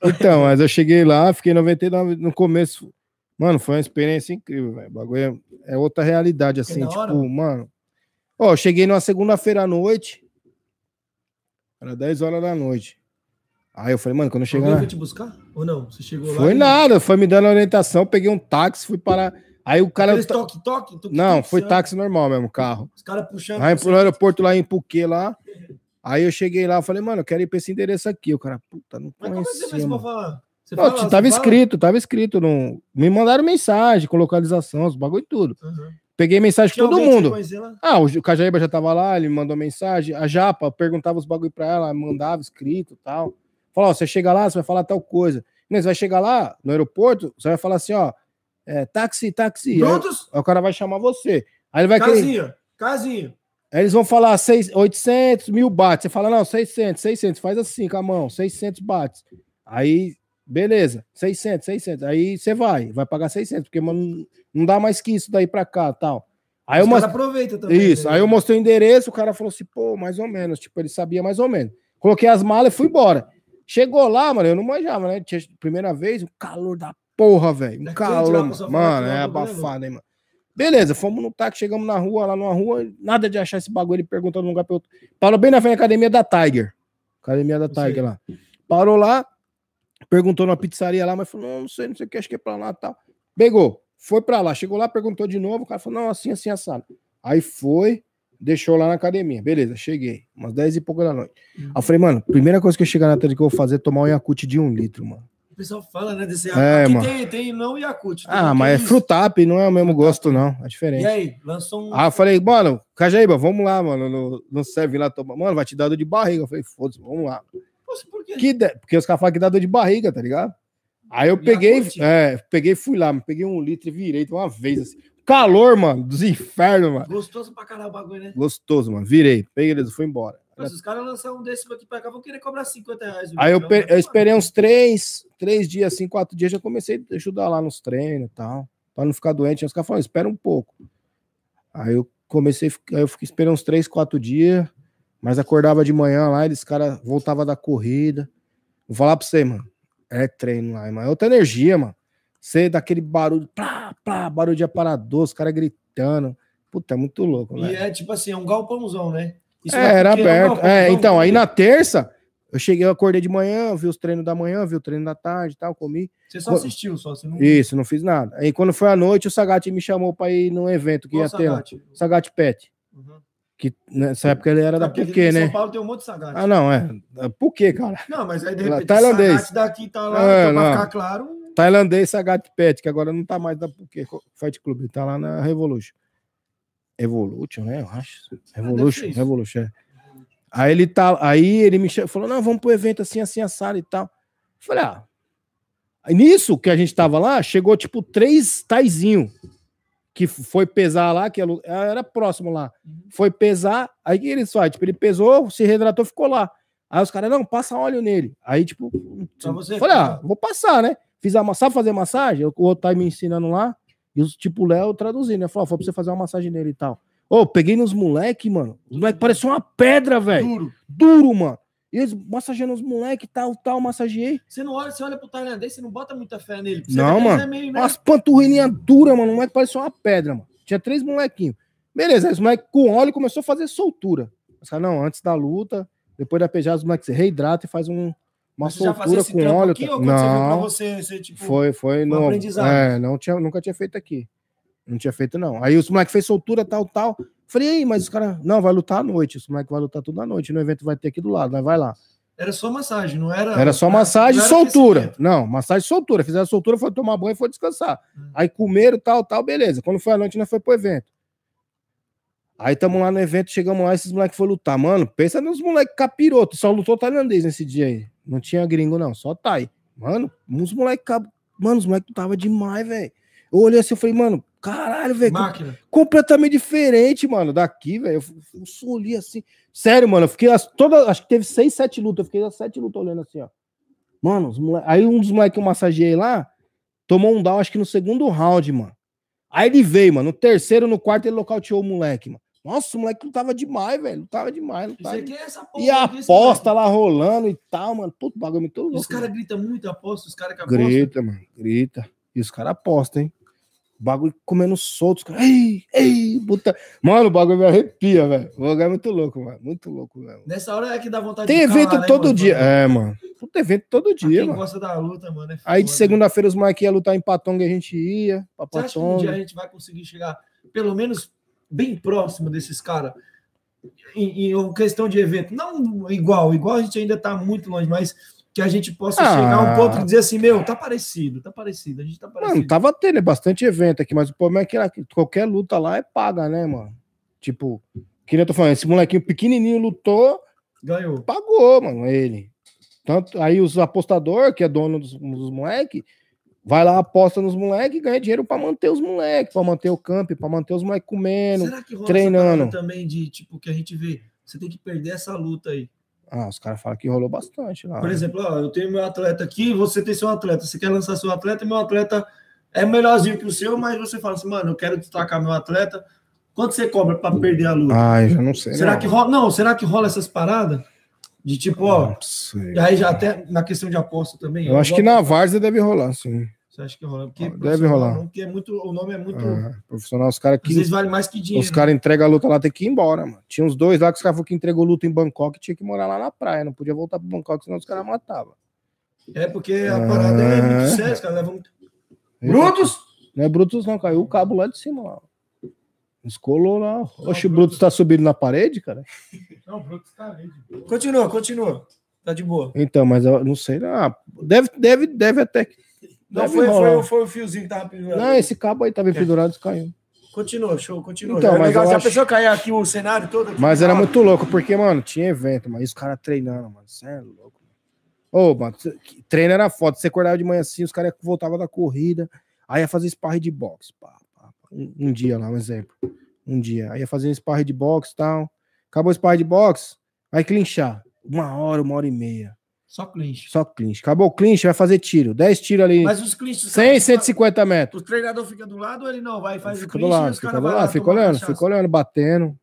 então, mas eu cheguei lá, fiquei 99 no começo. Mano, foi uma experiência incrível, velho. O bagulho é, é outra realidade, assim, tipo, hora. mano. Ó, eu cheguei numa segunda-feira à noite. Era 10 horas da noite. Aí eu falei, mano, quando eu chegar Alguém veio te buscar? Ou não? Você chegou lá? Foi e- nada, foi me dando orientação, peguei um táxi, fui parar. Aí o cara. Aqueles toque, toque? tuque, Não, foi sabe? táxi normal mesmo, carro. Os caras puxando. Aí no aeroporto lá em Puquê lá. Aí eu cheguei lá, falei, mano, eu quero ir pra esse endereço aqui. O cara, puta, não Mas como é que você conhecia, fez pra falar? Você Ó, fala, tava escrito, tava escrito. No... Me mandaram mensagem com localização, os bagulho e tudo. Uhum. Peguei mensagem de todo mundo. Ah, o Cajaíba já tava lá, ele me mandou mensagem. A Japa, perguntava os bagulho pra ela, mandava escrito e tal. Falou, ó, você chega lá, você vai falar tal coisa. Né, Você vai chegar lá no aeroporto, você vai falar assim, ó, é, táxi, táxi. Prontos? aí o cara vai chamar você. Aí ele vai querer... Casinha, casinha. Aí eles vão falar seis, 800 mil bahts. Você fala, não, 600, 600. Faz assim com a mão, 600 bahts. Aí, beleza, 600, 600. Aí você vai, vai pagar 600, porque mano, não dá mais que isso daí pra cá tal. Aí eu Os mostrei. aproveitam também. Isso, né? aí eu mostrei o endereço, o cara falou assim, pô, mais ou menos. Tipo, ele sabia mais ou menos. Coloquei as malas e fui embora. Chegou lá, mano, eu não manjava, né? Tinha, primeira vez, um calor da porra, velho. Um É calor, o mano. Mano, é o bagulho é abafado, hein, mano. Beleza, fomos no táxi, chegamos na rua, lá numa rua, nada de achar esse bagulho, ele perguntou de um lugar para outro. Parou bem na frente da academia da Tiger. Academia da. Tiger lá. Parou lá, perguntou numa pizzaria lá, mas falou: não, não sei, não sei o que, acho que é pra lá e tal. Pegou, foi pra lá, chegou lá, perguntou de novo, o cara falou: não, assim, assim, assado. Aí foi, deixou lá na academia. Beleza, cheguei, umas 10 e pouco da noite. Aí eu falei, mano, primeira coisa que eu chegar na tela que eu vou fazer é tomar um Yakut de um litro, mano. O pessoal fala, né, desse É, Aqui mano. tem, tem não Yakut. tem Ah, mas é aqueles- frutap, não é o mesmo gosto, não. É E diferente. aí, lançou um... Aí eu falei, mano, Cajaíba, vamos lá, mano, no, no serve lá tomar. Mano, vai te dar dor de barriga. Eu falei, foda-se, vamos lá. Poxa, por quê? Que de- Porque os caras falam que dá dor de barriga, tá ligado? Aí eu peguei, Yakult? é, peguei e fui lá, peguei um litro e virei de uma vez assim. Calor, mano, dos infernos, mano. Gostoso pra caralho o bagulho, né? Gostoso, mano. Virei, peguei, beleza, fui embora. Mas os caras lançarem um desse aqui pra cá, vão querer cobrar 50 reais. Aí eu, litro, pe- eu esperei uns três, três dias, assim, quatro dias, já comecei a ajudar lá nos treinos e tal, pra não ficar doente. Aí os caras falaram, espera um pouco. Aí eu comecei, aí eu fiquei esperando uns três, quatro dias, mas acordava de manhã lá, eles caras voltava da corrida. Vou falar pra você, mano, é treino lá, mano, é outra energia, mano. Você daquele barulho, plá, plá, barulho de aparador, os caras gritando. Puta, é muito louco, E velho. é tipo assim, é um galpãozão, né? Isso É, dá era um aberto. galpão, É, então, aí na terça, eu cheguei, eu acordei de manhã, vi os treinos da manhã, vi o treino da tarde e tal, comi. Você só assistiu, só. Você não... Isso, não fiz nada. Aí quando foi à noite, o Sagat me chamou pra ir num evento que Qual ia ter lá. Sagat? Sagat Pet. Uhum. Que nessa época ele era da Porque aqui Puquê, em São né? Paulo tem um monte de Sagat. Ah, não, é. é Puquê, cara. Não, mas aí de repente tailandês. Sagat daqui tá lá, É, então, ficar claro. Tailandês Sagat Pet, que agora não tá mais da Puquê Fight Club, tá lá na Revolution. Evolution, né? Eu acho. Revolution, ser isso. Revolution, é. Aí ele tá, aí ele me chamou, falou: "Não, vamos pro evento assim, assim assado e tal". Eu falei: "Ah". Nisso que a gente tava lá, chegou tipo três taizinho que foi pesar lá, que era- próximo lá. Foi pesar, aí o que eles fazem? Tipo, ele pesou, se reidratou, ficou lá. Aí os caras, não, passa óleo nele. Aí, tipo, você- falei, ah, vou passar, né? Fiz a ma- sabe fazer massagem? O outro tá me ensinando lá, e os tipo o Léo traduzindo, né? Falou, foi pra você fazer uma massagem nele e tal. Ô, peguei nos moleque, mano. Os moleque pareciam uma pedra, velho. Duro. Duro, mano. E eles massageando os moleque, tal, tal, massageei. Você não olha, você olha pro tailandês, você não bota muita fé nele. Você Não, mano. é meio, né? Umas panturrilhinhas duras, mano. O moleque parecia uma pedra, mano. Tinha três molequinhos. Beleza, aí os moleques com óleo começou a fazer soltura. Os caras, não, antes da luta, depois da pejada, os moleques se reidrata e faz um, uma Mas você soltura esse com óleo. aqui, tá? ou Não, você, você, tipo, foi, foi aprendizado? É, não tinha, nunca tinha feito aqui. Não tinha feito, não. Aí os moleques fez soltura, tal, tal. Falei, e aí, mas os caras, não, vai lutar à noite. Os moleques vai lutar tudo à noite. No evento vai ter aqui do lado, mas vai lá. Era só massagem, não era. Era só massagem e soltura. Não, massagem e soltura. Fizeram a soltura, foi tomar banho e foi descansar. Hum. Aí comeram, tal, tal, beleza. Quando foi à noite, nós foi pro evento. Aí tamo lá no evento, chegamos lá, esses moleques foram lutar. Mano, pensa nos moleques capiroto. Só lutou tailandês nesse dia aí. Não tinha gringo, não, só Thai. Mano, uns moleques. Mano, os moleques tava demais, velho. Eu olhei assim, eu falei, mano, caralho, velho. Máquina. completamente diferente, mano, daqui, velho. Eu, eu só olhei assim. Sério, mano, eu fiquei as, toda, acho que teve seis, sete lutas. Eu fiquei as sete lutas olhando assim, ó. Mano, os mole... aí um dos moleques que eu massageei lá tomou um down, acho que no segundo round, mano. Aí ele veio, mano. No terceiro, no quarto, ele nocauteou o moleque, mano. Nossa, o moleque lutava demais, velho. Lutava demais, lutava aqui é essa porra. E a esse aposta lá rolando e tal, mano. Puto bagulho muito cara. louco. Os caras gritam muito aposta, os caras que apostam. Grita, mano, grita. E os caras apostam, hein? O bagulho comendo solto, os caras. Ei, ei, puta. Mano, o bagulho me arrepia, velho. O bagulho é muito louco, mano. Muito louco, velho. Nessa hora é que dá vontade Tem de calar, evento né, todo mano? dia. É, mano. Puta evento todo dia, Quem mano. gosta da luta, mano. É Aí de segunda-feira os moleques iam lutar em Patonga e a gente ia. Pra Você acha que um dia a gente vai conseguir chegar, pelo menos, bem próximo desses caras? Em, em questão de evento. Não igual, igual a gente ainda tá muito longe, mas que a gente possa Ah. chegar a um ponto de dizer assim, meu, tá parecido, tá parecido, a gente tá parecido. Mano, tava tendo bastante evento aqui, mas o problema é que qualquer luta lá é paga, né, mano? Tipo, que nem eu tô falando, esse molequinho pequenininho lutou, Ganhou. pagou, mano, ele. Tanto, aí os apostador, que é dono dos, dos moleques, vai lá, aposta nos moleques e ganha dinheiro pra manter os moleques, pra manter o camp, pra manter os moleques comendo. Será que rola treinando. também de, tipo, que a gente vê, você tem que perder essa luta aí. Ah, os caras falam que rolou bastante lá. Por exemplo, ó, eu tenho meu atleta aqui, você tem seu atleta. Você quer lançar seu atleta, meu atleta é melhorzinho que o seu, mas você fala assim, mano, eu quero destacar meu atleta. Quanto você cobra para perder a luta? Ah, eu já não sei. será não. que rola? Não, será que rola essas paradas? De tipo, ó, Não sei. e aí já até na questão de aposta também. Eu acho que na Várzea deve rolar, sim. Você acha que rola? Porque Deve rolar. Porque é muito, o nome é muito. Ah, profissional, os caras às que. vezes vale mais que dinheiro. Os caras entregam a luta lá, tem que ir embora, mano. Tinha uns dois lá que os caras que entregou luta em Bangkok e tinha que morar lá na praia. Não podia voltar pro Bangkok, senão os caras matavam. É porque a parada é muito Ah. séria, os caras levam muito. Brutos! Não é Brutus, não, caiu o cabo lá de cima lá. Escolou lá. Oxe, o Brutus tá subindo na parede, cara. Não, o Bruto está ali. Continua, continua. Tá de boa. Então, mas eu não sei. Ah, deve, deve, deve até. que- Não, foi, foi, foi o fiozinho que tava pendurado. Não, esse cabo aí tava pendurado e caiu. Continua, show, continua. Então, é mas legal, se a acho- pessoa cair aqui o cenário todo. aqui, Mas era muito louco, porque, mano, tinha evento, mas os caras treinando, mano. Você é louco. Ô, mano, cê- que- treino era foda. Você acordava de manhã assim, os caras voltavam da corrida, aí ia fazer sparring de boxe. pá, pá, pá. Um, um dia lá, um exemplo. Um dia. Aí ia fazer sparring de boxe e tal. Acabou o sparring de boxe, vai clinchar. Uma hora, uma hora e meia. Só clinch. Só clinch. Acabou o clinch, vai fazer tiro. 10 tiros ali. Mas os clinches. 100, 150 metros. O treinador fica do lado ou ele não? Vai, faz o Fica clinch do e lado, fica do lado, fica olhando, fica olhando, batendo.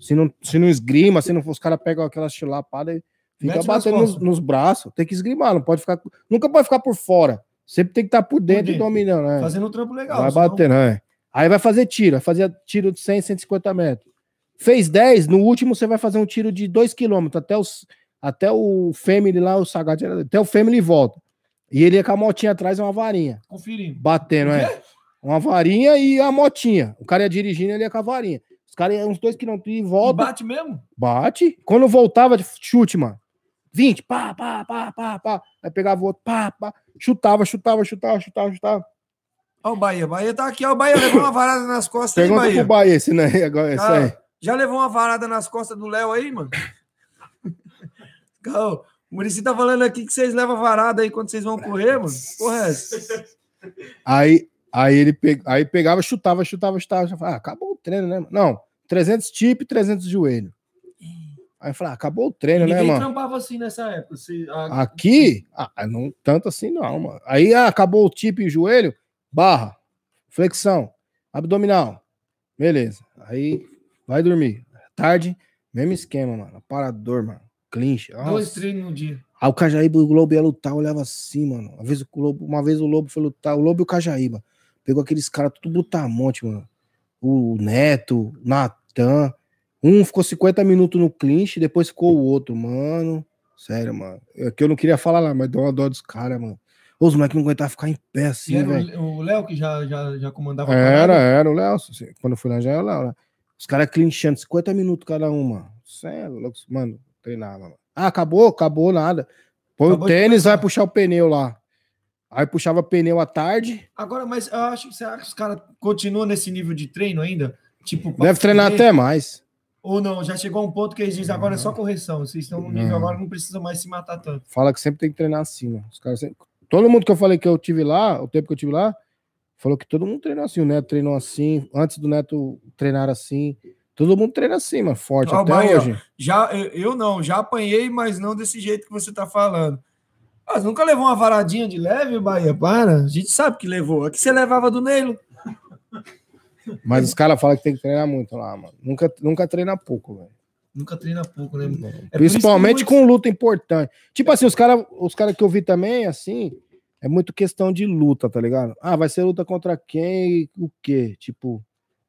Se não, se não esgrima, se não os caras pegam aquela chilapada e fica Mete batendo nos, nos braços. Tem que esgrimar, não pode ficar. Nunca pode ficar por fora. Sempre tem que estar por dentro, e dentro. dominando. né? Fazendo um trampo legal. vai batendo, é. Aí vai fazer tiro, vai fazer tiro de 100, 150 metros. Fez 10, no último você vai fazer um tiro de 2 km, até, os, até o Family lá, o Sagat, até o Family volta. E ele ia com a motinha atrás e uma varinha Conferindo. batendo, é. Uma varinha e a motinha. O cara ia dirigindo, ele ia com a varinha. Os caras iam uns dois quilômetros e E volta, bate mesmo? bate. Quando voltava, chute, mano. 20, pá, pá, pá, pá, pá. Aí pegava o outro, pá, pá. Chutava, chutava, chutava, chutava, chutava. Ó o Bahia. Bahia tá aqui, ó. O Bahia levou uma varada nas costas aí, Pergunta Bahia. pro Bahia esse, né? Agora, esse aí. Ah, já levou uma varada nas costas do Léo aí, mano? Ô, O Murici tá falando aqui que vocês levam varada aí quando vocês vão correr, mano. Porra, é? Aí, aí ele pe... aí pegava, chutava, chutava, chutava. Ah, acabou o treino, né? mano? Não, 300 tip e 300 joelho. Aí eu falei, ah, acabou o treino, né, Ninguém mano? trampava assim nessa época. Se, a- Aqui, ah, não tanto assim, não, mano. Aí ah, acabou o tip e joelho, barra, flexão, abdominal. Beleza. Aí vai dormir. Tarde, mesmo esquema, mano. Aparador, mano. Clinch. Dois Nossa. treinos no dia. Aí o Cajaíba e o Globo ia lutar, olhava assim, mano. Uma vez o Lobo, uma vez o Lobo foi lutar, o Lobo e o Cajaíba. Pegou aqueles caras tudo brutamonte, mano. O Neto, o Natan. Um ficou 50 minutos no clinch, depois ficou o outro, mano. Sério, mano. É que eu não queria falar lá, mas deu uma dó dos caras, mano. Os moleques não aguentavam ficar em pé assim, velho. o- Léo que já, já, já comandava Era, era o Léo. Quando eu fui lá, já era o Léo. né? Os caras clinchando 50 minutos cada um, mano. Sério, louco. Mano, treinava, mano. Ah, acabou? Acabou nada. Põe Acabou o tênis, vai puxar o pneu lá. Aí puxava pneu à tarde. Agora, mas eu acho que será que os caras continuam nesse nível de treino ainda? Tipo, Deve treinar correr? até mais. Ou não, já chegou a um ponto que eles dizem agora é só correção. Vocês estão no nível agora, não precisa mais se matar tanto. Fala que sempre tem que treinar assim, mano. Os caras sempre- Todo mundo que eu falei que eu tive lá, o tempo que eu tive lá, Falou que todo mundo treinou assim. O Neto treinou assim. Antes do Neto treinar assim. Todo mundo treina assim, mano. Forte Ó, até Bahia, hoje. Já, eu, não, já apanhei, mas não desse jeito que você tá falando. Ah, você nunca levou uma varadinha de leve, Bahia? Para. A gente sabe que levou. Aqui você levava do Neilo. Mas os caras falam que tem que treinar muito lá, mano. Nunca, nunca treina pouco, velho. Nunca treina pouco, né? É Principalmente com luta importante. Tipo assim, os caras os cara que eu vi também, assim, é muito questão de luta, tá ligado? Ah, vai ser luta contra quem e o quê? Tipo,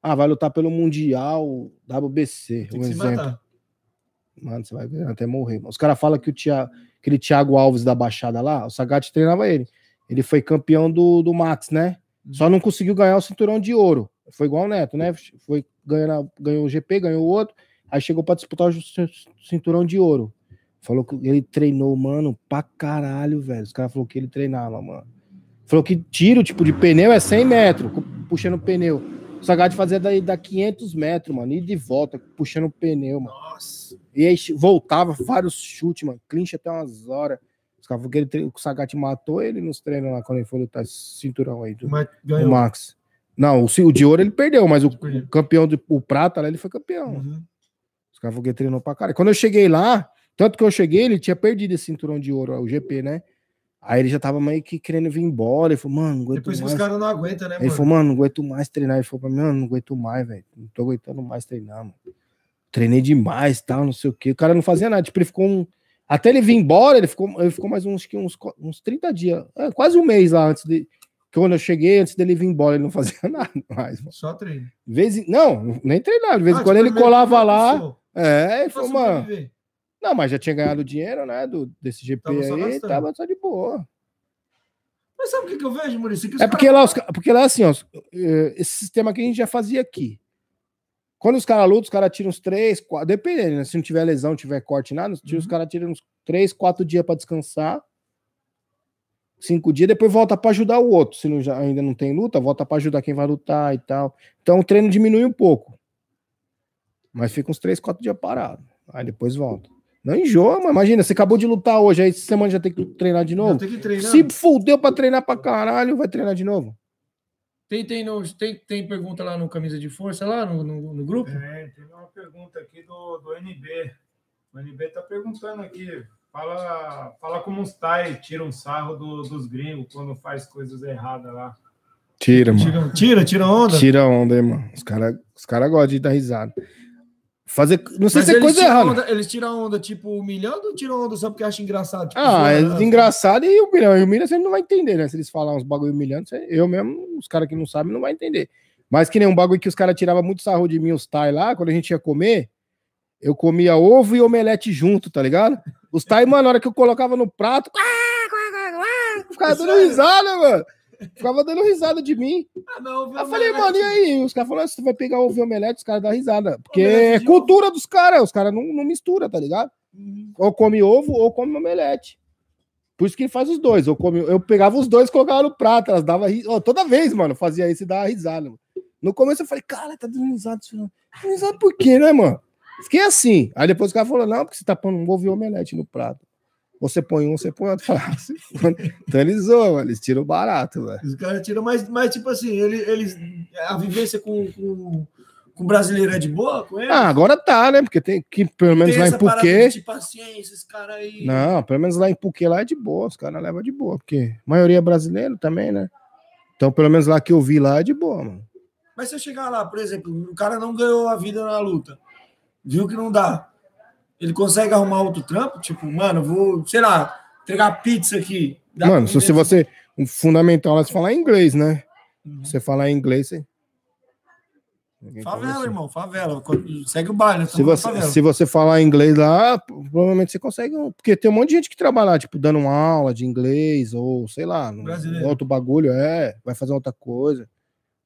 ah, vai lutar pelo Mundial WBC, Tem um exemplo. Mano, você vai até morrer. Os caras falam que o Thiago, aquele Thiago Alves da Baixada lá, o Sagat treinava ele. Ele foi campeão do, do Max, né? Uhum. Só não conseguiu ganhar o cinturão de ouro. Foi igual o Neto, né? Foi ganhando, ganhou o GP, ganhou o outro. Aí chegou pra disputar o cinturão de ouro. Falou que ele treinou, mano, pra caralho, velho. Os caras falaram que ele treinava, mano. Falou que tiro, tipo, de pneu é 100 metros, puxando o pneu. O Sagat fazia daí da 500 metros, mano, e de volta, puxando o pneu, mano. Nossa. E aí voltava, vários chutes, mano. Clinch até umas horas. Os que tre- o Sagat matou ele nos treinos lá, quando ele foi lutar esse cinturão aí. Do, Mas o ganhou. Max. Não, o, o de ouro ele perdeu, mas o, o campeão, de, o prata lá, ele foi campeão. Uhum. Os ele treinou pra caralho. Quando eu cheguei lá, tanto que eu cheguei, ele tinha perdido esse cinturão de ouro, o GP, né? Aí ele já tava meio que querendo vir embora. Ele falou, mano, não aguento Depois mais. os caras não aguentam, né, Ele mano? falou, mano, não aguento mais treinar. Ele falou pra mim, mano, não aguento mais, velho. Não tô aguentando mais treinar, mano. Treinei demais, tal, não sei o quê. O cara não fazia nada. Tipo, ele ficou um. Até ele vir embora, ele ficou, ele ficou mais uns, uns, uns 30 dias. é, quase um mês lá antes de. Quando eu cheguei, antes dele vir embora, ele não fazia nada mais, mano. Só treino. Vez não, nem treinava. De vez em Ah, quando tipo, ele colava lá. passou. É, ele falou, mano. sobreviver. Não, mas já tinha ganhado dinheiro, né? Do, desse GP Tava aí, gastando. tava só de boa. Mas sabe o que, que eu vejo, Maurício? Que É porque caras- lá, os porque lá assim, ó, eh, esse sistema aqui a gente já fazia aqui. Quando os caras lutam, os caras tiram uns três, quatro, dependendo, né? Se não tiver lesão, tiver corte, nada, tira- os Uhum. caras tiram uns três, quatro dias pra descansar. Cinco dias, depois volta pra ajudar o outro. Se não, já, ainda não tem luta, volta pra ajudar quem vai lutar e tal. Então o treino diminui um pouco. Mas fica uns três, quatro dias parado. Aí depois volta. Não enjoa, mas imagina, você acabou de lutar hoje, aí essa semana já tem que treinar de novo. tem que treinar. Se fudeu pra treinar pra caralho, vai treinar de novo. Tem, tem, no- tem, tem pergunta lá no Camisa de Força, lá no, no, no grupo? É, tem uma pergunta aqui do, do NB. O NB tá perguntando aqui. Fala, fala como os Thai tiram sarro do- dos gringos quando faz coisas erradas lá. Tira, mano. Tira, tira, tira onda. Tira onda, hein, mano. Os caras os cara gostam de dar risada. Fazer. Não sei Mas se é coisa errada. onda- eles tiram onda, tipo, humilhando ou tiram onda só porque acham engraçado? Tipo, Ah, é zoando? engraçado e humilhando. E humilha você não vai entender, né? Se eles falar uns bagulho humilhando, você- eu mesmo, os caras que não sabem, não vai entender. Mas que nem um bagulho que os caras tiravam muito sarro de mim, os Thai lá, quando a gente ia comer, eu comia ovo e omelete junto, tá ligado? Os Thai, mano, na hora que eu colocava no prato, ficava dando risada, mano. Ficava dando risada de mim. Ah, não, eu falei, né? mano, e aí? Os caras falaram, você vai pegar ovo e omelete, os caras dão risada. Porque é cultura dos caras, os caras não, não misturam, tá ligado? Uhum. Ou come ovo ou come omelete. Por isso que ele faz os dois. Eu, come, eu pegava os dois e colocava no prato. Elas davam ri- ó, Toda vez, mano, fazia isso e dava risada. Mano. No começo eu falei, cara, tá dando risada. risada por quê, né, mano? Fiquei assim. Aí depois o cara falou, não, porque você tá pondo um ovo e omelete no prato. Você põe um, você põe outro. "Ah, se foda." então eles zoam, eles tiram barato, velho. Os caras tiram, mas, mas tipo assim, ele- eles, a vivência com, com, com o brasileiro é de boa com ele? Ah, agora tá, né? Porque tem que, pelo menos lá em Puquê. de paciência, esses caras aí. Não, pelo menos lá em Puquê lá é de boa, os caras levam de boa, porque a maioria é brasileiro também, né? Então, pelo menos lá que eu vi lá é de boa, mano. Mas se eu chegar lá, por exemplo, o cara não ganhou a vida na luta, viu que não dá. Ele consegue arrumar outro trampo? Tipo, mano, vou, sei lá, entregar pizza aqui. Mano, se, você. O fundamental é você falar inglês, né? Uhum. Você falar inglês, você. Favela, irmão, favela. Segue o baile. Se você, se você falar inglês lá, provavelmente você consegue. Porque tem um monte de gente que trabalha, lá, tipo, dando uma aula de inglês, ou sei lá, Brasileiro. outro bagulho, é, vai fazer outra coisa.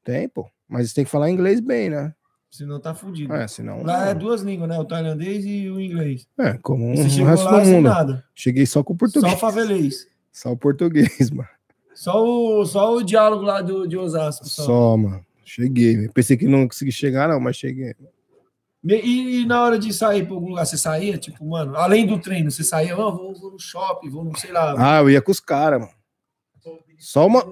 Tem, pô. Mas você tem que falar inglês bem, né? Senão tá fudido. É, senão. Lá é não. duas línguas, né? O tailandês e o inglês. É, como Você o chegou resto lá do sem mundo. nada. Cheguei só com o Só português. o favelês. Só o português, mano. Só o, só o diálogo lá do, de Osasco. Só. Só, mano. Cheguei. Pensei que não consegui chegar, não, mas cheguei. E, e na hora de sair para algum lugar, você saía, tipo, mano, além do treino, você saía, "Ah, vou, vou no shopping, vou no, sei lá. Ah, eu ia com os caras, mano. Só uma.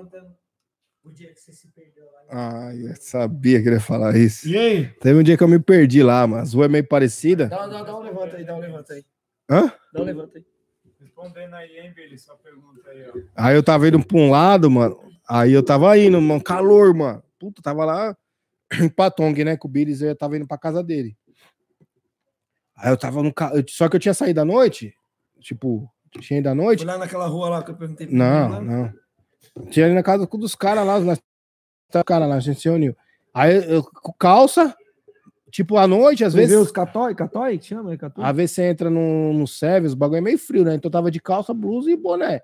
O dia que você se perdeu. Ah, eu sabia que ele ia falar isso. E aí? Teve um dia que eu me perdi lá, mas a rua é meio parecida. Dá, dá, dá um levanta aí, dá um levanta aí. Hã? Dá um levanta aí. Respondendo aí, hein, Billy? Sua pergunta aí, ó. Aí eu tava indo pra um lado, mano. Aí eu tava indo, mano. Calor, mano. Puta, tava lá em Patong, né? Com o Billis, eu tava indo pra casa dele. Aí eu tava no carro. Só que eu tinha saído à noite. Tipo, tinha ido à noite. Foi lá naquela rua lá que eu perguntei pra Não, ele lá. não. Tinha ali na casa dos caras lá, nós tá cara lá, a gente se uniu. Aí eu calça, tipo à noite, às Você vê vezes. os catói, catói? que Chama, é catói? Às vezes você entra no, no Seves, o bagulho é meio frio, né? Então eu tava de calça, blusa e boné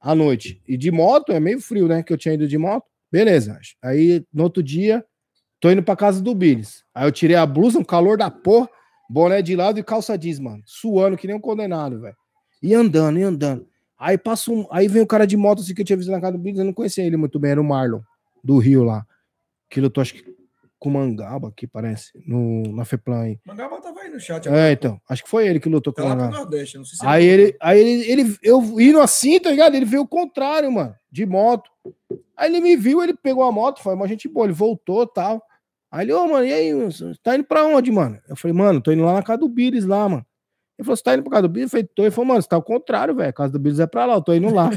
à noite. E de moto é meio frio, né? Que eu tinha ido de moto. Beleza. Aí no outro dia, tô indo pra casa do Billis. Aí eu tirei a blusa, um calor da porra, boné de lado e calça jeans, mano. Suando que nem um condenado, velho. E andando, e andando. Aí passa um. Aí vem o cara de moto assim que eu tinha visto na casa do Billis, eu não conhecia ele muito bem, era o Marlon, do Rio lá. Que lutou, acho que com Mangaba aqui, parece, no, na Feplan aí. Mangaba tava aí no chat. É, então. Acho que foi ele que lutou com Tá Mangaba. Nordeste, não sei se Aí ele, aí ele, ele, eu indo assim, tá ligado? Ele veio o contrário, mano, de moto. Aí ele me viu, ele pegou a moto, foi uma gente boa, ele voltou tal. Aí ele, ô, mano, e aí, você tá indo pra onde, mano? Eu falei, mano, tô indo lá na casa do Billis lá, mano. Ele falou, você tá indo pra casa do Billis? Eu falei, tô. Ele falou, mano, você tá ao contrário, velho. A casa do Billis é pra lá, eu tô indo lá.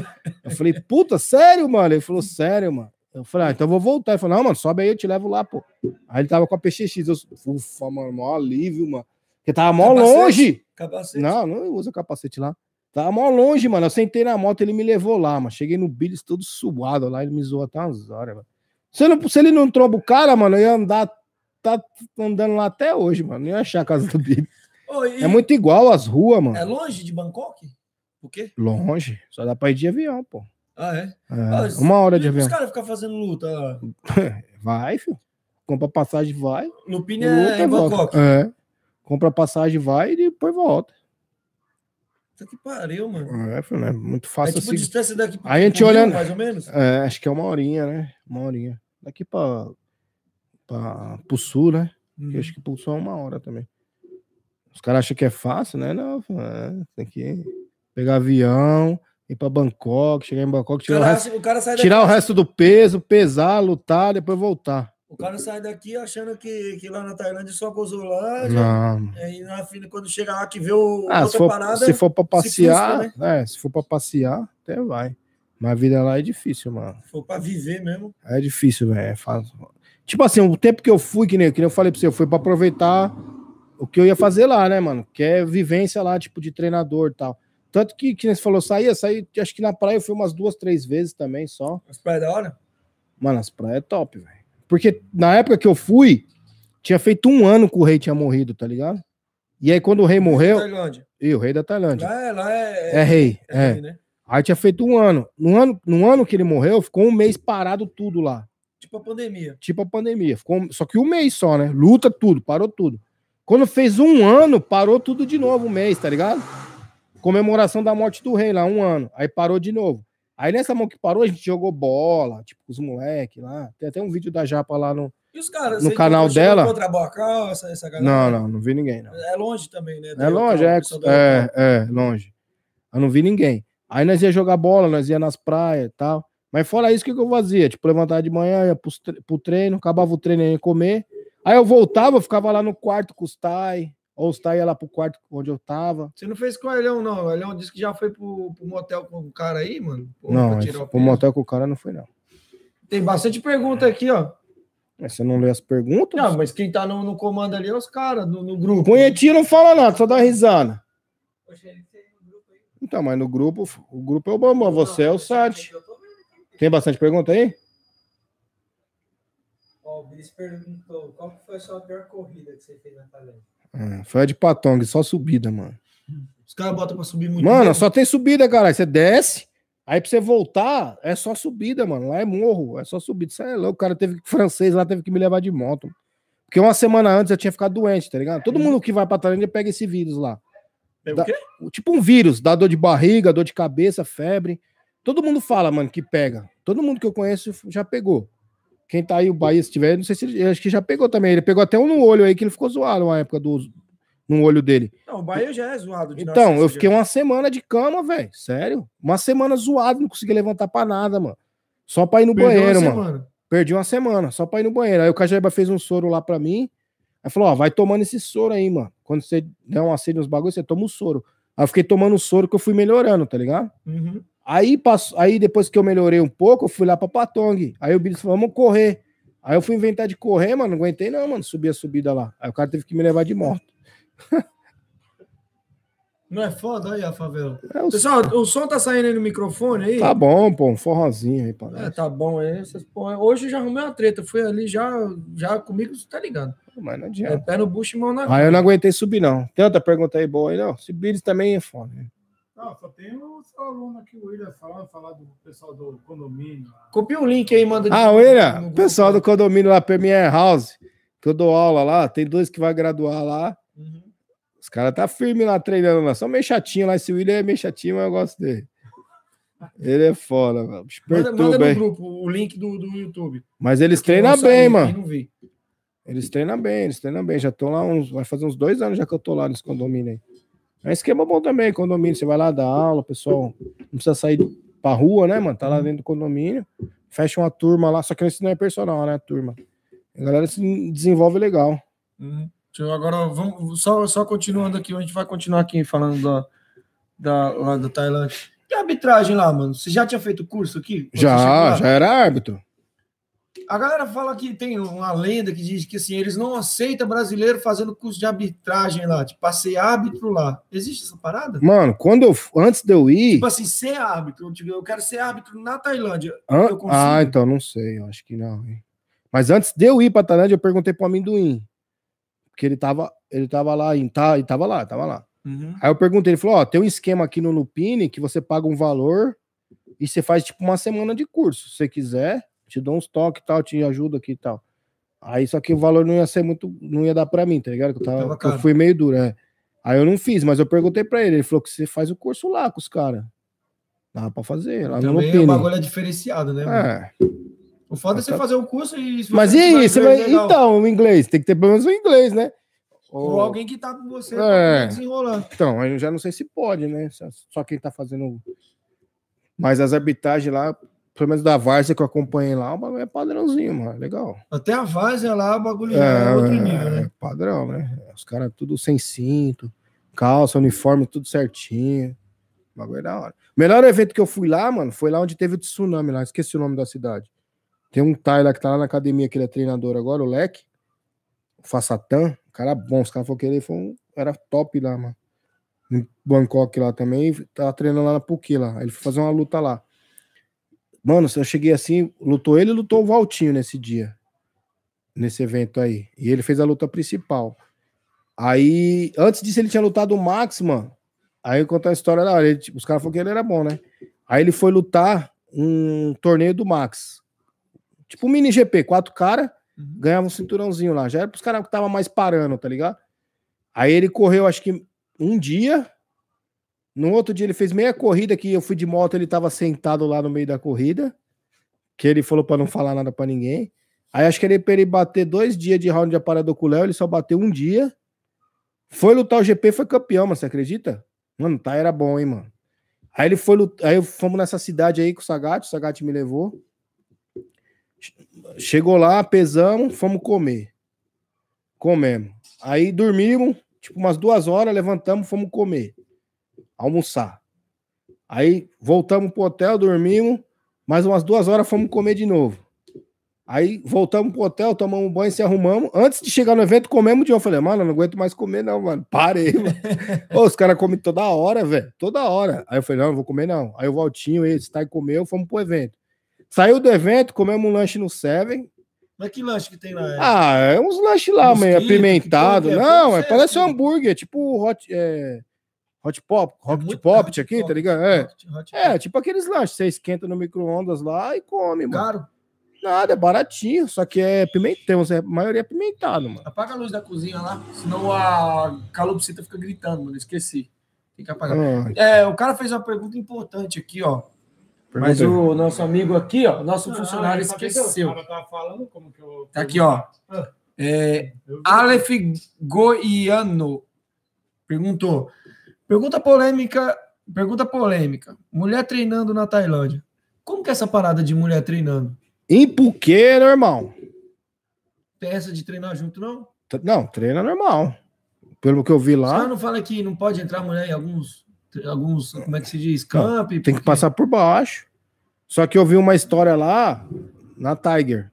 Eu falei, puta, sério, mano? Ele falou, sério, mano. Eu falei, ah, então eu vou voltar. Ele falou, não, mano, sobe aí, eu te levo lá, pô. Aí ele tava com a PXX, eu, ufa, mano, mó alívio, mano. Porque tava mó Capacete? longe. Capacete. Não, não usa capacete lá. Tava mó longe, mano. Eu sentei na moto, ele me levou lá, mano. Cheguei no Billis todo suado lá, ele me zoou até umas horas, mano. Se, não- se ele não tromba o cara, mano, eu ia andar, tá andando lá até hoje, mano. Não ia achar a casa do Billis. E- É muito igual as ruas, mano. é longe de Bangkok? Por quê? Longe. Só dá pra ir de avião, pô. Ah, é? É, Ah, uma hora de avião. Os caras ficam fazendo luta lá. Vai, filho. Compra passagem, vai. Lupine luta, é em. Bangkok. É. Compra passagem, vai e depois volta. Puta que pariu, mano. É, filho, né? Muito É fácil tipo assim. distância daqui Aí a gente Rio, olhando- mais ou menos. É, acho que é uma horinha, né? Uma horinha. Daqui pra, pra, pro sul, né? Que acho que pro sul é uma hora também. Os caras acham que é fácil, né? Não, é, tem que pegar avião, ir pra Bangkok, chegar em Bangkok, tirar, o resto, o tirar o resto do peso, pesar, lutar, depois voltar. o cara sai daqui achando que, que lá na Tailândia só gozou lá. já- Não. Aí na fina, quando chega lá que vê o Ah, se outra for, parada. se for pra passear, frustra, é, se for pra passear, até vai. Mas a vida lá é difícil, mano. for pra viver mesmo. É difícil, velho. É. Tipo assim, o tempo que eu fui, que nem, que nem eu falei pra você, eu fui pra aproveitar o que eu ia fazer lá, né, mano? Que é vivência lá, tipo, de treinador e tal. Tanto que, que você falou, saía, saí, acho que na praia eu fui umas duas, três vezes também só. As praias da hora. Mano, as praias é top, velho. Porque na época que eu fui, tinha feito um ano que o rei tinha morrido, tá ligado? E aí quando o rei morreu, e o rei da Tailândia. Lá é, lá é, É rei, é é. rei, né? Aí tinha feito um ano. No ano, no ano que ele morreu, ficou um mês parado tudo lá. Tipo a pandemia. tipo a pandemia. Ficou só que um mês só, né? Luta tudo, parou tudo. Quando fez um ano, parou tudo de novo um mês, tá ligado? Comemoração da morte do rei lá, um ano. Aí parou de novo. Aí nessa mão que parou, a gente jogou bola, tipo, com os moleques lá. Tem até um vídeo da Japa lá no. E os caras? No canal dela? a encontrar Bocal, essa, essa galera? Não, não, não vi ninguém, não. É longe também, né? É longe, é, é, é, longe. Eu não vi ninguém. Aí nós ia jogar bola, nós ia nas praias e tal. Mas fora isso, o que, que eu fazia? Tipo, levantar de manhã, ia pro treino, acabava o treino, ia comer. Aí eu voltava, eu ficava lá no quarto com os Tai, ou Tai ia lá pro quarto onde eu tava. Você não fez com o Elhão, não. O Elhão disse que já foi pro, pro motel com o cara aí, mano. Pô, não, pra aí tirar o pro motel com o cara não foi, não. Tem bastante pergunta aqui, ó. Mas Você não lê as perguntas? Não, mas quem tá no, no comando ali é os caras, no, no grupo. Punhetinho não fala nada, só dá risada. Poxa, ele tem no grupo aí. Então, mas no grupo, o grupo é o Bambam, você é o aqui. Tem bastante pergunta aí? Ó, o Bilis perguntou qual que foi a sua pior corrida que você fez na Tailândia? Ah, foi a de Patong, só subida, mano. Os caras botam pra subir muito. Mano, mesmo. só tem subida, cara. Você desce, aí pra você voltar, é só subida, mano. Lá é morro, é só subida. Isso é louco. O cara teve que, francês lá teve que me levar de moto. Porque uma semana antes eu tinha ficado doente, tá ligado? Todo mundo que vai pra Tailândia pega esse vírus lá. É da- quê? Tipo um vírus, dá dor de barriga, dor de cabeça, febre. Todo mundo fala, mano, que pega. Todo mundo que eu conheço já pegou. Quem tá aí, o Bahia, se tiver, não sei se ele, acho que já pegou também. Ele pegou até um no olho aí, que ele ficou zoado uma época do, no olho dele. Não, o Bahia já é zoado. de Então, eu fiquei já. uma semana de cama, velho. Sério. Uma semana zoado, não conseguia levantar pra nada, mano. Só pra ir no Perdeu uma banheiro, mano. semana. Perdi uma semana, só pra ir no banheiro. Aí o Cajaiba fez um soro lá pra mim. Aí falou: Ó, vai tomando esse soro aí, mano. Quando você der uma sede nos bagulhos, você toma o soro. Aí eu fiquei tomando o soro que eu fui melhorando, tá ligado? Uhum. Aí, passou, aí depois que eu melhorei um pouco, eu fui lá pra Patong. Aí o Billy falou, vamos correr. Aí eu fui inventar de correr, mano. Não aguentei, não, mano. Subir a subida lá. Aí o cara teve que me levar de moto. Não é foda aí a favela? É, o- Pessoal, o som tá saindo aí no microfone aí? Tá bom, pô, um forrozinho aí, pô. É, tá bom aí. Essas porra- Hoje eu já arrumei uma treta. Fui ali já, já comigo, você tá ligado? Mas não É adianta. pé no bucho e mão na. Aí eu não aguentei subir, não. Tem outra pergunta aí boa aí, não? Se Billy também é foda. né? Não, só tem o seu aluno aqui, o William, falando, falar do pessoal do condomínio. Copia o link aí, manda. Ah, William, pessoal do condomínio lá, Premier House, que eu dou aula lá, tem dois que vai graduar lá. Uhum. Os caras tá firme lá treinando lá. São meio chatinho lá. Esse William é meio chatinho, mas eu gosto dele. Ele é foda, mano. Manda, manda no hein? grupo o link do, do YouTube. Mas eles Quem treinam bem, mano. quem não vi. Eles treinam bem, eles treinam bem. Já estão lá uns. Vai fazer uns dois anos já que eu tô lá nesse condomínio aí. É um esquema bom também, condomínio. Você vai lá dar aula, o pessoal não precisa sair pra rua, né, mano? Tá lá dentro do condomínio. Fecha uma turma lá, só que isso não é personal, né? Turma. A galera se desenvolve legal. Uhum. Agora, vamos só, só continuando aqui, a gente vai continuar aqui falando da, da, lá da Tailândia. E a arbitragem lá, mano? Você já tinha feito curso aqui? Já, já era árbitro. A galera fala que tem uma lenda que diz que assim, eles não aceitam brasileiro fazendo curso de arbitragem lá, tipo, pra ser árbitro lá. Existe essa parada? Mano, quando eu. Antes de eu ir. Tipo assim, ser árbitro. Tipo, eu quero ser árbitro na Tailândia. An-? Ah, então não sei, eu acho que não. hein. Mas antes de eu ir pra Tailândia, eu perguntei pro amendoim. Porque ele tava, ele tava lá, em, tá, ele tava lá, tava lá. Uhum. Aí eu perguntei, ele falou: Ó, tem um esquema aqui no Lupine que você paga um valor e você faz tipo uma semana de curso. Se você quiser, te dou uns toques e tal, te ajudo aqui e tal. Aí só que o valor não ia ser muito, não ia dar pra mim, tá ligado? Que eu, tava, Tava eu fui meio duro, é. Aí eu não fiz, mas eu perguntei pra ele, ele falou que você faz o curso lá com os caras. Dá pra fazer, lá no Também o Lupine. bagulho é diferenciado, né? mano? É. O foda é você fazer o curso e. Mas e aí, você vai... então, o inglês, tem que ter pelo menos o inglês, né? Ou alguém que tá com você É. pra desenrolar. Então, aí eu já não sei se pode, né? Só quem tá fazendo. Mas as arbitragens lá, pelo menos da Várzea que eu acompanhei lá, o bagulho é padrãozinho, mano. Legal. Até a várzea lá, o bagulho já é outro nível, né? padrão, né? Os caras tudo sem cinto, calça, uniforme, tudo certinho. O bagulho é da hora. O melhor evento que eu fui lá, mano, foi lá onde teve o tsunami lá. Esqueci o nome da cidade. Tem um lá que tá lá na academia, que ele é treinador agora, o Leque. O Fassatan. O cara bom. Os caras falaram que ele foi um, era top lá, mano. Em Bangkok lá também. Tava treinando lá na Puki lá. Ele foi fazer uma luta lá. Mano, eu cheguei assim, lutou ele e lutou o Valtinho nesse dia. Nesse evento aí. E ele fez a luta principal. Aí, antes disso, ele tinha lutado o Max, mano. Aí eu contar a história da hora. Ele, tipo, os caras falaram que ele era bom, né? Aí ele foi lutar um torneio do Max. Tipo um mini GP, quatro caras, Uhum. ganhava um cinturãozinho lá. Já era pros caras que tava mais parando, tá ligado? Aí ele correu, acho que um dia. No outro dia ele fez meia corrida que eu fui de moto, ele tava sentado lá no meio da corrida. Que ele falou pra não falar nada pra ninguém. Aí acho que ele pra ele bater dois dias de round de aparador com o Léo, ele só bateu um dia. Foi lutar o GP, foi campeão, mano, você acredita? Mano, tá, era bom, hein, mano. Aí ele foi aí fomos nessa cidade aí com o Sagat, o Sagat me levou. Chegou lá, pesamos, fomos comer. Comemos. Aí dormimos, tipo umas duas horas, levantamos, fomos comer. Almoçar. Aí voltamos pro hotel, dormimos, mais umas duas horas fomos comer de novo. Aí voltamos pro hotel, tomamos um banho, se arrumamos. Antes de chegar no evento, comemos de novo. Eu falei, mano, eu não aguento mais comer, não, mano. Parei, mano. Ô, os caras comem toda hora, velho. Toda hora. Aí eu falei, não, não vou comer, não. Aí o Valtinho, esse, tá e comeu, fomos pro evento. Saiu do evento, comemos um lanche no Seven. Mas que lanche que tem lá? É? Ah, é uns lanches lá, meio Mosquito, apimentado. é? Não, é, parece um assim. hambúrguer, tipo hot, é, hot pop, É hot muito- pop hot aqui, pop, tá ligado? É. hot- hot É, tipo aqueles lanches, você esquenta no micro-ondas lá e come, mano. Caro. Nada, é baratinho, só que é pimentão, a maioria é apimentado, mano. Apaga a luz da cozinha lá, senão a calopsita fica gritando, mano. Esqueci. Tem que apagar. Ah, É, o cara fez uma pergunta importante aqui, ó. Mas pergunta o nosso amigo aqui, ó, nosso Ah, funcionário esqueceu. O cara tava falando como que eu. Tá aqui, ó. Ah, É. Aleph Goiano perguntou: pergunta polêmica, pergunta polêmica. Mulher treinando na Tailândia. Como que é essa parada de mulher treinando? Em é normal. Tem essa de treinar junto, não? Não, treina normal. Pelo que eu vi Os lá, não falam que não pode entrar mulher em alguns, alguns como é que se diz? Camp. tem que passar por baixo. Só que eu vi uma história lá na Tiger.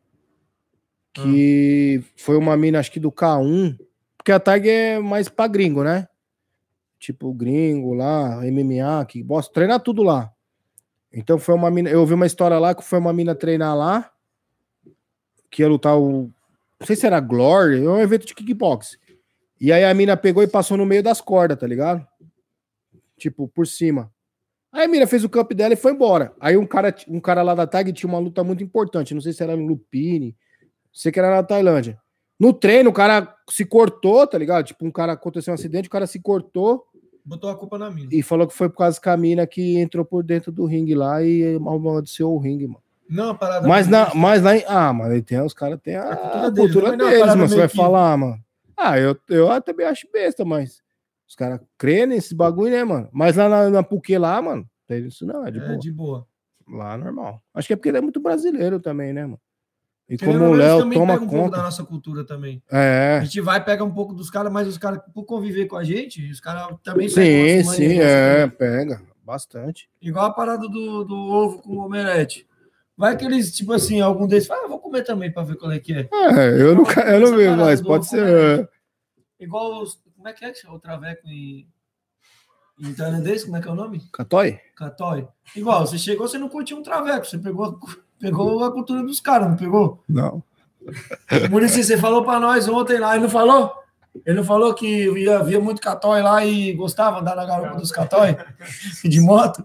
Que foi uma mina, acho que do K1. Porque a Tiger é mais pra gringo, né? Tipo, gringo lá, MMA, que bosta, treina tudo lá. Então foi uma mina. Eu vi uma história lá que foi uma mina treinar lá. Que ia lutar o. Não sei se era Glory, é um evento de kickbox. E aí a mina pegou e passou no meio das cordas, tá ligado? Tipo, por cima. Aí a mina fez o camp dela e foi embora. Aí um cara, um cara lá da tag tinha uma luta muito importante. Não sei se era no Lupini. Sei que era na Tailândia. No treino, o cara se cortou, tá ligado? Tipo, um cara aconteceu um acidente, o cara se cortou Botou a culpa na mina. e falou que foi por causa que a mina que entrou por dentro do ringue lá e amaldiçoou o ringue, mano. Não, a parada. Mas, na, mas lá em. Ah, mano, aí tem, os caras têm a, A cultura a deles, cultura é deles, mano. Você vai que- falar, mano. Ah, eu, eu também acho besta, mas os caras creem nesse bagulho, né, mano? Mas lá na, na Puquê lá, mano, tem isso não, é de É, boa. de boa. Lá normal. Acho que é porque ele é muito brasileiro também, né, mano? E Querendo como o Léo toma pegam um pouco da conta. nossa cultura também. É. A gente vai, pega um pouco dos caras, mas os caras, por conviver com a gente, os caras também Sim, sim, é, também. pega. Bastante. Igual a parada do, do ovo com o omelete. Vai que eles, tipo assim, algum deles fala, ah, vou comer também pra ver qual é que é. É, eu, nunca, eu não parada mas pode ser. é. Igual os. Como é que é o traveco em. Em tailandês? Como é que é o nome? Catói? Catói. Igual, você chegou, você não curtiu um traveco, você pegou, pegou a cultura dos caras, não pegou? Não. Murici, você falou pra nós ontem lá, ele não falou? Ele não falou que ia, via muito catói lá e gostava de andar na garupa dos catói de moto?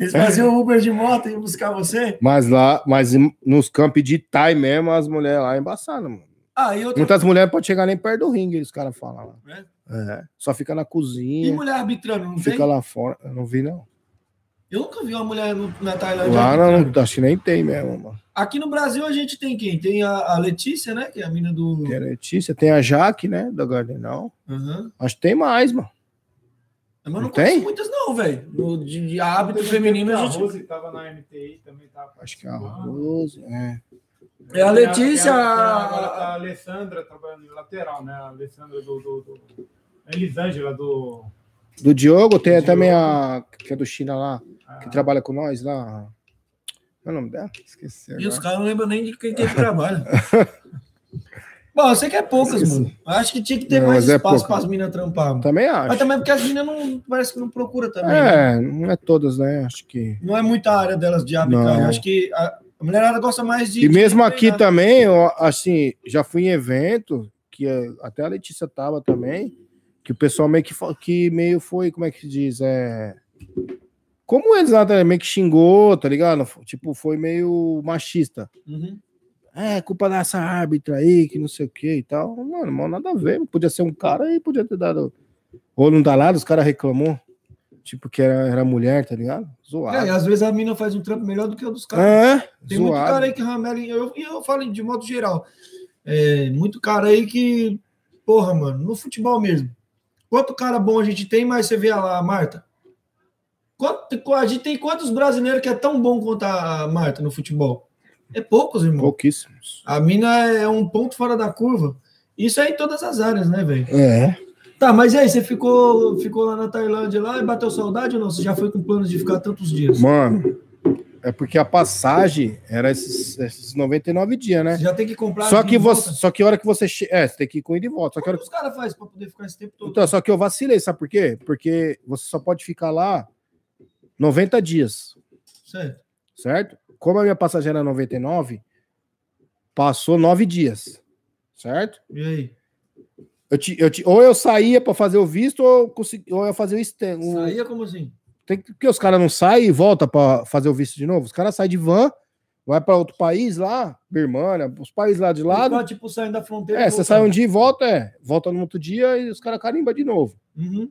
Eles faziam Uber de moto e iam buscar você? Mas lá, mas nos campos de Thai mesmo, as mulheres lá embaçado, mano. Ah, e outra. Muitas mulheres podem chegar nem perto do ringue, os caras falam lá. É? É. Só fica na E cozinha, mulher arbitrando, não fica tem? lá fora. Eu não vi, não. Eu nunca vi uma mulher no- na Tailândia. Lá não, arbitrando. acho que nem tem mesmo, mano. Aqui no Brasil a gente tem quem? Tem a, a Letícia, né? Que é a mina do. Tem a Letícia, tem a Jaque, né? Da Gardenal. Aham. Acho que tem mais, mano. Mas não Não conheço tem? muitas, não, velho. De, de árbitro feminino a A gente. Rose estava na MTI também. Tava Acho que é a. Rose. É. É a Letícia, a- a- a- Alessandra trabalhando em lateral, né? A Alessandra do. do, do a Elisângela do. Do Diogo, tem Do também Diogo. a que é do China lá, que a- trabalha com nós lá. Qual é nome dela? Esqueci. E os agora. caras não lembram nem de quem que trabalha. Bom, eu sei que é poucas, mano. Eu Acho que tinha que ter Não, mais é espaço pouca. para as minas trampar. mano. Também acho. Mas também porque as minas não parece que não procura também. né? É, não é todas, né? Acho que. Não é muita área delas de. Não. Acho que a, a mulherada gosta mais de. E mesmo de aqui treinar. também, eu, assim, já fui em evento, que é- até a Letícia tava também, que o pessoal meio que, que meio foi, como é que se diz? É. Como eles lá também, meio que xingou, tá ligado? Tipo, foi meio machista. Uhum. É, culpa dessa árbitra aí, que não sei o que e tal. Mano, mal nada a ver. Podia ser um cara e podia ter dado. Ou não dá nada, os caras reclamou. Tipo, que era, era mulher, tá ligado? É, e Zoado. às vezes a mina faz um trampo melhor do que o dos caras. É, Tem muito zoado. cara aí que ramela. em- Eu, e eu falo de modo geral. É, muito cara aí que. Porra, mano, no futebol mesmo. Quanto cara bom a gente tem, mas você vê lá a Marta. Quanto, a gente tem quantos brasileiros que é tão bom quanto a Marta no futebol? É poucos, irmão. Pouquíssimos. A mina é um ponto fora da curva. Isso é em todas as áreas, né, velho? É. Tá, mas e aí, você ficou, ficou lá na Tailândia lá e bateu saudade ou não? Você já foi com planos de ficar tantos dias? Mano, é porque a passagem era esses, esses 99 dias, né? Você já tem que comprar. Só de que volta? você, só que a hora que você che... é, você tem que ir com ida e volta. Só que hora... os caras fazem para poder ficar esse tempo todo? então, só que eu vacilei, sabe por quê? Porque você só pode ficar lá 90 dias, Certo. certo? Como a minha passagem era 99, passou nove dias, certo? E aí? Eu ti, eu ti, ou eu saía para fazer o visto ou eu, consegui, ou eu fazia o stand. o- Saía como assim? Tem que porque os caras não saem e voltam para fazer o visto de novo. Os caras saem de van, vai para outro país lá, Birmania, os países lá de lado. Igual, tipo, saindo da fronteira. É, você voltando. sai um dia e volta, é. Volta no outro dia e os caras carimbam de novo. Uhum.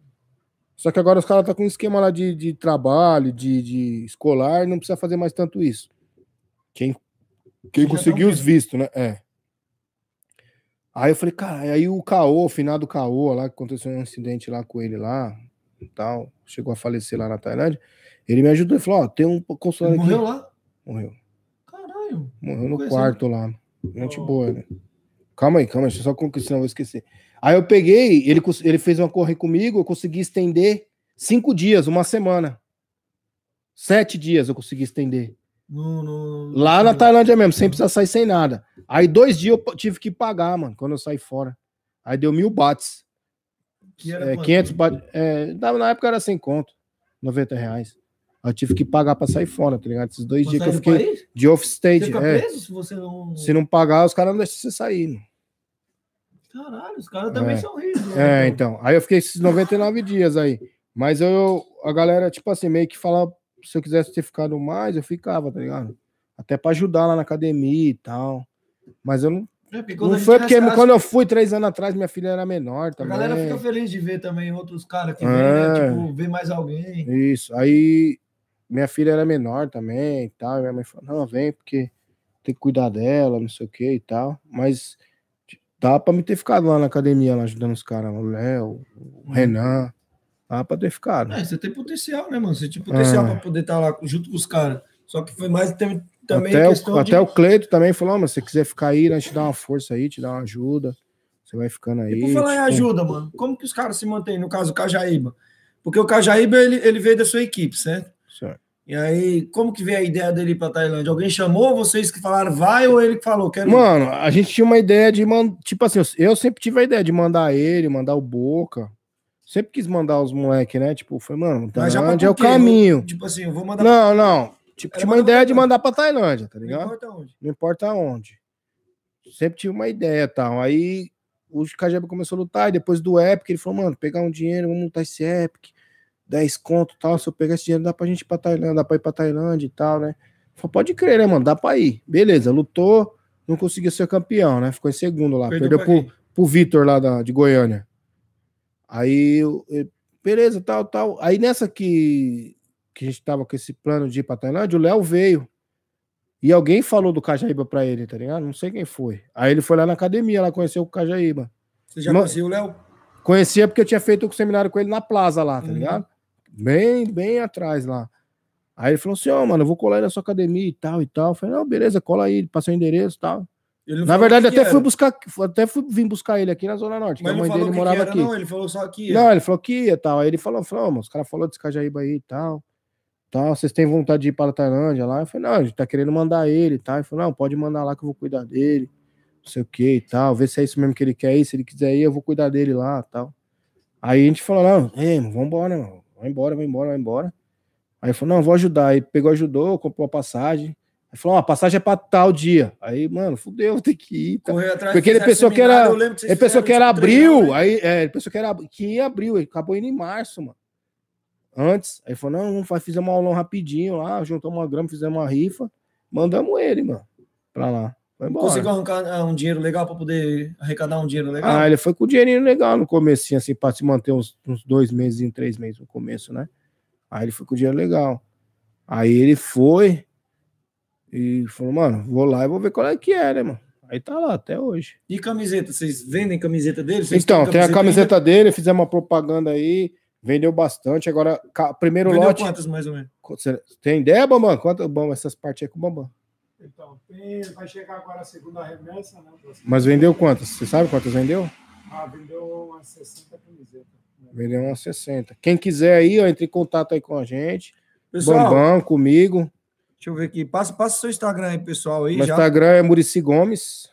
Só que agora os caras estão com um esquema lá de, de trabalho, de, de escolar, não precisa fazer mais tanto isso. Quem, quem conseguiu os vistos, né? É. Aí eu falei, cara, aí o Caô, o finado Caô, lá, que aconteceu um incidente lá com ele lá, e tal, chegou a falecer lá na Tailândia, ele me ajudou e falou, ó, tem um Ele consulado aqui. morreu lá? Morreu. Caralho. Morreu no quarto lá. Gente Oh. boa, né? Calma aí, calma aí, deixa eu só senão eu vou esquecer. Aí eu peguei, ele, ele fez uma corre comigo, eu consegui estender cinco dias, uma semana. Sete dias eu consegui estender. No, no- Lá na Tailândia mesmo, sem precisar sair sem nada. Aí dois dias eu tive que pagar, mano, quando eu saí fora. Aí deu mil. Que era É, quanto? 500 bahts. É, na época era sem conto. 90 reais. Aí eu tive que pagar pra sair fora, tá ligado? Esses dois dias que eu fiquei país? de off Você stage. fica É, se não. se não pagar, os caras não deixam você sair. mano. Caralho, os caras também É. são rígidos. É, né, então. Aí eu fiquei esses 99 dias aí. Mas eu, a galera, tipo assim, meio que fala, se eu quisesse ter ficado mais, eu ficava, tá ligado? Até pra ajudar lá na academia e tal. Mas eu não. É, a Não foi porque quando eu fui três anos atrás, minha filha era menor A também. galera fica feliz de ver também outros caras que vêm, É. né? Tipo, ver mais alguém. Isso. Aí minha filha era menor também e tal. Minha mãe falou: não, vem, porque tem que cuidar dela, não sei o que e tal. Mas dá pra me ter ficado lá na academia, lá ajudando os caras, o Léo, o Renan. Dá pra ter ficado. É, você tem potencial, né, mano? Você tem potencial É. pra poder estar lá junto com os caras. Só que foi mais também até questão o, de. até o Cleito também falou: "Ó, mas se você quiser ficar aí, nós te dá uma força aí, te dá uma ajuda. Você vai ficando aí. E por falar em tipo, ajuda, mano, como que os caras se mantêm? No caso, o Cajaíba. Porque o Cajaíba, ele, ele veio da sua equipe, certo? E aí, como que veio a ideia dele ir pra Tailândia? Alguém chamou vocês que falaram vai ou ele que falou? Quero? Mano, a gente tinha uma ideia de mandar. Tipo assim, eu- eu sempre tive a ideia de mandar ele, mandar o Boca. Sempre quis mandar os moleques, né? Tipo, foi, mano, pra Tailândia é o caminho. Tipo assim, eu vou mandar Não, não. Tipo, tinha uma ideia pra de mandar pra Tailândia, tá não ligado? importa onde. Não importa onde. Sempre tive uma ideia e tal. Aí o Cajebe começou a lutar, e depois do Epic, ele falou, mano, pegar um dinheiro, vamos montar esse Epic, 10 conto e tal. Se eu pegar esse dinheiro, dá pra gente ir pra Tailândia, dá pra ir pra Tailândia e tal, né? Falei, pode crer, né, mano? Dá pra ir. Beleza, lutou, não conseguiu ser campeão, né? Ficou em segundo lá. Perdeu, pra pro, pro Vitor lá da, de Goiânia. Aí, eu- eu- beleza, tal, tal. Aí nessa que, que a gente tava com esse plano de ir pra Tailândia, o Léo veio. E alguém falou do Cajaíba pra ele, tá ligado? Não sei quem foi. Aí ele foi lá na academia, lá conheceu o Cajaíba. Você já conheceu o Léo? Conhecia porque eu tinha feito o seminário com ele na plaza lá, tá Uhum. ligado? Bem, bem atrás lá. Aí ele falou assim: Ó, mano, eu vou colar aí na sua academia e tal e tal. Eu falei: Não, beleza, cola aí, passou o endereço e tal. Na verdade, que até que fui buscar, até fui vim buscar ele aqui na Zona Norte, que Mas a mãe dele que que morava era, aqui. não. Ele falou só que ia. Não, ele falou que ia e tal. Aí ele falou, falou, "Ó, mano, os caras falaram desse Cajaíba aí e tal. tal. Vocês têm vontade de ir para a Tailândia lá? Eu falei, não, a gente tá querendo mandar ele e tal. Ele falou, não, pode mandar lá que eu vou cuidar dele. Não sei o que e tal. Ver se é isso mesmo que ele quer ir. Se ele quiser ir, eu vou cuidar dele lá e tal. Aí a gente falou, não, ei, mano, vambora, mano. Vai embora, vai embora, vai embora. Aí falou, não, vou ajudar. Aí pegou, ajudou, comprou a passagem. Aí falou, ó, a passagem é pra tal dia. Aí, mano, fudeu, ter que ir. Tá? Correu atrás, Porque ele pensou que era- Ele pensou que era abril, né? aí é, ele pensou que, era, que ia abril, ele acabou indo em março, mano. Antes, aí falou: não, vamos fazer, fizemos um aulão rapidinho lá, juntamos uma grama, fizemos uma rifa, mandamos ele, mano, pra lá. Conseguiu arrancar ah, um dinheiro legal para poder arrecadar um dinheiro legal? Ah, ele foi com dinheirinho legal no começo, assim, pra se manter uns, uns dois meses, em três meses no começo, né? Aí ele foi com dinheiro legal. Aí ele foi e falou, mano, vou lá e vou ver qual é que é, né, mano? Aí tá lá até hoje. E camiseta? Vocês vendem camiseta dele? Vocês Então, tem a ainda? camiseta dele, fizemos uma propaganda aí, vendeu bastante. Agora, primeiro Vendeu lote. quantas mais ou menos? Tem ideia, Bambam? Quanto bom essas partes aí com o Bambam? Então, tem, vai chegar agora a segunda remessa, né? Mas vendeu quantas? Você sabe quantas vendeu? Ah, vendeu umas 60 camisetas. né? Vendeu umas 60. Quem quiser aí, ó, entre em contato aí com a gente. Pessoal, Bambam, comigo. deixa eu ver aqui. Passa, passa o seu Instagram aí, pessoal. Aí Meu já. Instagram é Murici Gomes.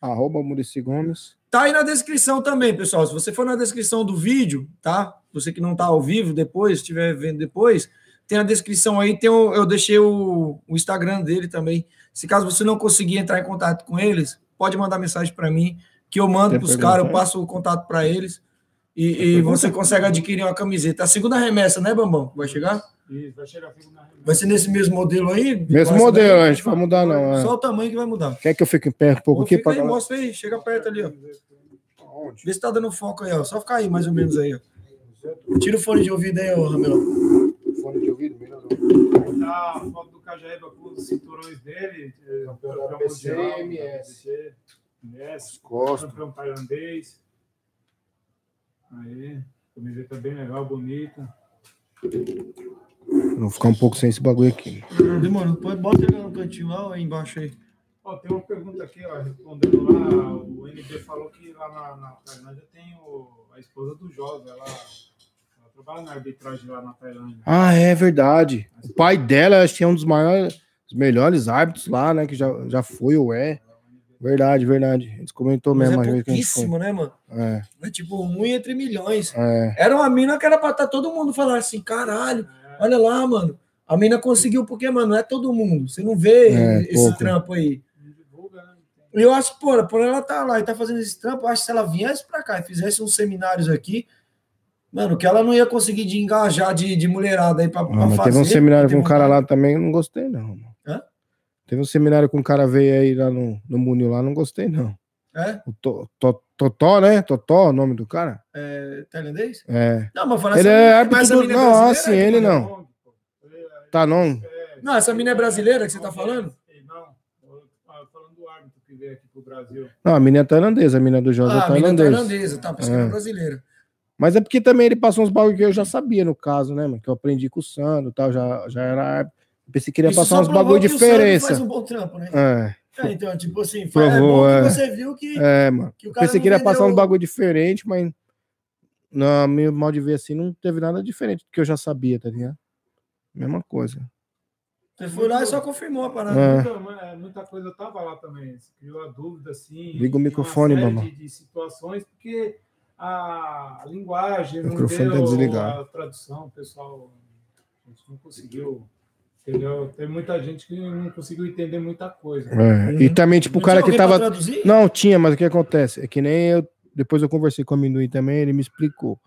Arroba Murici Gomes. Tá aí na descrição também, pessoal. Se você for na descrição do vídeo, tá? Você que não tá ao vivo depois, estiver vendo depois, tem na descrição aí, tem o- eu deixei o, o Instagram dele também. Se caso você não conseguir entrar em contato com eles, pode mandar mensagem para mim, que eu mando para os caras, eu passo o contato para eles. E, e você consegue adquirir uma camiseta. A segunda remessa, né, Bambão? Vai chegar? Isso, vai chegar a segunda remessa. Vai ser nesse mesmo modelo aí? Mesmo modelo, daí? a gente vai mudar não. é. Só o tamanho que vai mudar. Quer que eu fique em pé um pouco Ô, aqui? fica aí, mostra aí, chega perto ali, ó. Onde? Vê se tá dando foco aí, ó. Só ficar aí, mais ou menos aí, ó. Tira o fone de ouvido aí, ó, Ramiro. Fone de ouvido, melhorou. Tá a foto do Cajaíba com os cinturões dele. é, Campeão ABC, mundial, MS. Campeão tailandês. Aí, camiseta bem legal, bonita. Vou ficar um pouco sem esse bagulho aqui. Demorou. Pode bota ele no cantinho lá ou aí embaixo aí. Ó, tem uma pergunta aqui, ó, respondendo lá, o NB falou que lá na, na Tailândia tem o, a esposa do ela, ela trabalha na arbitragem lá na Tailândia. Ah, é verdade. O pai dela, acho que é um dos maiores, os melhores árbitros lá, né? Que já, já foi ou é. Verdade, verdade. Gente comentou Mas mesmo é pouquíssimo, né, mano? É, É tipo um entre milhões. é. Era uma mina que era pra estar todo mundo falando assim, caralho, olha lá, mano. A mina conseguiu, porque, mano, não é todo mundo. Você não vê É, esse pouco. trampo aí. Né? E eu acho, pô, por ela tá lá e tá fazendo esse trampo, eu acho que se ela viesse pra cá e fizesse uns seminários aqui, mano, que ela não ia conseguir de engajar de, de mulherada aí pra, pra Ah, mas fazer. teve um seminário com um cara lá também, eu não gostei, não. Hã? Teve um seminário com um cara veio aí lá no, no Munil lá, não gostei, não. É? O To- To- Totó, né? Totó, o nome do cara? é tailandês? É. Não, mas fala Ele essa é mas do- é não, brasileira, assim, ele manda- não. Tá, não. É, Não, essa mina é brasileira que você tá falando? Não, eu- ah, falando do árbitro que veio aqui pro Brasil. Não, a mina é tailandesa, a mina do José é Ah, a mina é tailandesa. tailandesa, tá, era É. brasileira. Mas é porque também ele passou uns bagulho que eu já sabia, no caso, né, mano? Que eu aprendi com o Sandro e tal, já, já era pensei que ele ia Isso passar uns bagulho de que o Sandro diferença. Faz um bom trampo, né? É, É, então, tipo assim, foi, é é. que você viu que, é, mano. que o cara Pensei não que ele ia passar uns vendeu- bagulho diferente, mas no meu mal de ver assim, não teve nada diferente do que eu já sabia, tá ligado? Mesma coisa. Você foi lá e só confirmou a parada. É. Muita, mu- muita coisa tava lá também. Você criou a dúvida, assim. Liga o microfone, série mamãe. De, de situações, porque a linguagem O não tá deu desligado. a tradução, o pessoal a gente não conseguiu. Entendeu? Tem muita gente que não conseguiu entender muita coisa. É. E também, tipo, o cara que tava. Não, tinha, mas o que acontece? É que nem eu. Depois eu conversei com o Amendoim também, ele me explicou.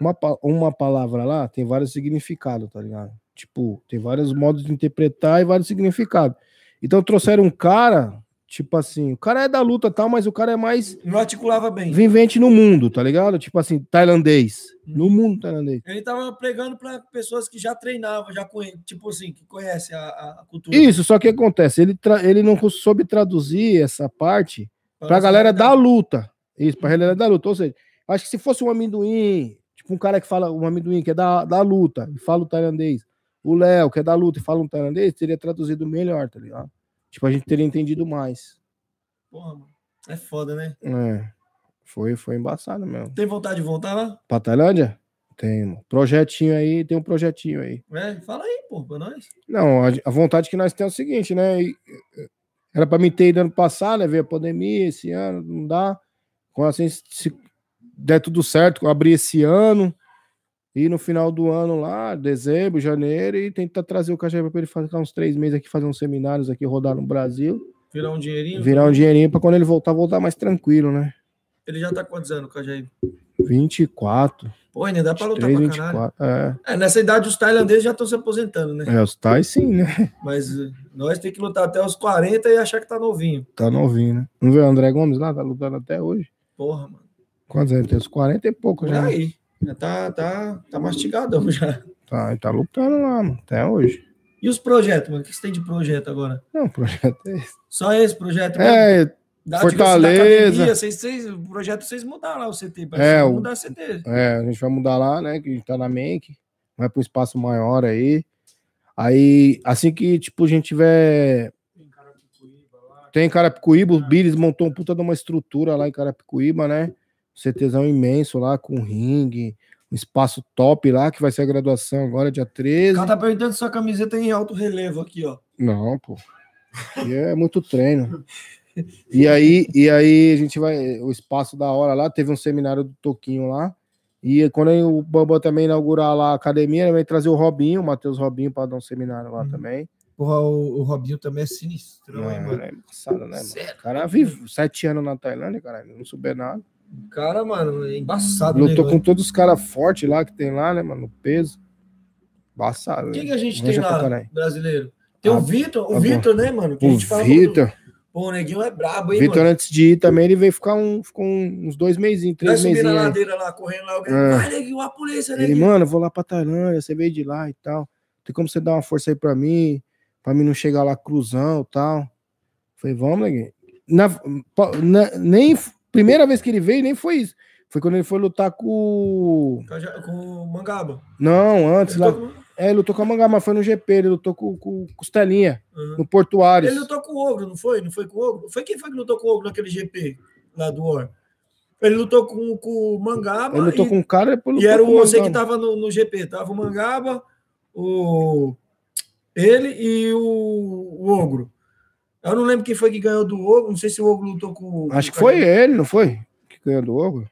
Uma, uma palavra lá tem vários significados, tá ligado? Tipo, tem vários modos de interpretar e vários significados. Então trouxeram um cara, tipo assim, o cara é da luta e tal, mas o cara é mais Não articulava bem. vivente no mundo, tá ligado? Tipo assim, tailandês. No mundo tailandês. Ele tava pregando para pessoas que já treinavam, já conhe... tipo assim, que conhecem a, a cultura. Isso, só que acontece, ele, tra- ele não soube traduzir essa parte pra Parece galera da tá- luta. Isso, pra galera da luta. Ou seja, acho que se fosse um amendoim, tipo um cara que fala um amendoim que é da, da luta e fala o tailandês, o Léo, que é da luta e fala um tailandês, teria traduzido melhor, tá ligado? Tipo, a gente teria entendido mais. Porra, mano. É foda, né? É. Foi, foi embaçado mesmo. Tem vontade de voltar lá? Pra Tailândia? Tem, mano. Projetinho aí, tem um projetinho aí. É, fala aí, pô, pra nós. Não, a, a vontade que nós temos é o seguinte, né? e- Era pra me ter ido ano passado, né? Veio a pandemia esse ano, não dá. Com assim, se der tudo certo, abrir esse ano. E no final do ano lá, dezembro, janeiro, e tentar trazer o Cajaíba pra ele ficar uns três meses aqui, fazer uns seminários aqui, rodar no Brasil. Virar um dinheirinho. Virar um dinheirinho pra quando ele voltar, voltar mais tranquilo, né? Ele já tá quantos anos, Cajaí? 24, Pô, ainda dá pra lutar 23, pra caralho. 24. É, É, nessa idade os tailandeses já estão se aposentando, né? é, os tais sim, né? Mas eh, nós tem que lutar até os 40 e achar que tá novinho. Tá novinho, né? Não vê o André Gomes lá? Tá lutando até hoje. Porra, mano. Quantos anos? Tem uns 40 e pouco Por já. né? aí. Já tá, tá, tá mastigadão já. Tá, tá lutando lá, mano, até hoje. E os projetos, mano? O que você tem de projeto agora? Não, o projeto é esse. Só esse projeto? É, Da- Fortaleza. academia, Vocês, vocês, o projeto vocês mudaram lá o CT. parece É, o- mudar CT. é, a gente vai mudar lá, né? Que a gente tá na Menk, vai pra um espaço maior aí. Aí, assim que, tipo, a gente tiver. Tem Carapicuíba lá. Tem em Carapicuíba, o Bires montou um puta de uma estrutura lá em Carapicuíba, né? CTzão imenso lá, com ringue, um espaço top lá, que vai ser a graduação agora, dia O 13. cara tá perguntando se sua camiseta é em alto relevo aqui, ó. Não, pô. E é muito treino. E aí, e aí a gente vai. O espaço da hora lá, teve um seminário do Toquinho lá. E quando o Bambam também inaugurar lá a academia, ele vai trazer o Robinho, o Matheus Robinho, para dar um seminário lá Uhum. também. Porra, o, o Robinho também é sinistro, Não, hein, mano? é embaçado, né, mano? O cara vive sete anos na Tailândia, cara, não souber nada. O cara, mano, é embaçado. né, Lutou com mano? todos os caras fortes lá que tem lá, né, mano? No peso. Embaçado. Quem né? que a gente tem lá, brasileiro? Tem Ah, o Vitor, tá o Vitor, né, mano? Que a O Vitor. Pô, o Neguinho é brabo, hein, Vitor, antes de ir também, ele veio ficar um, ficou uns dois mesinhos, Vai três subir na aí. ladeira lá, correndo lá, alguém. Vai, Neguinho, a polícia, Ele, Neguinho. mano, eu vou lá pra Tailândia, você veio de lá e tal. Tem como você dar uma força aí pra mim, pra mim não chegar lá cruzão e tal. Falei, vamos, neguinho. Na, na- nem primeira vez que ele veio, nem foi isso. Foi quando ele foi lutar com. Com o Mangaba. Não, antes Ele lá. com- É, ele lutou com a Mangá, mas foi no GP, ele lutou com, com o Costelinha, Uhum. no Portuários. Ele lutou com o Ogro, não foi? Não foi com o Ogro? Foi quem foi que lutou com o Ogro naquele GP lá do War? Ele lutou com, com o Mangaba. Ele lutou e, com um cara e e era o você que Mangaba. tava no, no GP. Tava o Mangaba, o, ele e o, o Ogro. Eu não lembro quem foi que ganhou do Ogro. Não sei se o Ogro lutou com. Acho que com o foi ele, não foi? Que ganhou do Ogro?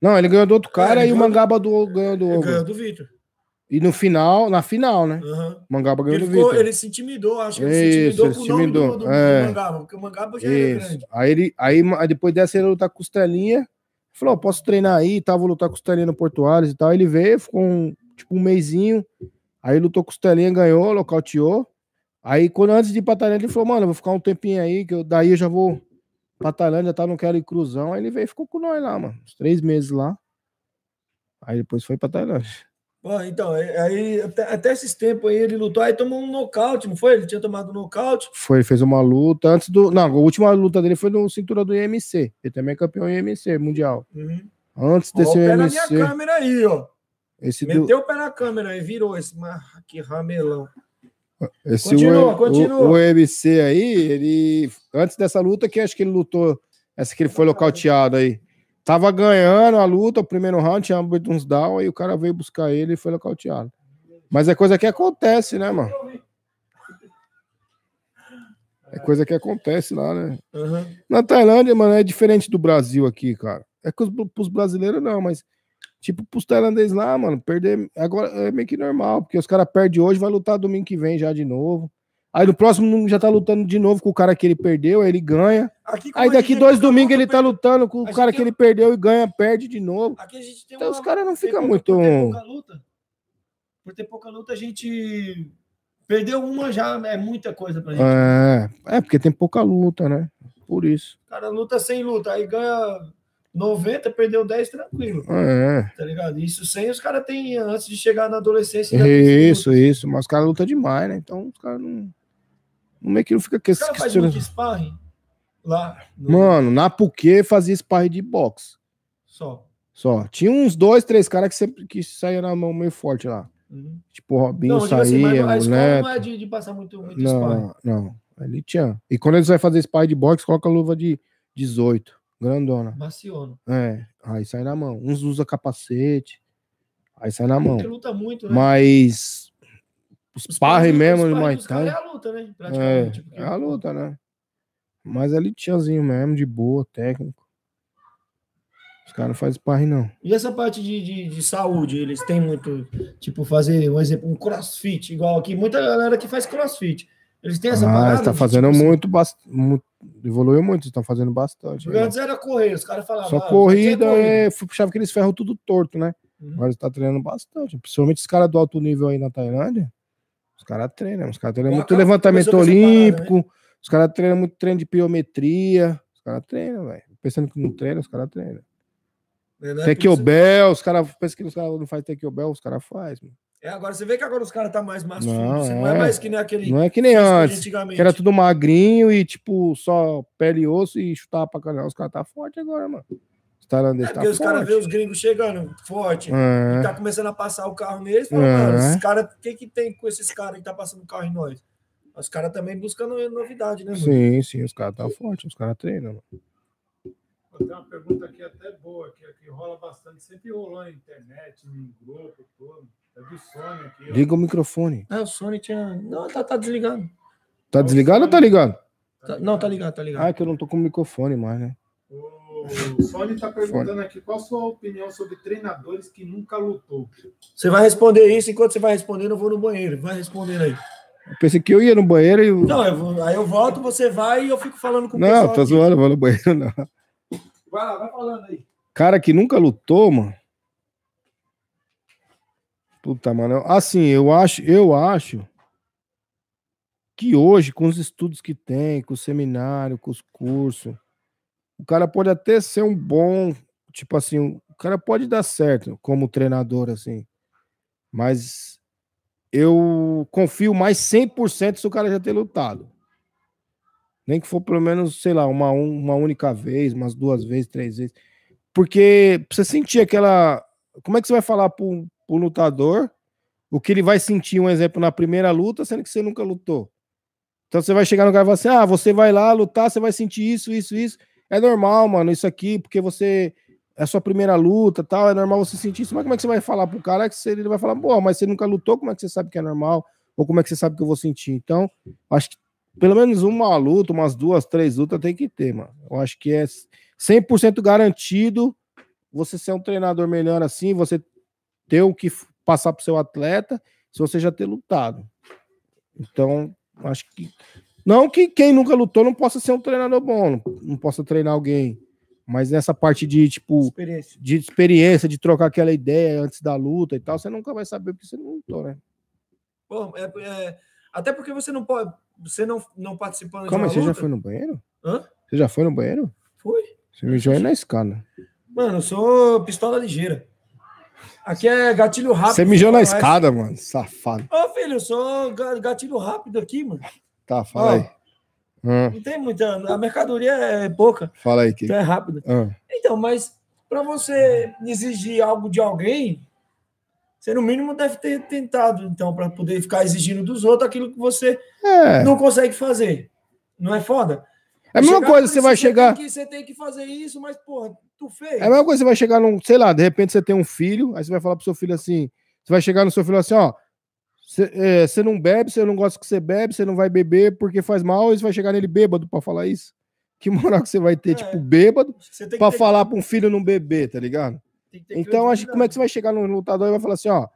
Não, ele ganhou do outro cara É, e o ganhou do- Mangaba do, ganhou do Ogro. ganhou do Vitor. E no final, na final, né? Aham. O Mangaba ganhou Ele, do Vitor. ele se intimidou, acho que ele Isso, se intimidou com se o nome do, intimidou, do, do é. Mangaba, porque o Mangaba já era Isso. grande. Aí, ele, aí, depois dessa ele lutar com costelinha. Falou, ó, posso treinar aí e tal, vou lutar com costelinha no Portuários e tal. Ele veio, ficou um, tipo um mêsinho. Aí lutou com costelinha, ganhou, nocauteou. Aí, quando antes de ir pra Tailândia, ele falou, mano, eu vou ficar um tempinho aí, que eu, daí eu já vou pra Tailândia, tá? Não quero ir cruzão. Aí ele veio e ficou com nós lá, mano. Uns três meses lá. Aí depois foi pra Tailândia. Bom, então, aí- aí até, até esses tempos aí ele lutou, aí tomou um nocaute, não foi? Ele tinha tomado um nocaute. Foi, fez uma luta antes do. Não, a última luta dele foi no cinturão do IMC. Ele também é campeão IMC mundial. Uhum. Antes Ó, o desse pé na IMC. minha câmera aí, ó. Esse do, Meteu o pé na câmera aí, virou esse mar... que ramelão. Esse Continua, o, continua. O, o MC aí, ele. Antes dessa luta, que acho que ele lutou. Essa que ele foi nocauteado aí. Tava ganhando a luta, o primeiro round, tinha uns down, aí o cara veio buscar ele e foi nocauteado. Mas é coisa que acontece, né, mano? É coisa que acontece lá, né? Uhum. Na Tailândia, mano, é diferente do Brasil aqui, cara. É que os, pros brasileiros não, mas tipo, pros tailandeses lá, mano, perder agora é meio que normal, porque os caras perdem hoje, vai lutar domingo que vem já de novo. Aí no próximo já tá lutando de novo com o cara que ele perdeu, aí ele ganha. Aqui, Aí daqui dois domingos ele tá lutando com o cara que ele perdeu e ganha, perde de novo. Aqui a gente tem Então uma- os caras não ficam muito. Por ter pouca luta, por ter pouca luta, a gente perdeu uma já, é muita coisa pra gente. É, é, porque tem pouca luta, né? Por isso. O cara luta sem luta, aí ganha 90, perdeu 10 tranquilo, É. tá ligado? Isso sem os caras têm, antes de chegar na adolescência. Isso, isso. Mas os caras lutam demais, né? Então os caras não. não meio que não fica luta. esse fazem questionamento. muito sparring lá. no- Mano, na Puquê fazia sparring de boxe. Só. Só. Tinha uns dois, três caras que sempre que saíam na mão meio forte lá. Uhum. Tipo, o Robinho Não, digo assim, mas saía, a o escola Neto. não é de, de passar muito, muito sparring. Não, não. Ali tinha. E quando eles vão fazer sparring de boxe, coloca a luva de 18. Grandona. Maciona. É. Aí sai na mão. Uns usa capacete. Aí sai na mão. Porque luta muito, né? Mas. Os Os sparring- mesmo os de Muay Thai. É a luta, né? É, porque- é a luta, né? Mas ali tinhazinho mesmo, de boa, técnico. Os caras não fazem sparring, não. E essa parte de, de, de saúde, eles têm muito, tipo, fazer, um exemplo, um crossfit, igual aqui, muita galera que faz crossfit. Eles têm essa Ah, parada. de, fazendo tipo assim, muito, bast... muito. Evoluiu muito, estão fazendo bastante. Porque né? antes era correr, os caras falavam. Só ah, corrida, é é... puxava aqueles ferros tudo torto, né? Uhum. Agora está treinando bastante. Principalmente os caras do alto nível aí na Tailândia. Os caras treinam. Os caras treinam O muito levantamento parada, olímpico. Os caras treinam muito treino de piometria. Os caras treinam, velho. Pensando que não treina, os caras treinam. Né? Isso- Taekwondo, os caras pensam que os caras não fazem taekwondo, os caras fazem. É, agora você vê que agora os caras tá mais macio, Não, é é. mais que nem aquele. Não é que nem antes. Que era tudo magrinho e, tipo, só pele e osso e chutava pra caramba. Os caras tá forte agora, mano. Os É, tailandeses tá porque os caras vê os gringos chegando forte. É. E tá começando a passar o carro neles. Fala, É. mano, esses caras, o que, que tem com esses caras que tá passando o carro em nós? Os caras também buscando novidade, né, mano? Sim, sim, os caras tá forte, os caras treinam. mano. Tem uma pergunta aqui até boa, que, que rola bastante, sempre rolou na internet, em grupo, todo. É do Sony aqui. ó. Liga o microfone. Ah, o Sony tinha. Não, tá, tá desligado. Tá desligado ou tá ligado? Tá- não, tá ligado, tá ligado. Ah, é que eu não tô com o microfone mais, né? O Sony está perguntando aqui qual a sua opinião sobre treinadores que nunca lutou. Você vai responder isso enquanto você vai respondendo, eu vou no banheiro. Vai respondendo aí. Eu pensei que eu ia no banheiro e. o- Não, eu vou- aí eu volto, você vai e eu fico falando com o Não, aqui. zoando, eu vou no banheiro, não. Vai lá, vai falando aí. Cara que nunca lutou, mano. Puta, mano. Assim, eu acho, eu acho que hoje, com os estudos que tem, com o seminário, com os cursos, o cara pode até ser um bom, tipo assim, o cara pode dar certo como treinador, assim. Mas eu confio mais 100% se o cara já ter lutado. Nem que for pelo menos, sei lá, uma, um- uma única vez, umas duas vezes, três vezes. Porque pra você sentir aquela. Como é que você vai falar pro, pro lutador o que ele vai sentir, um exemplo, na primeira luta, sendo que você nunca lutou? Então você vai chegar no cara e falar assim: ah, você vai lá lutar, você vai sentir isso, isso, isso. É normal, mano, isso aqui, porque você. É sua primeira luta tal, é normal você sentir isso. Mas como é que você vai falar pro cara que ele vai falar, pô, mas você nunca lutou, como é que você sabe que é normal? Ou como é que você sabe que eu vou sentir? Então, acho que pelo menos uma luta, umas duas, três lutas tem que ter, mano. Eu acho que é 100% garantido você ser um treinador melhor assim, você ter o que passar pro seu atleta, se você já ter lutado. Então, acho que não que quem nunca lutou não possa ser um treinador bom, não, possa treinar alguém, mas nessa parte de tipo Experiência. de experiência, de trocar aquela ideia antes da luta e tal, você nunca vai saber porque você não lutou, né? Pô, é- é- até porque você não pode. Você não, não participando Calma de uma você já luta. foi no banheiro? Hã? Você já foi no banheiro? Fui. Você mijou aí na escada. Mano, eu sou pistola ligeira. Aqui é gatilho rápido. Você mijou na escada, mano. Safado. Ô, filho, eu sou ga- gatilho rápido aqui, mano. Tá, fala Ó. aí. Ah, Não tem muita. A mercadoria é pouca, fala aí, que. então é rápida. Ah, Então, mas para você exigir algo de alguém, você no mínimo deve ter tentado, então, para poder ficar exigindo dos outros aquilo que você É. não consegue fazer. Não é foda? É a mesma coisa, você vai chegar. Tem que, você tem que fazer isso, mas, porra, tu fez. É a mesma coisa, você vai chegar num, sei lá, de repente você tem um filho, aí você vai falar pro seu filho assim, você vai chegar no seu filho assim, ó, você é, você não bebe, você não gosta que você bebe, você não vai beber porque faz mal, e você vai chegar nele bêbado pra falar isso. Que moral que você vai ter, É. tipo, bêbado, Você que ter- falar pra um filho não beber, tá ligado? Que Então, acho que como é que você vai chegar no lutador e vai falar assim, ó,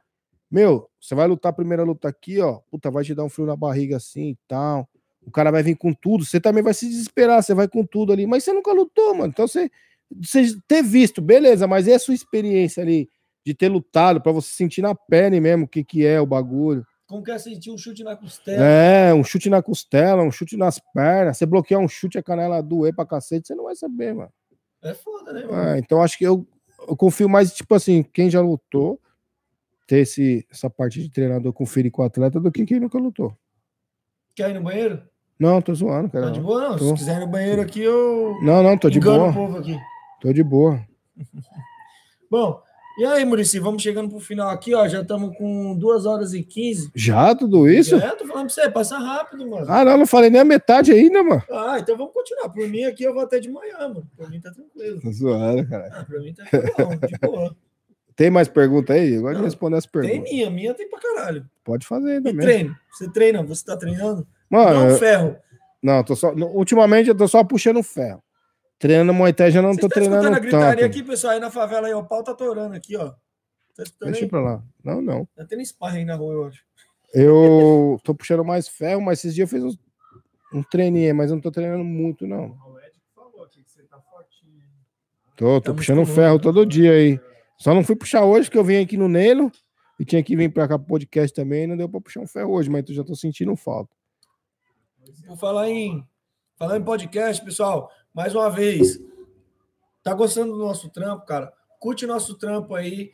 meu, você vai lutar a primeira luta aqui, ó, puta, vai te dar um frio na barriga assim e tal. O cara vai vir com tudo, você também vai se desesperar, você vai com tudo ali, mas você nunca lutou, mano. Então você, você ter visto, beleza, mas e a sua experiência ali de ter lutado pra você sentir na pele mesmo o que que é o bagulho? Como quer sentir um chute na costela? É, um chute na costela, um chute nas pernas, você bloquear um chute a canela doer pra cacete, você não vai saber, mano. É, foda, né, mano? É, então acho que eu, eu confio mais, tipo assim, quem já lutou, ter esse, essa parte de treinador conferir com o atleta do que quem nunca lutou. Quer ir no banheiro? Não, tô zoando, cara. Tá de boa, não. Tô. Se quiser ir no banheiro aqui, eu não, não, tô de boa. o povo aqui. Tô de boa. Bom, e aí, Murici, vamos chegando pro final aqui, ó. Já estamos com 2 horas e 15. Já tudo isso? É, tô falando pra você, passa rápido, mano. Ah, não, não falei nem a metade ainda, mano. Ah, então vamos continuar. Por mim aqui eu vou até de manhã, mano. Por mim tá tranquilo. Tô zoando, cara. Ah, pra mim tá bom, de boa. Tem mais pergunta aí? Eu gosto de responder as Tem perguntas. minha, minha tem pra caralho. Pode fazer E mesmo. treino? Você treina? Você tá treinando? Mano, Não, eu- ferro. não, tô só. Ultimamente eu tô só puxando ferro. Treinando Muay Thai já não Você tô tá escutando treinando a gritaria tanto. aqui, pessoal? Aí na favela aí, ó, o pau tá torando aqui, ó. Tá Deixa aí? pra lá. Não, não. Tá tendo sparring aí na rua, eu acho. Eu tô puxando mais ferro, mas esses dias eu fiz uns- um treininho, aí, mas eu não tô treinando muito, não. O Ed falou aqui que você tá? Tô, tô Tá puxando ferro né? todo dia aí. Só não fui puxar hoje, que eu vim aqui no Nelo e tinha que vir pra cá pro podcast também, e não deu pra puxar um ferro hoje, mas eu já tô sentindo falta. Vou falar em, falar em podcast, pessoal. Mais uma vez. Tá gostando do nosso trampo, cara? Curte o nosso trampo aí.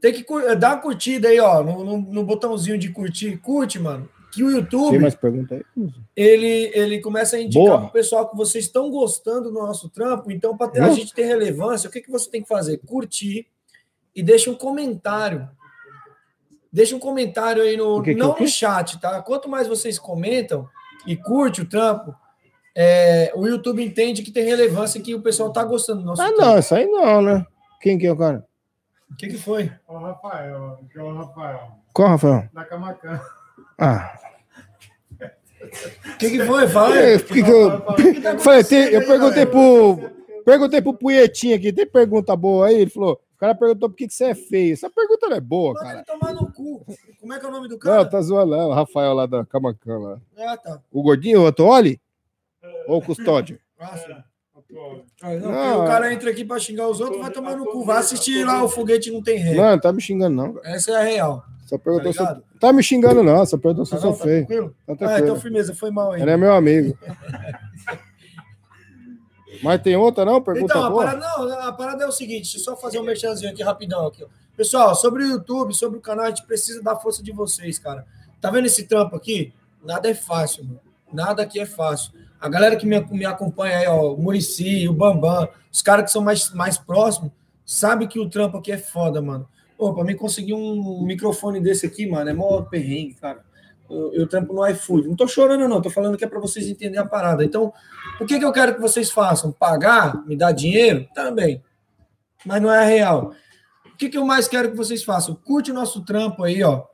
Tem que cur- dar uma curtida aí, ó, no, no, no botãozinho de curtir. Curte, mano. Que o YouTube, Tem mais pergunta aí? ele, ele começa a indicar Boa. pro pessoal que vocês estão gostando do nosso trampo. Então, para a gente ter relevância, o que, que você tem que fazer? Curtir e deixa um comentário. Deixa um comentário aí no. O que que é não o quê? no chat, tá? Quanto mais vocês comentam e curte o trampo, é, o YouTube entende que tem relevância e que o pessoal tá gostando do nosso Ah, não, isso aí não, né? Quem que é o cara? O que, que foi? O Rafael, que é o Rafael, Qual, Rafael? da Camacan. Ah, O que, que foi? Fala aí. que que eu. Falei, tem- eu perguntei pro. Perguntei pro Punhetinha aqui, tem pergunta boa aí? Ele falou. O cara perguntou por que, que você é feio. Essa pergunta não é boa, Manda cara. ele tomar no cu. Como é que é o nome do cara? Não, tá zoando, não. O Rafael lá da Camacan lá. Ah, tá. O gordinho, o Antoli? Ou o Custódio? Ah. Ah, não, Não, o cara entra aqui pra xingar os outros, vai tomar no cu. Vai assistir lá o foguete não tem ré. Não, não tá me xingando, não. cara. Essa é a real. Só perguntou se. Tá ligado? Tá me xingando, não. Só perguntou se Tá, eu sou não, tá feio. tranquilo? Tá Ah, tranquilo. então firmeza, foi mal aí. Ele é meu amigo. Mas tem outra, não? Pergunta Então, a boa? parada, não, a parada é o seguinte, deixa eu só fazer um merchanzinho aqui rapidão. Aqui, ó. Pessoal, sobre o YouTube, sobre o canal, a gente precisa da força de vocês, cara. Tá vendo esse trampo aqui? Nada é fácil, mano. Nada aqui é fácil. A galera que me, me acompanha aí, ó, o Murici, o Bambam, os caras que são mais, mais próximos, sabe que o trampo aqui é foda, mano. Pô, pra mim conseguir um microfone desse aqui, mano, é mó perrengue, cara. Eu, eu trampo no iFood. Não tô chorando, não, tô falando que é pra vocês entenderem a parada. Então, o que, que eu quero que vocês façam? Pagar? Me dar dinheiro? Também. Mas não é real. O que, que eu mais quero que vocês façam? Curte o nosso trampo aí, ó.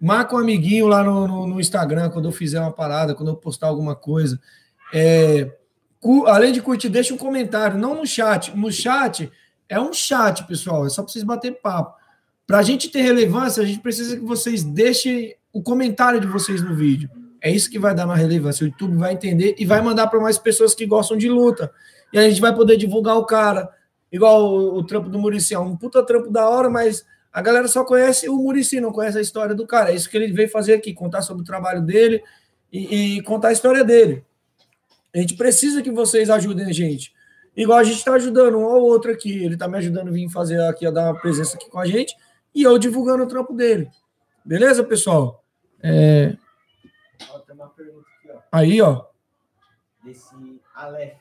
Marca um amiguinho lá no, no, no Instagram quando eu fizer uma parada, quando eu postar alguma coisa. É, além de curtir, deixa um comentário, não no chat. No chat é um chat, pessoal, é só para vocês bater papo. Para a gente ter relevância, a gente precisa que vocês deixem o comentário de vocês no vídeo. É isso que vai dar uma relevância. O YouTube vai entender e vai mandar para mais pessoas que gostam de luta. E a gente vai poder divulgar o cara. Igual o, o trampo do Murici. É um puta trampo da hora, mas a galera só conhece o Murici, não conhece a história do cara. É isso que ele veio fazer aqui, contar sobre o trabalho dele e, e contar a história dele. A gente precisa que vocês ajudem a gente. Igual a gente está ajudando um ao outro aqui. Ele está me ajudando a vir fazer aqui, a dar uma presença aqui com a gente. E eu divulgando o trampo dele. Beleza, pessoal? É, Ó, tem uma pergunta aqui, ó, aí, ó. desse Aleph.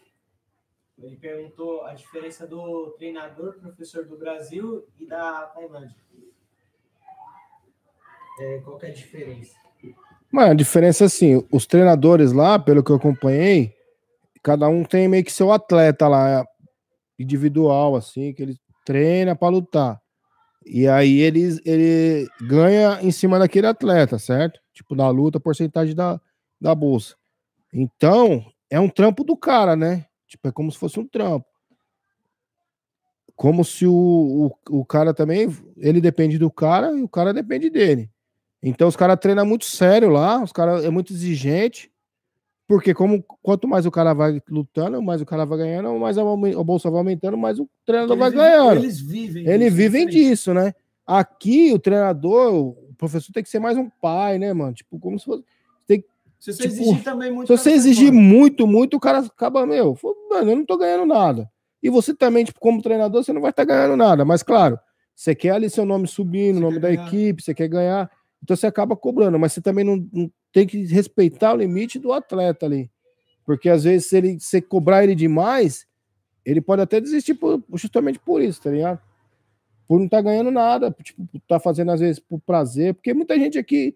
Ele perguntou a diferença do treinador professor do Brasil e da Tailândia. É, qual que é a diferença? Mano, a diferença é assim, os treinadores lá, pelo que eu acompanhei, cada um tem meio que seu atleta lá, individual, assim, que ele treina pra lutar. E aí eles, ele ganha em cima daquele atleta, certo? Tipo, na luta, porcentagem da, da bolsa. Então, é um trampo do cara, né? Tipo, é como se fosse um trampo. Como se o, o, o cara também, ele depende do cara e o cara depende dele. Então os caras treinam muito sério lá, os caras é muito exigente, porque como quanto mais o cara vai lutando, mais o cara vai ganhando, mais a, bolsa vai aumentando, mais o treinador vai Eles vivem- ganhando. Eles vivem. Eles disso, vivem disso, né? Aqui o treinador, o professor tem que ser mais um pai, né, mano? Tipo, como se fosse. Se você Tipo, exigir também muito. Se você exigir fora. muito, muito, o cara acaba, meu, mano, eu não tô ganhando nada. E você também, tipo, como treinador, você não vai estar ganhando nada. Mas, claro, você quer ali seu nome subindo, o nome da ganhar. equipe, você quer ganhar. Então você acaba cobrando, mas você também não, não tem que respeitar o limite do atleta ali. Porque às vezes, se ele você cobrar ele demais, ele pode até desistir por- justamente por isso, tá ligado? Por não estar ganhando nada, tipo, tá fazendo às vezes por prazer, porque muita gente aqui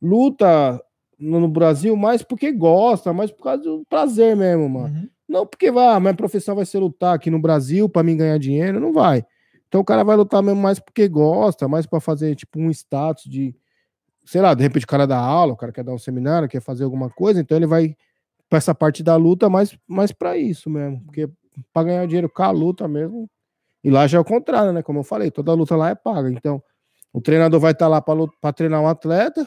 luta no no Brasil mais porque gosta, mais por causa do prazer mesmo, mano. Uhum. Não porque vai, ah, minha profissão vai ser lutar aqui no Brasil para mim ganhar dinheiro, não vai. Então o cara vai lutar mesmo mais porque gosta, mais para fazer tipo um status de, sei lá, de repente o cara dá aula, o cara quer dar um seminário, quer fazer alguma coisa, então ele vai para essa parte da luta mais mais para isso mesmo, porque para ganhar dinheiro com a luta mesmo. E lá já é o contrário, né? Como eu falei, toda luta lá é paga. Então, o treinador vai estar lá para treinar um atleta,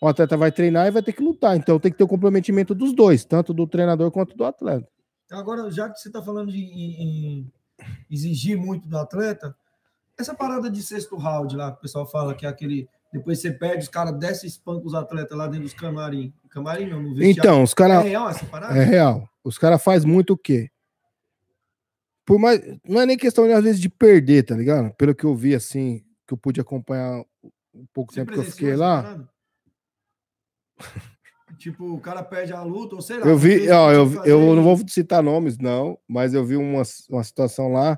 o atleta vai treinar e vai ter que lutar. Então tem que ter o comprometimento dos dois, tanto do treinador quanto do atleta. Então, agora, já que você está falando de em exigir muito do atleta, essa parada de sexto round lá, que o pessoal fala que é aquele. Depois você perde, os caras descem e espancam os atletas lá dentro dos camarim. Camarim não, no vestiário. Então, os é caras. real essa parada? É real. Os caras fazem muito o quê? Por mais. Não é nem questão, às vezes, de perder, tá ligado? Pelo que eu vi, assim, que eu pude acompanhar um pouco Você tempo que eu fiquei lá. tipo, o cara perde a luta, ou sei lá. Eu vi, ó, eu, fazer eu não vou citar nomes, não, mas eu vi uma, uma situação lá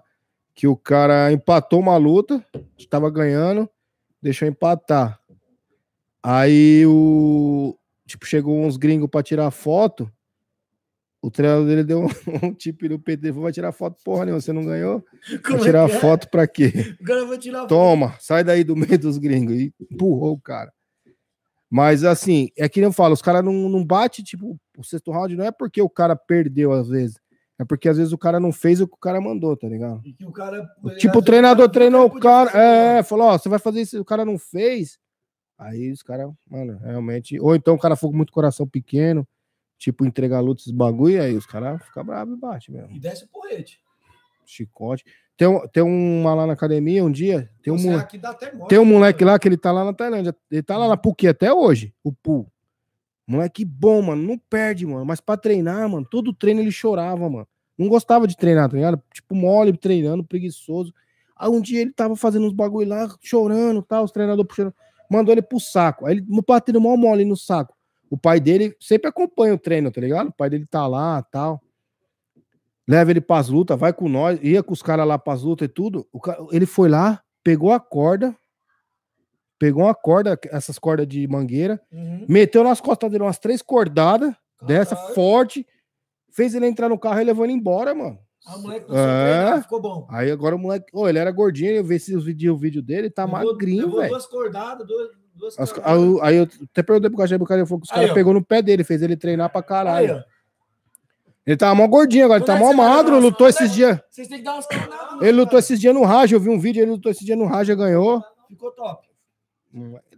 que o cara empatou uma luta, estava ganhando, deixou empatar. Aí o. Tipo, chegou uns gringos pra tirar foto. O treinador dele deu um, um tip no PT, vai tirar foto, porra nenhuma, você não ganhou? Como Vai é tirar é? foto pra quê? Tirar foto. Toma, sai daí do meio dos gringos. E empurrou o cara. Mas assim, é que nem eu falo, os caras não, não bate, tipo, o sexto round não é porque o cara perdeu às vezes. É porque às vezes o cara não fez o que o cara mandou, tá ligado? E que o cara, Tipo, o treinador treinou o cara, é, falou, ó, você vai fazer isso, o cara não fez. Aí os caras, mano, realmente. Ou então o cara foi com muito coração pequeno, tipo, entregar luta, esses bagulho, aí os caras ficam bravos e bate mesmo. E desce o porrete. Chicote. Tem, tem uma lá na academia um dia, tem um, moleque. dá até morte, Tem um moleque cara. lá que ele tá lá na Tailândia. Ele tá lá na PUC até hoje, o Pu. Moleque bom, mano. Não perde, mano. Mas pra treinar, mano, todo treino ele chorava, mano. Não gostava de treinar, tá ligado? Tipo, mole, treinando, preguiçoso. Aí um dia ele tava fazendo uns bagulho lá, chorando, tal, os treinadores puxando. Mandou ele pro saco. Aí ele batendo mal mole no saco. O pai dele sempre acompanha o treino, tá ligado? O pai dele tá lá tal. Leva ele pras lutas, vai com nós, ia com os caras lá pras lutas e tudo. O ca- ele foi lá, pegou a corda, pegou uma corda, essas cordas de mangueira, Uhum. meteu nas costas dele umas três cordadas, dessa, Caralho. forte, fez ele entrar no carro e levou ele embora, mano. A moleque É. ficou bom. Aí agora o moleque, ô, ele era gordinho, eu vi esses vídeos, o vídeo dele, tá Levou- magrinho, velho. duas cordadas, duas, duas As- cordadas. Aí, eu- aí eu até perguntei pro Cachê, o cara falou que os Aí, caras pegou no pé dele, fez ele treinar pra Aí, caralho. ó. Ele tava mó gordinho agora, ele tá mó magro, lutou esses dias. Vocês têm que dar umas. Ele lutou esses dias no Raja, eu vi um vídeo, ele lutou esses dias no Raja, ganhou. Ficou top.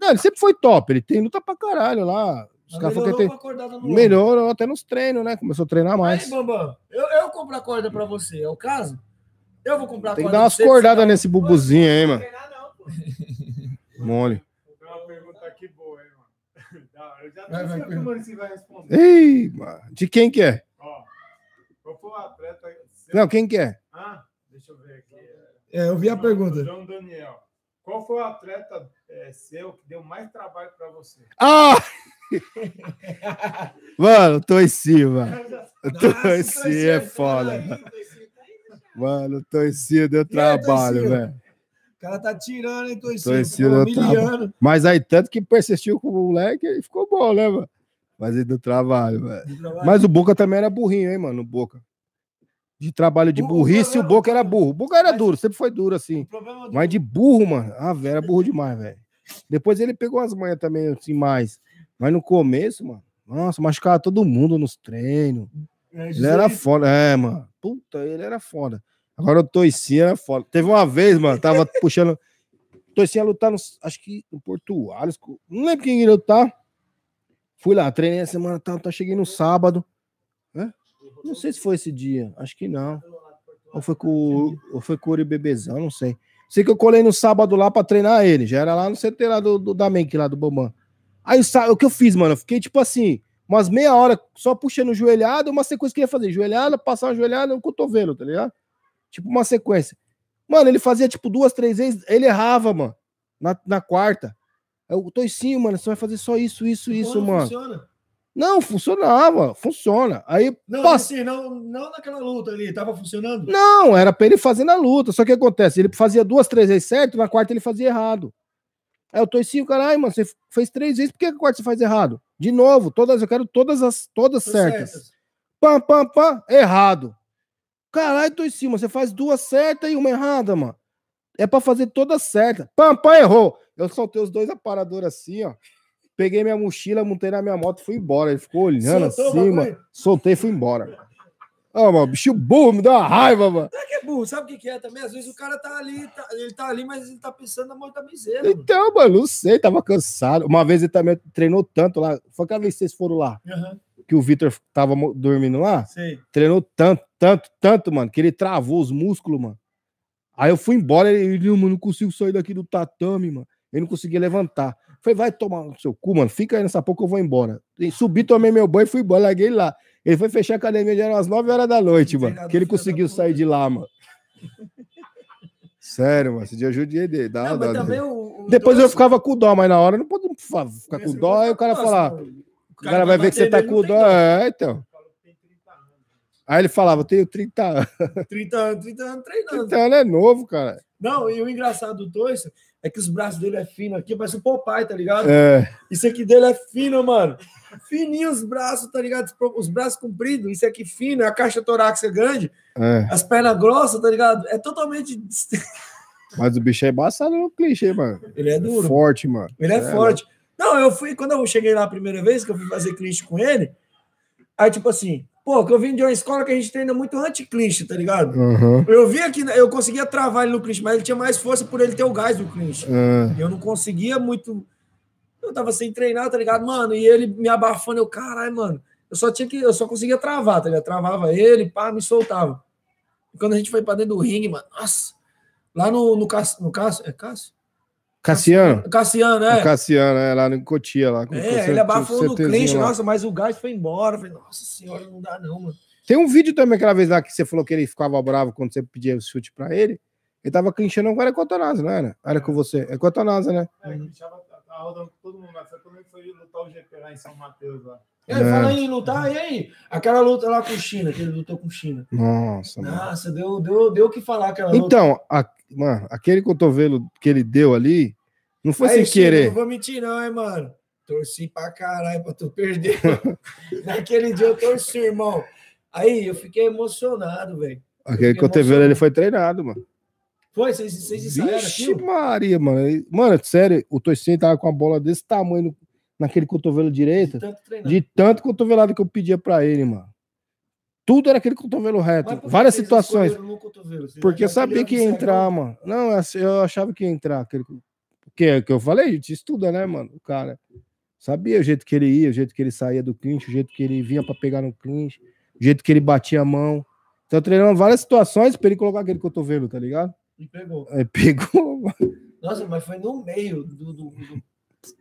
Não, ele sempre foi top, ele tem luta pra caralho lá. Os caras melhorou tem. Melhorou até nos treinos, né? Começou a treinar mais. Aí, Bambam, eu, eu compro a corda pra você, é o caso? Eu vou comprar a Tem que corda dar umas pra você, cordadas nesse bubuzinho aí, mano. treinar, não, pô. Mole. Tem uma pergunta aqui boa, hein, mano? Hora. Eu já não sei o que o Muricy vai responder. Ei, mano. De quem que é? Ó, qual foi o atleta... Não, quem que é? Ah, deixa eu ver aqui. É, eu vi a pergunta. João Daniel. Qual foi o atleta é, seu que deu mais trabalho pra você? Ah! mano, Toici, mano. O Nossa, Toici Toici é foda, mano. Mano, o Toici deu trabalho, velho. O cara tá tirando, hein, Toicinho? Humilhando. Mas aí, tanto que persistiu com o moleque, ele ficou bom, né, mano? Mas ele deu trabalho, velho. Mas o Boca também era burrinho, hein, mano? O Boca. De trabalho de O- o burrice, o Boca era burro. O Boca era duro, sempre foi duro, assim. Mas de burro, mano. Ah, velho, era burro demais, velho. Depois ele pegou as manhas também, assim, mais. Mas no começo, mano, nossa, machucava todo mundo nos treinos. É, Ele era foda. É, mano. Puta, ele era foda. Agora o Toicinho era foda. Teve uma vez, mano, tava puxando. Ia lutar, no, acho que no Portuário. Não lembro quem ia lutar. Fui lá, treinei a semana, tá, tá, cheguei no sábado. Hã? Não sei se foi esse dia, acho que não. Ou foi com, o- ou foi com o Uri Bebezão, não sei. Sei que eu colei no sábado lá pra treinar ele. Já era lá no CT lá do, do da Make, lá do Bobão. Aí o que eu fiz, mano? Eu fiquei tipo assim, umas meia hora só puxando joelhada, uma sequência que eu ia fazer. Joelhada, passar uma joelhada no cotovelo, tá ligado? Tipo uma sequência. Mano, ele fazia tipo duas, três vezes, ele errava, mano. Na, na quarta. Eu tô sim, mano, você vai fazer só isso, isso, isso, não mano. Funciona. Não, funcionava, funciona. Aí Não, passa- assim, não, não naquela luta ali, tava funcionando? Não, era pra ele fazer na luta. Só que acontece, ele fazia duas, três vezes certo, na quarta ele fazia errado. Aí eu tô assim, caralho, mano, você fez três vezes, por que a quarta você faz errado? De novo, todas, eu quero todas as todas Tô certas. certas. Pam, pam, pam, errado. Caralho, tô em cima, você faz duas certas e uma errada, mano. É pra fazer todas certas. Pam, pam, errou. Eu soltei os dois aparadores assim, ó. Peguei minha mochila, montei na minha moto e fui embora. Ele ficou olhando Soltou assim, mano. Soltei e fui embora. Ó, mano, bicho burro, me deu uma raiva, mano. É que é burro, sabe o que, que é também? Às vezes o cara tá ali, tá- ele tá ali, mas ele tá pensando na mão da miséria. Então, mano, não sei, tava cansado. Uma vez ele também treinou tanto lá. Foi aquela vez que vocês foram lá, Aham, que o Vitor tava dormindo lá. sei. Treinou tanto, tanto, tanto, mano, que ele travou os músculos, mano. Aí eu fui embora, ele, ele, não, mano, não consigo sair daqui do tatame, mano. Ele não conseguia levantar. Falei, vai tomar no seu cu, mano. Fica aí nessa pouco eu vou embora. E subi, tomei meu banho e fui embora. Larguei lá. Ele foi fechar a academia, já eram umas 9 horas da noite, mano. Que ele conseguiu sair de lá, mano. Sério, mano. Esse dia eu judiei dele. Dá, Não, dá, dá. o, o Depois eu ficava com dó, mas na hora eu não podia fa- ficar com dó. Aí o cara falar, o cara vai ver que você tá com dó. É, então. Aí ele falava, eu tenho 30 anos. 30 anos, 30 anos treinando. 30 anos é novo, cara. Não, e o engraçado do Toiça é que os braços dele é fino aqui, parece o Popeye, tá ligado? É. Isso aqui dele é fino, mano. Fininho os braços, tá ligado? Os braços compridos, isso aqui fino, é a caixa torácica grande, É. as pernas grossas, tá ligado? É totalmente. Mas o bicho é embaçado no clichê, mano. Ele é duro. Forte, mano. Ele é, É, forte. Não, eu fui, quando eu cheguei lá a primeira vez, que eu fui fazer clinch com ele, aí, tipo assim, pô, que eu vim de uma escola que a gente treina muito anti-clinch, tá ligado? Aham. Eu vi aqui, eu conseguia travar ele no clinch, mas ele tinha mais força por ele ter o gás do clinch. É. Eu não conseguia muito. Eu tava sem treinar, tá ligado? Mano, e ele me abafando, eu, caralho, mano. Eu só tinha que. Eu só conseguia travar, tá ligado? Travava ele, pá, me soltava. E quando a gente foi pra dentro do ringue, mano, nossa. Lá no, no, Cássio, no Cássio. É Cássio? Cassiano. Cassiano, O é. Cassiano, é, lá no Cotia, lá. com- com É, o ele abafou no lá. nossa, mas o gás foi embora. Eu falei, nossa senhora, não dá não, mano. Tem um vídeo também aquela vez lá que você falou que ele ficava bravo quando você pedia o chute pra ele. Ele tava clinchando agora é Cotonasa, não era? Era com você. É Cotonasa, né? É, que deixava até tá rodando com todo mundo, mas foi quando ele foi lutar o GP lá em São Mateus lá. E aí, É. fala aí, lutar, e aí? Aquela luta lá com China, que ele lutou com China. Nossa, mano. Nossa, deu, deu, deu o que falar aquela luta. Então, a- mano, aquele cotovelo que ele deu ali, não foi Aí, sem querer. Não vou mentir, não, hein, mano. Torci pra caralho pra tu perder. Naquele dia eu torci, irmão. Aí eu fiquei emocionado, velho. Aquele cotovelo ele foi treinado, mano. Foi? Vocês, vocês ensaiaram Vixe, aquilo? Maria, mano. Mano, sério, o Torcinho tava com a bola desse tamanho no- naquele cotovelo direito, Tanto treinando. de tanto cotovelado que eu pedia pra ele, mano. Tudo era aquele cotovelo reto. Várias situações. Porque eu sabia que ia entrar, mano. Não, eu achava que ia entrar. Aquele... Que é que eu falei, gente estuda, né, mano? O cara sabia o jeito que ele ia, o jeito que ele saía do clinch, o jeito que ele vinha pra pegar no clinch, o jeito que ele batia a mão. Então, treinando várias situações pra ele colocar aquele cotovelo, tá ligado? E pegou. Aí pegou, mano. Nossa, mas foi no meio do, do- do-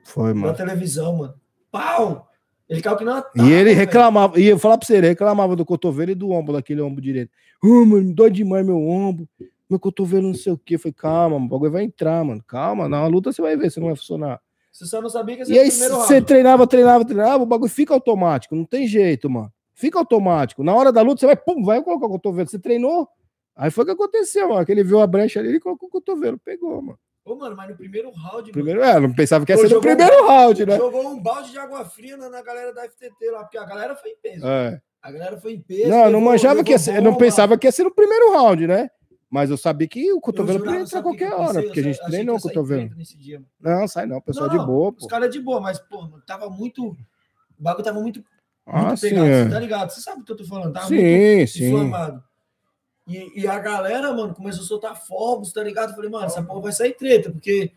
Foi, da mano. televisão, mano. Pau! Ele caiu que não E ele reclamava, e eu falar pra você, ele reclamava do cotovelo e do ombro, daquele ombro direito. Ô, mano, me dói demais meu ombro, meu cotovelo não sei o quê. Eu falei, calma, o bagulho vai entrar, mano. Calma, na luta você vai ver se não vai funcionar. Você só não sabia que esse E aí o primeiro você treinava, treinava, treinava, o bagulho fica automático, não tem jeito, mano. Fica automático. Na hora da luta, você vai, pum, vai colocar o cotovelo. Você treinou, aí foi o que aconteceu, mano. Que ele viu a brecha ali, ele colocou o cotovelo, pegou, mano. Ô, mano, mas no primeiro round, Primeiro, é, não pensava que ia Pô, ser no primeiro round, mano, né? jogou um balde de água fria na, na galera da FTT lá, porque a galera foi em peso. É. A galera foi em peso. Não, eu não manjava que ia ser, eu não pensava que ia ser no primeiro round, né? Mas eu sabia que o cotovelo podia entrar a o qualquer hora, pensei? porque a gente treinou o cotovelo. dia, mano. Não, sai não, pessoal Não, de boa, Os pô. caras de boa, mas, pô, mano, tava muito. O bagulho tava muito, muito Ah, sim, pegado, é. tá ligado? Você sabe o que eu tô falando? Tava muito Sim, sim. inflamado. E, e a galera, mano, começou a soltar fogos, tá ligado? Eu falei, mano, essa porra vai sair treta, porque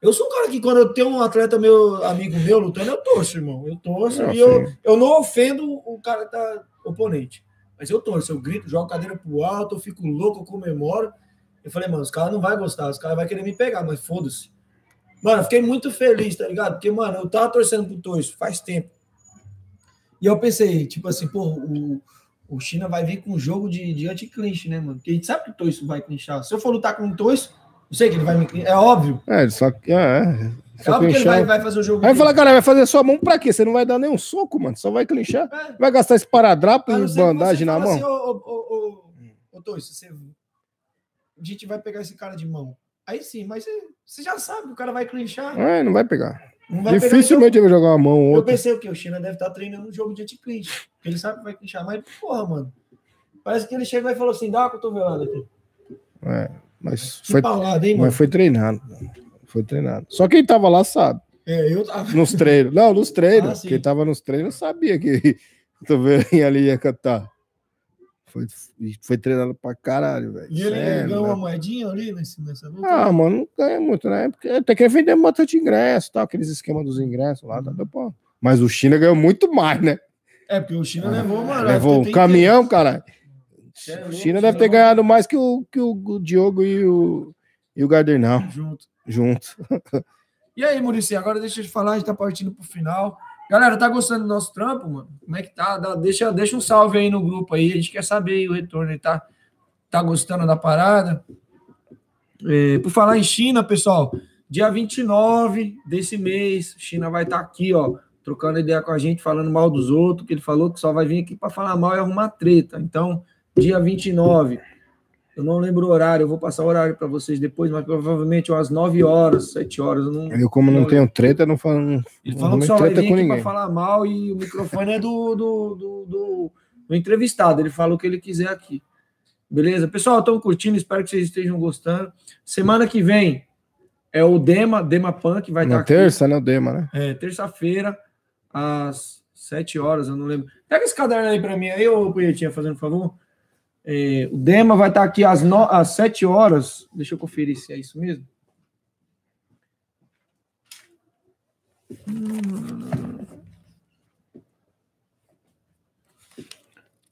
eu sou um cara que quando eu tenho um atleta meu, amigo meu lutando, eu torço, irmão. Eu torço Não, e eu, sim. eu não ofendo o cara que tá oponente. Mas eu torço, eu grito, jogo a cadeira pro alto, eu fico louco, eu comemoro. Eu falei, mano, os caras não vão gostar, os caras vão querer me pegar, mas foda-se. Mano, eu fiquei muito feliz, tá ligado? Porque, mano, eu tava torcendo pro Torço faz tempo. E eu pensei, tipo assim, pô, o, o China vai vir com um jogo de, de anti-clinch, né, mano? Porque a gente sabe que o Toiço vai clinchar. Se eu for lutar com o Toiço, eu sei que ele vai me clinchar. É óbvio. É, só que. É, é. É Só óbvio que ele vai, clinchar. vai fazer o jogo. Aí dele. fala, cara, vai fazer sua mão pra quê? Você não vai dar nenhum soco, mano. Só vai clinchar. É. Vai gastar esse paradrapo e bandagem na mão? Assim, ô, ô, ô, ô, ô, Toiço, você... a gente vai pegar esse cara de mão. Aí sim, mas você, você já sabe que o cara vai clinchar. É, não vai pegar. Dificilmente ele vai jogar uma mão ou então, Eu outra. pensei o quê? O China deve estar treinando um jogo de anti-clinch. Ele sabe que vai clinchar. Mas, porra, mano. Parece que ele chegou e falou assim: dá uma cotovelada aqui. É, mas Que foi, paulada, hein, mano? mas foi treinado. Foi treinado. Só quem tava lá sabe. É, eu tava. Nos treinos. Não, nos Ah, treinos. sim. quem tava nos treinos sabia que o cotovelinho ali ia cantar. Foi, foi treinado pra caralho, velho. E ele Sério, ganhou velho. uma moedinha ali nesse, nessa luta? Ah, mano, não ganha muito, né? Porque até que vendemos bastante ingresso, tal, aqueles esquemas dos ingressos lá, tá, pô. Mas o China ganhou muito mais, né? É, porque o China levou, mano. Levou um caminhão, cara. Cê é O China deve ter China ganhado mais que o, que o Diogo e o, e o Gardernal Junto. juntos. E aí, Murici, agora deixa eu te falar, a gente tá partindo pro final. Galera, tá gostando do nosso trampo, mano? Como é que tá? Dá- deixa, deixa um salve aí no grupo aí, a gente quer saber o retorno. Ele tá, tá gostando da parada? É, por falar em China, pessoal, dia 29 desse mês, China vai estar aqui, ó, trocando ideia com a gente, falando mal dos outros, que ele falou que só vai vir aqui para falar mal e arrumar treta. Então, dia 29, eu não lembro o horário, eu vou passar o horário para vocês depois, mas provavelmente umas 9 horas, 7 horas. Eu não, Eu, como não tenho treta, não falo. não- ele não falou que só vai vir aqui para falar mal e o microfone é do, do, do, do- do entrevistado. Ele fala o que ele quiser aqui. Beleza? Pessoal, estão curtindo, espero que vocês estejam gostando. Semana que vem é o Dema, Dema Punk, vai estar Na aqui. terça, né? O Dema, né? É, terça-feira, às 7 horas, eu não lembro. Pega esse caderno aí para mim aí, ô Punhetinha, fazendo favor. É, o Dema vai estar aqui às, no... às 7 horas. Deixa eu conferir se é isso mesmo.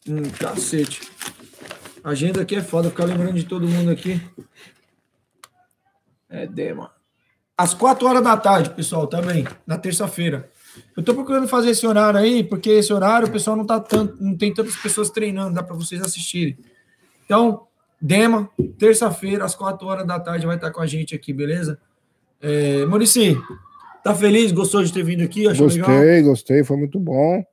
Hum, cacete. A agenda aqui é foda, ficar lembrando de todo mundo aqui. É Dema. Às 4 horas da tarde, pessoal, também, na terça-feira. Eu tô procurando fazer esse horário aí, porque esse horário o pessoal não tá tanto, não tem tantas pessoas treinando, dá para vocês assistirem. Então, Dema, terça-feira, às 4 horas da tarde, vai estar com a gente aqui, beleza? É, Tá feliz? Gostou de ter vindo aqui? Achou Gostei, legal? gostei, foi muito bom.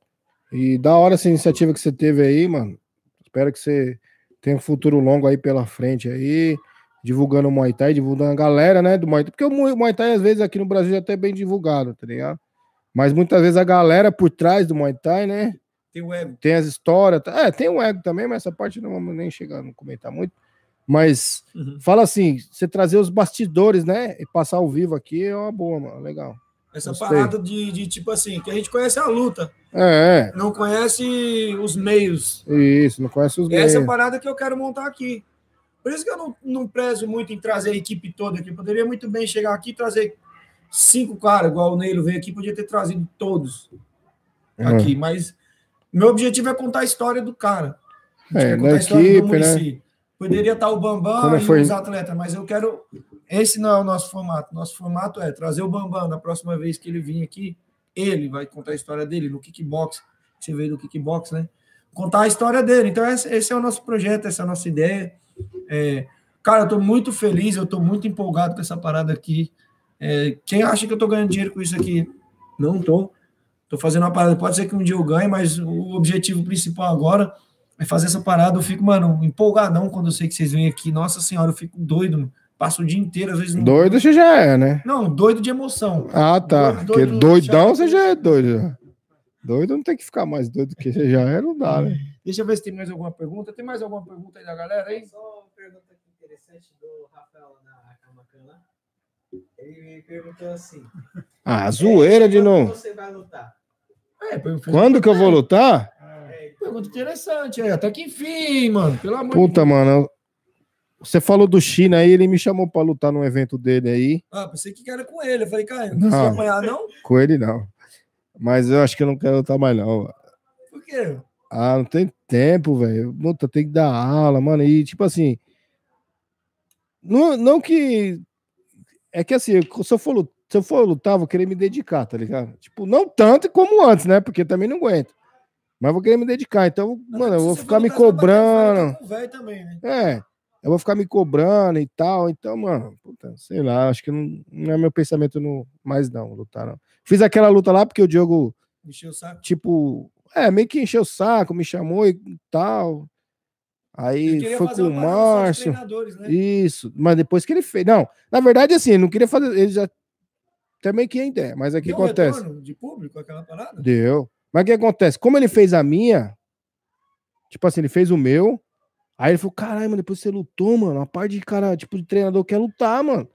E da hora essa iniciativa que você teve aí, mano. Espero que você tenha um futuro longo aí pela frente aí, divulgando o Muay Thai, divulgando a galera, né, do Muay Thai. Porque o Mu- Muay Thai, às vezes, aqui no Brasil é até bem divulgado, tá ligado? Mas muitas vezes a galera por trás do Muay Thai, né, Tem o ego. tem as histórias. tá- É, tem o ego também, mas essa parte não vamos nem chegar, não comentar muito. Mas Uhum. fala assim, você trazer os bastidores, né, e passar ao vivo aqui é uma boa, mano, legal. Essa Gostei. parada de, de, tipo assim, que a gente conhece a luta, É, não conhece os meios. é, isso, não conhece os Essa é a meios. parada que eu quero montar aqui. Por isso que eu não, não prezo muito em trazer a equipe toda aqui. Poderia muito bem chegar aqui e trazer cinco caras, igual o Neilo veio aqui, podia ter trazido todos É. aqui. Mas meu objetivo é contar a história do cara. A gente É, da equipe, né? Poderia estar o Bambam Como e foi? os atletas, mas eu quero. Esse não é o nosso formato. Nosso formato é trazer o Bambam na próxima vez que ele vir aqui. Ele vai contar a história dele no kickbox. Você veio do kickbox, né? Contar a história dele. Então, esse, esse é o nosso projeto, essa é a nossa ideia. É, cara, eu tô muito feliz, eu tô muito empolgado com essa parada aqui. É, quem acha que eu tô ganhando dinheiro com isso aqui? Não tô. Tô fazendo uma parada. Pode ser que um dia eu ganhe, mas o objetivo principal agora é fazer essa parada. Eu fico, mano, empolgadão quando eu sei que vocês vêm aqui. Nossa senhora, eu fico doido, mano. Passo o dia inteiro, às vezes não. Doido você já é, né? Não, doido de emoção. Ah, tá. Doido, Porque doido, doidão já- você já é doido. já. Doido não tem que ficar mais doido que você já é, não dá, né? Deixa eu ver se tem mais alguma pergunta. Tem mais alguma pergunta aí da galera aí? Só uma pergunta aqui interessante do Rafael da Camacan lá. Ele perguntou assim: Ah, zoeira de quando novo. você vai lutar? É, Quando que eu vou lutar? É, Pergunta interessante. É, até que enfim, mano. Pelo amor de Puta, Deus. mano. Você falou do China aí, ele me chamou pra lutar num evento dele aí. Ah, pensei que era com ele. Eu falei, cara, não Ah. vai apanhar, não? Com ele, não. Mas eu acho que eu não quero lutar mais, não. Por quê? Ah, não tem tempo, velho. Puta, tem que dar aula, mano. E tipo assim. Não, não que. É que assim, se eu, for, lu- se eu for lutar, vou querer me dedicar, tá ligado? Tipo, não tanto como antes, né? Porque também não aguento. Mas vou querer me dedicar. Então, mano, eu vou ficar me lutar, cobrando. velho também, né? É, eu vou ficar me cobrando e tal. Então, mano, puta, sei lá, acho que não, não é meu pensamento no, mais não, lutar não. Fiz aquela luta lá porque o Diogo, Encheu o saco. tipo, é, meio que encheu o saco, me chamou e tal. Aí foi com o Márcio. né? Isso, mas depois que ele fez. Não, na verdade, assim, ele não queria fazer. Ele já também que ideia, mas aqui Deu acontece. de público aquela parada? Deu. Mas o que acontece? Como ele fez a minha, tipo assim, ele fez o meu. Aí ele falou: caralho, mano, depois você lutou, mano. A parte de cara, tipo, de treinador quer lutar, mano.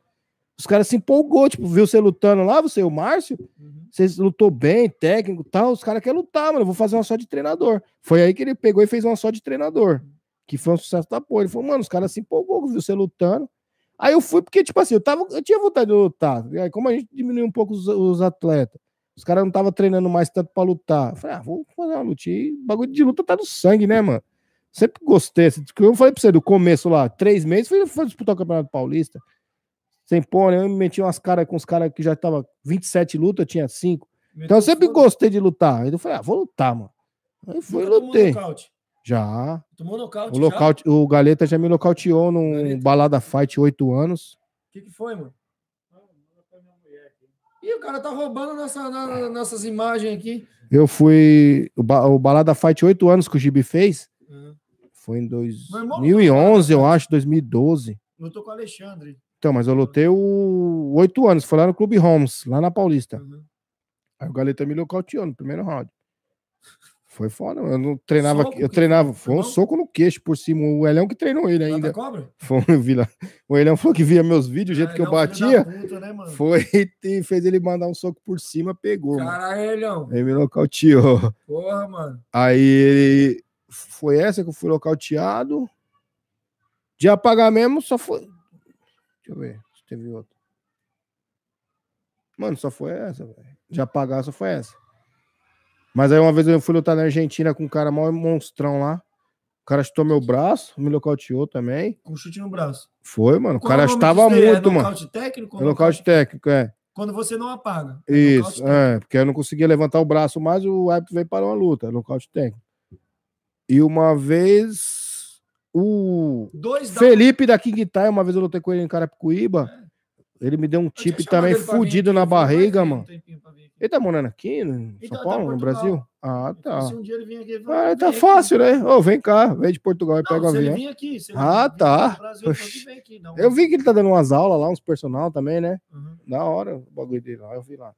Os caras se empolgou, tipo, viu você lutando lá, você e o Márcio. Uhum. Você lutou bem, técnico e tal. Os caras querem lutar, mano. Eu vou fazer uma só de treinador. Foi aí que ele pegou e fez uma só de treinador. Que foi um sucesso da porra. Ele falou, mano, os caras se empolgou, viu você lutando. Aí eu fui, porque, tipo assim, eu, tava, eu tinha vontade de lutar. E aí, como a gente diminuiu um pouco os, os atletas, os caras não estavam treinando mais tanto pra lutar. Eu falei, ah, vou fazer uma luta. E o bagulho de luta tá no sangue, né, mano? Sempre gostei. assim, Eu falei pra você, do começo lá, três meses, fui, fui disputar o Campeonato Paulista. Sem pôr, né? Eu me meti umas caras com os caras que já tava 27 lutas, eu tinha 5. Então eu sempre gostei de lutar. Aí eu falei, ah, vou lutar, mano. Aí fui e lutei. nocaute. Já. Tomou nocaute. O, já? locaute, o Galeta já me nocauteou num Galeta. balada fight 8 anos. O que, que foi, mano? Ih, o cara tá roubando nossa, na- nossas imagens aqui. Eu fui. O, ba- o balada fight 8 anos que o Gibi fez. Uhum. Foi em Meu irmão lutou 2011, eu acho, 2012. Lutou com o Alexandre. Então, mas eu lutei o 8 anos. Foi lá no Clube Holmes, lá na Paulista. Uhum. Aí o Galeta me nocauteou no primeiro round. Foi foda, eu não treinava. Soco eu treinava, foi? um soco no queixo por cima. O Elhão que treinou ele ainda. Foi, o Vila- o Elhão falou que via meus vídeos, o jeito Ah, que eu batia. puta, né? Foi e fez ele mandar um soco por cima, pegou. Caralho, Elhão. Ele me nocauteou. Porra, mano. Aí ele. Foi essa que eu fui nocauteado. De apagar mesmo, só foi. Deixa eu ver se teve outra. Mano, só foi essa, velho. De apagar, só foi essa. Mas aí uma vez eu fui lutar na Argentina com um cara mó monstrão lá. O cara chutou meu braço, me nocauteou também. Com chute no braço. Foi, mano. O Qual é cara disso aí? muito, é mano. Nocaute técnico? É nocaute técnico, é. Quando você não apaga. É Isso, é, porque eu não conseguia levantar o braço mais, o árbitro veio para uma luta, é nocaute técnico. E uma vez o Dois dá- Felipe da King Tai, uma vez eu lutei com ele em Carapicuíba, Ele me deu um tip também ele fudido na ele barriga, mano. Ele tá morando aqui, em Então, São tá Paulo, em no Portugal. Brasil? Ah, Então, tá. Se um dia ele vir aqui, ele vai- Ah, tá aqui. fácil, né? Ô, vem cá, vem de Portugal e pega o ele avião. vir aqui, se ele Ah, vir tá. aqui no Brasil, ele não. Eu vi que ele tá dando umas aulas lá, uns personal também, né? Uhum. Da hora o bagulho dele lá, eu vi lá.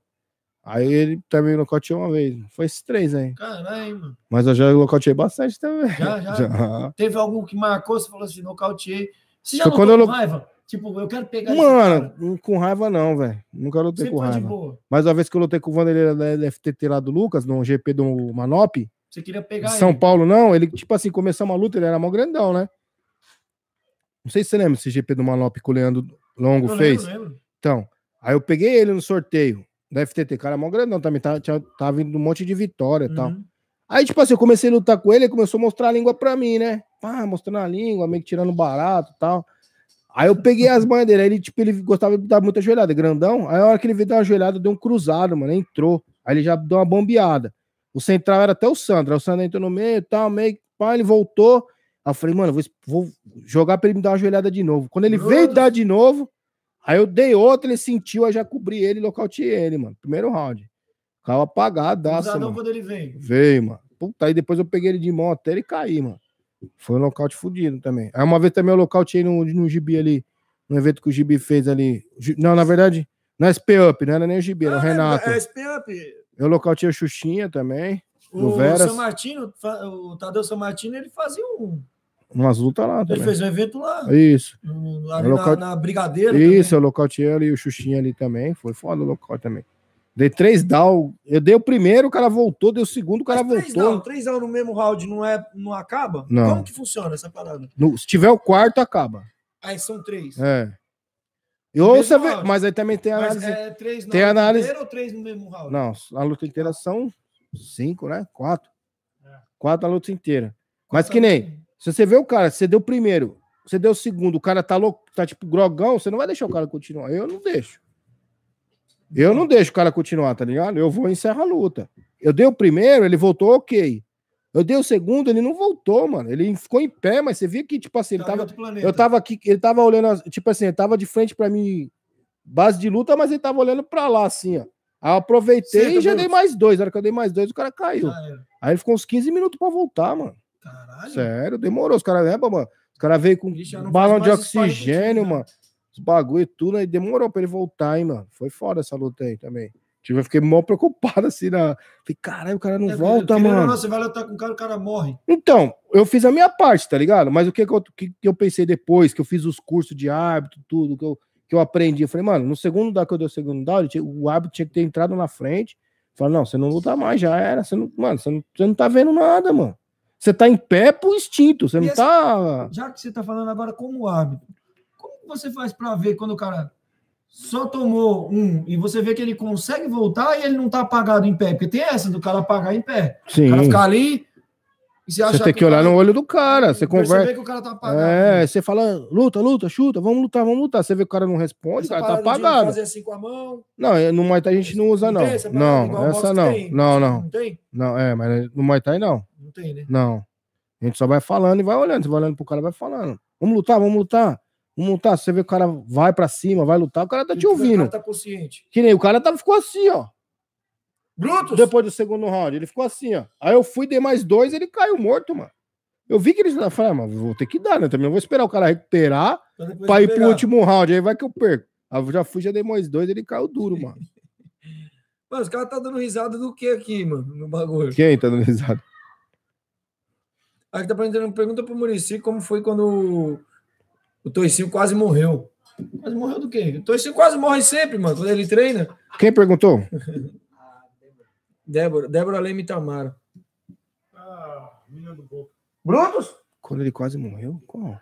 Aí ele também nocauteou uma vez. Foi esses três aí. Caralho, mano. Mas eu já nocauteei bastante também. Já, já. Já. Teve algum que marcou, você falou assim, nocauteei. Você já Foi quando eu raiva? Tipo, eu quero pegar. Mano, com raiva não, velho. Nunca lutei Sempre com de raiva. boa. Mas uma vez que eu lutei com o Vanderlei da LFTT lá do Lucas, no GP do Manop, Você queria pegar São ele. Paulo, não, ele, tipo assim, começou uma luta, ele era mó grandão, né? Não sei se você lembra esse GP do Manop que o Leandro Longo Eu fez. lembro, lembro. Então, aí eu peguei ele no sorteio da FTT, cara, mó grandão também, tá, tava vindo um monte de vitória e tal. Uhum. Aí, tipo assim, eu comecei a lutar com ele, ele começou a mostrar a língua pra mim, né? Ah, mostrando a língua, meio que tirando barato e tal. Aí eu peguei as manhas dele, aí ele, tipo, ele gostava de dar muita joelhada, grandão. Aí a hora que ele veio dar uma joelhada, deu um cruzado, mano, entrou. Aí ele já deu uma bombeada. O central era até o Sandro, aí o Sandro entrou no meio e tal, meio pá, ele voltou. Aí eu falei, mano, vou, vou jogar pra ele me dar uma joelhada de novo. Quando ele veio dar de novo, aí eu dei outra, ele sentiu, aí já cobri ele e nocauteei ele, mano. Primeiro round. Ficava apagadaço, Cruzadão mano. quando ele vem. Veio, mano. Puta, aí depois eu peguei ele de mão até ele cair, mano. Foi um nocaute fudido também. Aí uma vez também eu nocauteei no, no Gibi ali, no evento que o Gibi fez ali. Não, na verdade, no SP Up, não era nem o Gibi, era o Ah, Renato. É, SP Up. Eu nocauteei o Xuxinha também. O Veras. São Martino, o Tadeu São Martino, ele fazia um. Umas lutas lá Ele também. fez um evento lá. Isso. Eu na, local- na Brigadeiro. Isso, eu nocauteei ali o Xuxinha ali também. Foi foda o nocaute também. Dei três down. Eu dei o primeiro, o cara voltou, dei o segundo, o cara Mas três voltou. down, três down no mesmo round não, é, não acaba? Não. Como que funciona essa parada? No- se tiver o quarto, acaba. Aí são três. É. E ou você vê, round. mas aí também tem Mas análise. é três tem análise- ou três no mesmo round? Não, a luta inteira são cinco, né? Quatro. É. Quatro na luta inteira. Mas Quatro que nem, se você vê o cara, você deu o primeiro, você deu o segundo, o cara tá louco, tá tipo grogão, você não vai deixar o cara continuar. Eu não deixo. Eu não deixo o cara continuar, tá ligado? Eu vou e encerro a luta. Eu dei o primeiro, ele voltou ok. Eu dei o segundo, ele não voltou, mano. Ele ficou em pé, mas você via que, tipo assim, ele Tá tava. Eu tava aqui, ele tava olhando, tipo assim, ele tava de frente pra mim, base de luta, mas ele tava olhando pra lá, assim, ó. Aí eu aproveitei e já Bruno. dei mais dois. Na hora que eu dei mais dois, o cara caiu. Era. Aí ele ficou uns 15 minutos pra voltar, mano. Caralho. Sério, demorou. Os caras lembram, mano. Os caras veio com balão de oxigênio, né? mano. Os bagulho e tudo, aí demorou pra ele voltar, hein, mano. Foi foda essa luta aí também. Tipo, eu fiquei mó preocupado assim na. Falei, caralho, o cara não É, volta, mano. não, Você vai lutar com o cara, o cara morre. Então, eu fiz a minha parte, tá ligado? Mas o que, que, eu, que, eu pensei depois, que eu fiz os cursos de árbitro, tudo, que eu, que eu aprendi. Eu falei, mano, no segundo down que eu dei o segundo down, o árbitro tinha que ter entrado na frente. Falei, não, você não luta mais, já era. Você não, mano, você não, você não tá vendo nada, mano. Você tá em pé pro instinto, você E não essa- tá. Já que você tá falando agora como árbitro, você faz pra ver quando o cara só tomou um e você vê que ele consegue voltar e ele não tá apagado em pé? Porque tem essa do cara apagar em pé. Sim. O cara ficar ali e você acha Você tem que olhar no olho do cara. Você conversa. que o cara tá apagado. É, você fala, luta, luta, chuta, vamos lutar, vamos lutar. Você vê que o cara não responde, o Essa cara tá apagado. Fazer assim com a mão. Não, no Muay Thai a gente não usa, não. tem essa? Não, essa não. tem. Não, não. Não tem? Não, é, mas no Muay Thai não. Não tem, né? Não. A gente só vai falando e vai olhando. Você vai olhando pro cara e vai falando. Vamos lutar, vamos lutar. Lutar. Se você vê que o cara vai pra cima, vai lutar, o cara tá te O ouvindo. cara tá consciente. Que nem o cara tá, ficou assim, ó. Brutus! Depois do segundo round, ele ficou assim, ó. Aí eu fui, dei mais dois, ele caiu morto, mano. Eu vi que ele já falou, ah, mas vou ter que dar, né? Também vou esperar o cara recuperar Pra ir pro último round. Aí vai que eu perco. Aí eu já fui, já dei mais dois, ele caiu duro, mano. Mano, os caras tá dando risada do que aqui, mano, no bagulho? Quem tá dando risada? Aqui tá perguntando, pergunta pro Murici como foi quando o, Toicinho quase morreu. Quase morreu do quê? O Toicinho quase morre sempre, mano, quando ele treina. Quem perguntou? Débora, Débora Leme Tamara. Ah, mina do gol. Brutus? Quando ele quase morreu? Qual?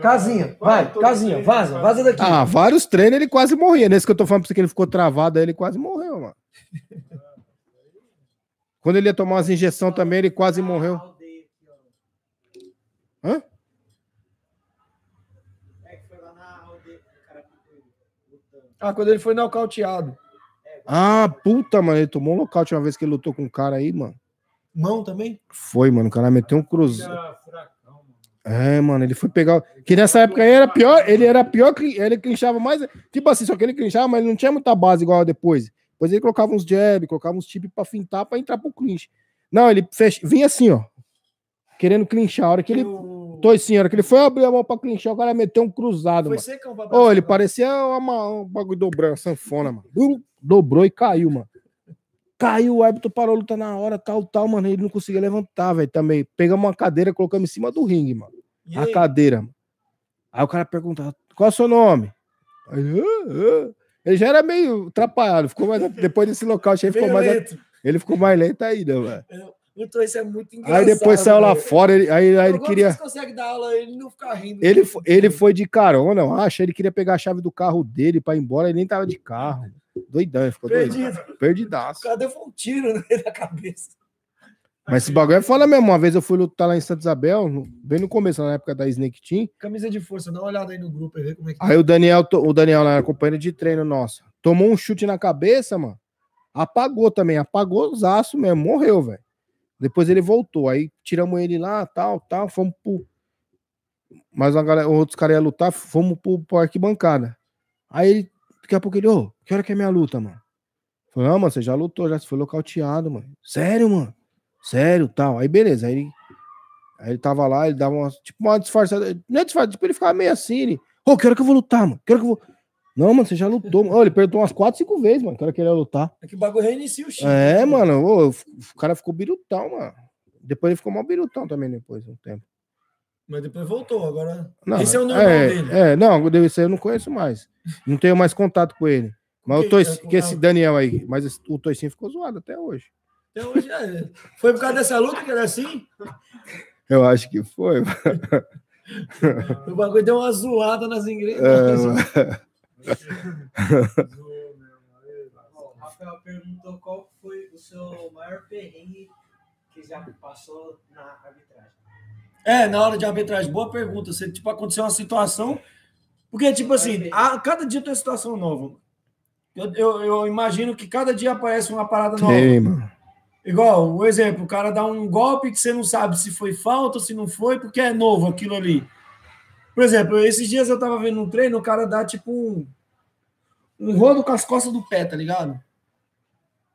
Casinha, vai, casinha, vaza, vaza daqui. Ah, vários treinos ele quase morria. Nesse que eu tô falando pra você que ele ficou travado, aí ele quase morreu, mano. Quando ele ia tomar umas injeções também, ele quase morreu. Hã? É que foi lá na aldeia que o cara ficou lutando. Ah, quando ele foi nocauteado. Ah, puta, mano. Ele tomou um nocaute uma vez que ele lutou com um cara aí, mano. Mão também? Foi, mano. O cara meteu um cruz. Era furacão, mano. É, mano, ele foi pegar. Que nessa época aí era pior, ele era pior que ele clinchava mais. Tipo assim, só que ele clinchava, mas ele não tinha muita base igual depois. Depois ele colocava uns jab, colocava uns chip pra fintar pra entrar pro clinch. Não, ele fech... vinha assim, ó. Querendo clinchar. A hora que ele. O- Tô assim, a hora que ele foi abrir a mão pra clinchar, o cara meteu um cruzado, Foi mano. secão pra Ô, ele parecia uma, um bagulho dobrando, sanfona, mano. Bum, Dobrou e caiu, mano. Caiu, o árbitro parou a luta na hora, tal, tal, mano. Ele não conseguia levantar, velho, também. Pegamos uma cadeira, colocamos em cima do ringue, mano. E A aí? cadeira. mano. Aí o cara perguntava, qual é o seu nome? Aí, "Ah, ah." Ele já era meio atrapalhado, ficou mais, depois desse local, ele ficou mais, lento. ele ficou mais lento ainda, velho. Então isso é muito engraçado. Aí depois saiu lá velho. fora, ele, aí, aí ele queria, Vocês conseguem dar aula ele não ficar rindo. ele, fo- ele foi de carona, eu acho, ele queria pegar a chave do carro dele pra ir embora, ele nem tava de carro. Doidão, ele ficou doido. Perdido. Perdidaço. O cara deu um tiro no meio da cabeça. Mas esse bagulho é foda mesmo. Uma vez eu fui lutar lá em Santa Isabel, bem no começo, na época da Snake Team. Camisa de força, dá uma olhada aí no grupo e vê como é que Aí o Daniel, o Daniel lá, companheiro de treino nosso, tomou um chute na cabeça, mano. Apagou também, apagou os aços mesmo, morreu, velho. Depois ele voltou, aí tiramos ele lá, tal, tal, fomos pro. Mas galera, outros caras iam lutar, fomos pro, pro arquibancada. Aí ele, daqui a pouco ele, ô, que hora que é minha luta, mano? Falei, não, mano, você já lutou, já foi nocauteado, mano. Sério, mano? Sério, tal. Aí beleza, aí ele, aí ele tava lá, ele dava uma, tipo, uma disfarçada, não é disfarçada, tipo, ele ficava meio assim, ele, ô, que hora que eu vou lutar, mano? Que hora que eu vou... Não, mano, você já lutou. mano. Ô, ele perguntou umas 4, 5 vezes, mano, que hora que ele ia lutar. é que o bagulho reinicia o chip. É, mano, ô, o cara ficou birutão, mano. Depois ele ficou mal birutão também, depois de um tempo. Mas depois voltou, agora. Não, Esse é o normal é, dele. É, não, deve ser, eu não conheço mais. Não tenho mais contato com ele. Mas quem? o Toicinho, É, que esse Daniel aí, mas esse- o Toicinho ficou zoado até hoje. Até hoje é. Foi por causa dessa luta que era assim? Eu acho que foi. O bagulho deu uma zoada nas É, mano. Ó, o Rafael perguntou qual foi o seu maior perrengue que já passou na arbitragem. É, na hora de arbitragem, boa pergunta. Você, tipo, aconteceu uma situação. Porque, tipo assim, a, cada dia tem uma situação nova. Eu, eu, eu imagino que cada dia aparece uma parada nova. Tem, mano. Igual, o exemplo, o cara dá um golpe que você não sabe se foi falta ou se não foi, porque é novo aquilo ali. Por exemplo, esses dias eu tava vendo um treino, o cara dá tipo um, um rodo com as costas do pé, tá ligado?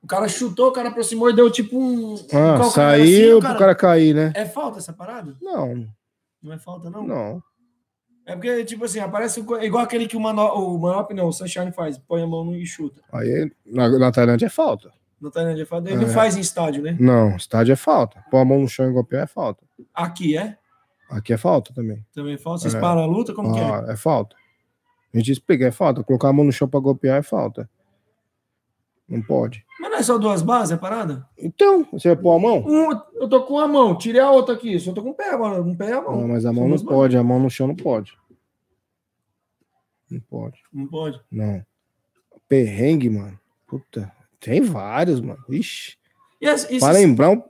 O cara chutou, o cara aproximou e deu tipo um. um Ah, calcanhar saiu assim, o pro cara cair, né? É falta essa parada? Não, Não é falta, não? não. É porque, tipo assim, aparece o- igual aquele que o, Mano, o Manop, não, o Sunshine faz, põe a mão no- e chuta. Aí na, na Tailândia é falta. No Tailândia fala, ele não É. faz em estádio, né? Não, estádio é falta. Pôr a mão no chão e golpear é falta. Aqui é? Aqui é falta também. Também é falta? Vocês É. param a luta? Como que é? Ah, é falta. A gente explica, é falta. Colocar a mão no chão pra golpear é falta. Não pode. Mas não é só duas bases a parada? Então, você vai pôr a mão? Um, eu tô com a mão, tirei a outra aqui. Só tô com o pé agora. Um pé e a mão. Não, mas a São mão não bases. pode, a mão no chão não pode. Não pode, Não pode. não. Perrengue, mano. Puta, tem vários, mano. Ixi. Esses- Para lembrar, um-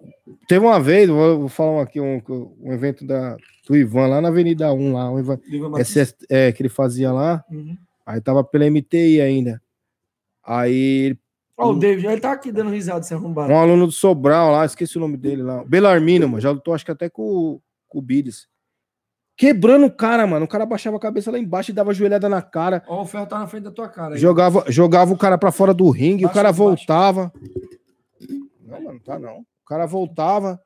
teve uma vez, vou, vou falar aqui, um, um evento da, do Ivan lá na Avenida 1, lá, o Ivan. SS, é, que ele fazia lá, Uhum. aí tava pela MTI ainda. Aí Ó, o David, ele tá aqui dando risada, se arrombado. um aluno do Sobral lá, esqueci o nome dele lá, Belarmino, mano, já lutou acho que até com, o- com o Bires. Quebrando o cara, mano, o cara baixava a cabeça lá embaixo e dava joelhada na cara, Ó, o ferro tá na frente da tua cara. aí. jogava, jogava o cara pra fora do ringue, o Baixa, cara baixa. Não, mano, tá não. O cara voltava,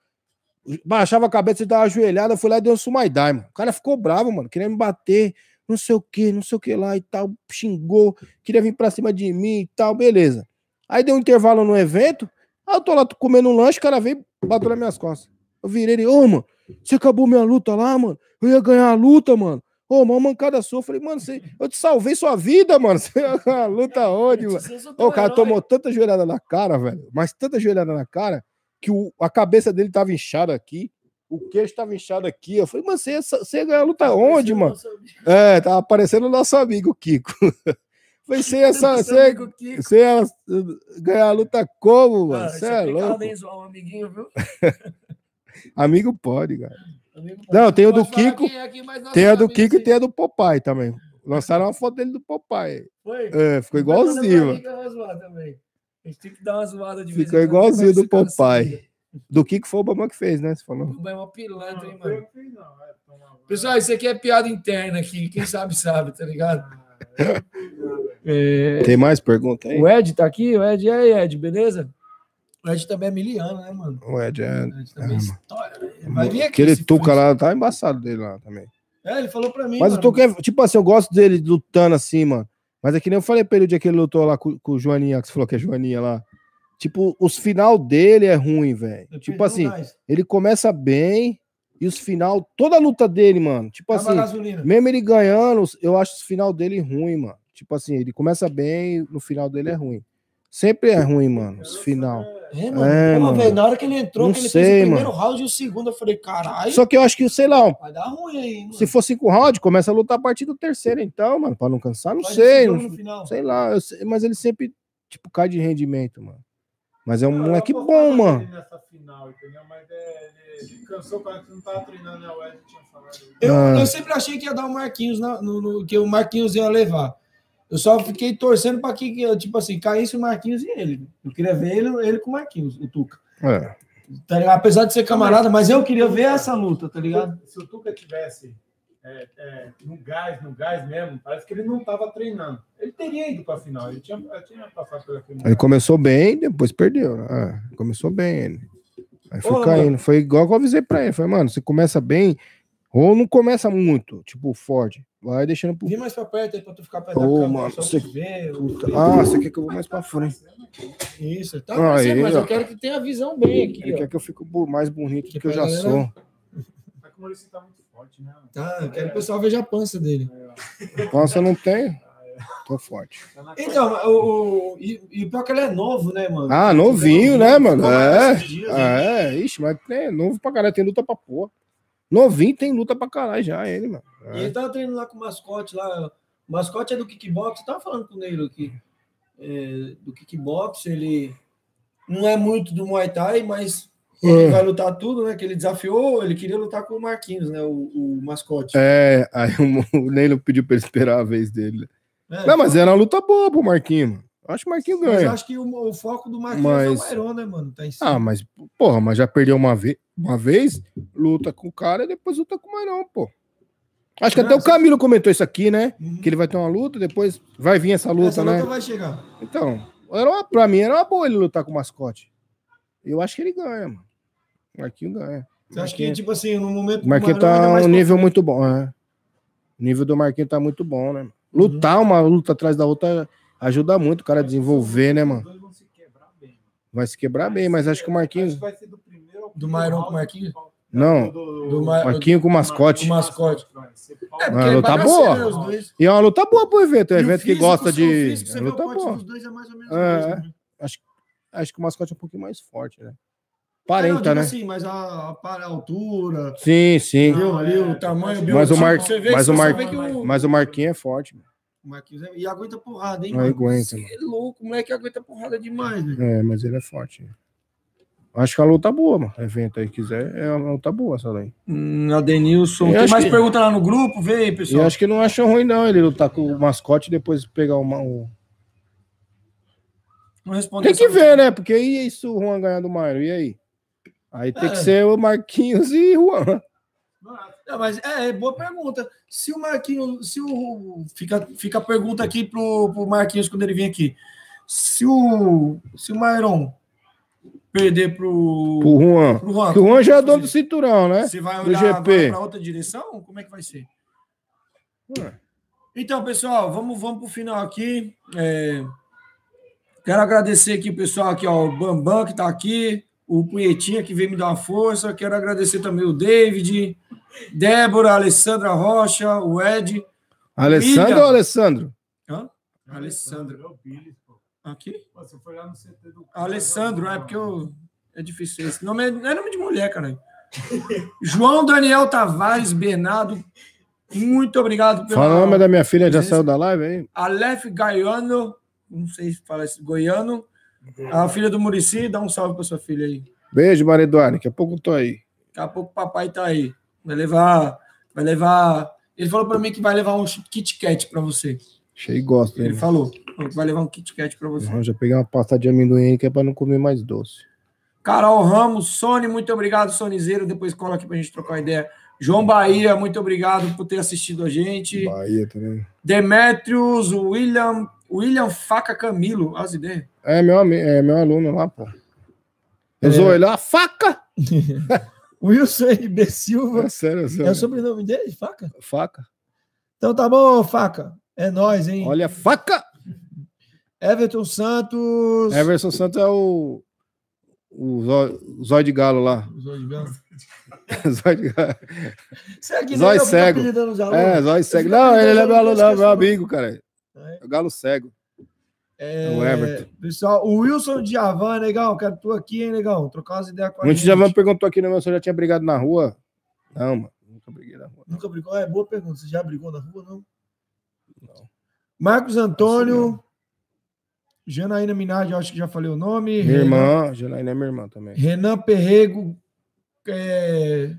baixava a cabeça e dava uma joelhada, foi lá e deu um sumaidai, mano. O cara ficou bravo, mano, queria me bater, não sei o que, não sei o que lá e tal, xingou, queria vir pra cima de mim e tal, beleza. Aí deu um intervalo no evento, aí eu tô lá comendo um lanche, o cara veio e bateu nas minhas costas. Eu virei ele, ô, mano, você acabou minha luta lá, mano? Eu ia ganhar a luta, mano. Ô, uma mancada sua. Eu falei, mano, você... eu te salvei sua vida, mano. Você a luta onde, mano? É o cara herói. tomou tanta joelhada na cara, velho, mas tanta joelhada na cara, que o, a cabeça dele tava inchada aqui, o queixo tava inchado aqui. Eu falei, mano, você, ia- você ia ganhar a luta onde, mano? É, tava aparecendo o nosso amigo Kiko. Só- você, ia- você ia ganhar a luta como, mano? Cara, Você é pecado, louco. João? Um amiguinho, viu? Amigo pode, cara. Não, tem o do pode falar Kiko, é aqui, Tem a do Kiko e tem a do Popeye também. Lançaram uma foto dele do Popeye. Foi? É, ficou igualzinho, também. A gente tem que dar uma zoada de Ficou igualzinho do Popeye. seguir. Do que que foi o Bambam que fez, né? Você falou. O Bambam é uma pilantra, hein, mano. É, Pessoal, isso aqui é piada interna aqui. Quem sabe, sabe, tá ligado? Ah. É, Tem mais pergunta aí? O Ed tá aqui? O Ed, e aí, Ed, beleza? O Ed também é miliano, né, mano? O Ed é. O Ed também é história, né? Aqui. Aquele Tuca lá, tá embaçado dele lá também. É, ele falou pra mim. Mas o mano. Tuca é, tipo assim, eu gosto dele lutando assim, mano. Mas é que nem eu falei pra ele o dia que ele lutou lá com, com o Joaninha, que você falou que é Joaninha lá. Tipo, os final dele é ruim, velho. Tipo assim, mais. ele começa bem e os final, toda a luta dele, mano. Tipo assim, mesmo ele ganhando, eu acho os final dele ruim, mano. Tipo assim, ele começa bem, no final dele é ruim. Sempre é ruim, mano, os final. É, mano. É, Pô, mano. velho, na hora que ele entrou, Não que ele sei, fez o primeiro mano. round e o segundo, eu falei, caralho, Só que eu acho que, sei lá, vai dar ruim aí, mano. se for cinco rounds, começa a lutar a partir do terceiro, então, mano, pra não cansar, não Faz sei. esse não-. Sei lá, sei- mas ele sempre, tipo, cai de rendimento, mano. Mas é um Não, moleque bom, mano. final? Mas é, ele, ele cansou, não tava treinando, né? O Ed tinha falado. Eu, Ah. eu sempre achei que ia dar o Marquinhos, na- no, no- que o Marquinhos ia levar. Eu só fiquei torcendo pra que, tipo assim, caísse o Marquinhos e ele. Eu queria ver ele, ele com o Marquinhos, o Tuca. É. Tá ligado? Apesar de ser camarada, mas eu queria ver essa luta, tá ligado? Se o Tuca tivesse é, é, no gás, no gás mesmo, parece que ele não tava treinando. Ele teria ido pra final, ele tinha, tinha passado pela final. Ele começou bem, depois perdeu. É, começou bem ele. Aí foi Ô, caindo. Foi igual que eu avisei pra ele. Falei, mano, você começa bem, ou não começa muito, tipo, forte. Vai deixando pro. Vem mais pra perto aí pra tu ficar perto Ô, da câmera. mano, só você- ver. Ah, você quer que eu vou mais pra frente? Isso, tá Aí, mas ó. eu quero que tenha a visão bem aqui, Ele ó. quer que eu fique mais bonito do que eu já galera- sou. Mas como ele tá muito forte, né? mano? Tá, eu quero que o pessoal veja a pança dele. Eu não tenho. Tô forte. Tá Então, o, o- e, e o pior que ele é novo, né, mano? Ah, novinho, né, mano? Ficou É. dias, né? É, ixi, mas é novo pra caralho, tem luta pra porra. Novinho tem luta pra caralho já, ele, mano. E ele tava treinando lá com o mascote lá. O mascote é do kickbox. Eu tava falando com o Neiro aqui. é, do kickbox, ele não é muito do Muay Thai, mas ele É. vai lutar tudo, né? Que ele desafiou, ele queria lutar com o Marquinhos, né? O, o mascote. É, aí o, o Neilo pediu pra ele esperar a vez dele. É, Não, mas era uma luta boa pro Marquinhos, mano. Acho que o Marquinhos mas ganha. acho que o, o foco do Marquinhos é Mas- o Mairon, né, mano? Tá em cima. Ah, mas, porra, mas já perdeu uma vez, uma vez, luta com o cara e depois luta com o Mairão, pô. Acho que até Não, o Camilo comentou isso aqui, né? Uhum. Que ele vai ter uma luta, depois vai vir essa luta, Essa né? luta vai chegar. Então, era uma, pra mim era uma boa ele lutar com o mascote. Eu acho que ele ganha, mano. O Marquinhos ganha. Você acha que, tipo assim, no momento O Marquinhos tá um nível muito bom, é. O nível do Marquinhos tá muito bom, né? Uhum. Lutar uma luta atrás da outra ajuda muito o cara a desenvolver, né, Os mano? dois vão se quebrar bem. Vai se quebrar bem, mas acho que o Marquinhos. Acho que vai ser do primeiro ao Do quinto Mairon com o Marquinhos? Não, do, do Ma- Marquinhos com o mascote. O mascote. pau- É, Ah, porque luta boa. né, os. E é uma luta boa pro evento. É um evento que gosta de. físico, É luta boa. dois é mais ou menos É, mesmo, né? Acho que o mascote é um pouquinho mais forte, né? É, não, Parenta, digo né? Assim, mas a, a, a altura, Sim, sim. viu, ali o tamanho, Mas o Mar- você vê mas que o você Mar- Mas o Marquinhos é forte. mano. O Marquinhos é- e aguenta porrada, hein, Não aguenta, Você mano. é louco, o moleque aguenta porrada demais, velho. É, mas ele é forte. Acho que a luta boa, mano. Evento aí quiser, é uma luta boa essa daí. Hum, Adenilson, Eu tem mais que- pergunta lá no grupo? Vê aí, pessoal. eu acho que não acham ruim, não, ele lutar com o mascote e depois pegar uma. O... Não respondeu Tem que ver, né? Porque e aí se o Juan ganhar do Mairo? E aí? Aí tem que É. ser o Marquinhos e Juan. Não, mas é, é boa pergunta. Se o Marquinhos, se o fica, fica a pergunta aqui pro, pro Marquinhos quando ele vem aqui. Se o se o Mairon perder pro, Pro Juan. pro Juan, o Juan já é dono do cinturão, né? você vai olhar para outra direção? Como é que vai ser? Ué. Então, pessoal, vamos vamos pro final aqui. É, quero agradecer aqui o pessoal aqui, ó, o Bambam que tá aqui, o Punhetinha que veio me dar uma força. Quero agradecer também o David, Débora, Alessandra Rocha, o Ed. Alessandro William. ou Alessandro? Hã? Alessandro. Aqui? Você foi lá no CT do. Alessandro, é porque eu. É difícil esse nome. É, não é nome de mulher, cara. João Daniel Tavares Bernardo. Muito obrigado pela. Fala o nome da minha filha, já saiu da live aí? Aleph Gaiano. Não sei se fala esse goiano. A filha do Murici, dá um salve para sua filha aí. Beijo, Maria Eduardo. Daqui a pouco eu tô aí. Daqui a pouco o papai tá aí. Vai levar. Vai levar. Ele falou para mim que vai levar um Kit Kat para você. Cheio e gosto, Ele falou. Que Vai levar um Kit Kat para você. Eu já peguei uma pasta de amendoim aí que é pra não comer mais doce. Carol Ramos, Sony, muito obrigado, Sonizeiro. Depois cola aqui pra gente trocar ideia. João Bahia, muito obrigado por ter assistido a gente. Bahia também. Demetrios, William, William Faca Camilo, as ideias. É meu, é meu aluno lá, pô. Eu sou ele, a faca! Wilson NB Silva. É sério, é sério. É o sobrenome dele, Faca? Faca. Então tá bom, Faca. É nóis, hein? Olha, faca! Everton Santos. Everson Santos é o. O zóio, o zóio de galo lá. Zóio de galo. zóio de galo. Será que Zóio eu fico cego. É, zóio cego. Não, ele é meu aluno, não, meu amigo, cara. É. É o galo cego. É, o Everton. Pessoal, o Wilson Djavan, negão, quero tu aqui, hein, negão? Trocar umas ideias com a Muito gente. me perguntou aqui meu se eu já tinha brigado na rua. Não, mano. Nunca briguei na rua. Nunca brigou? É boa pergunta. Você já brigou na rua, não? Marcos Antônio. Janaína Minardi, eu acho que já falei o nome. Minha Renan- irmã, Janaína é minha irmã também. Renan Perrego. é,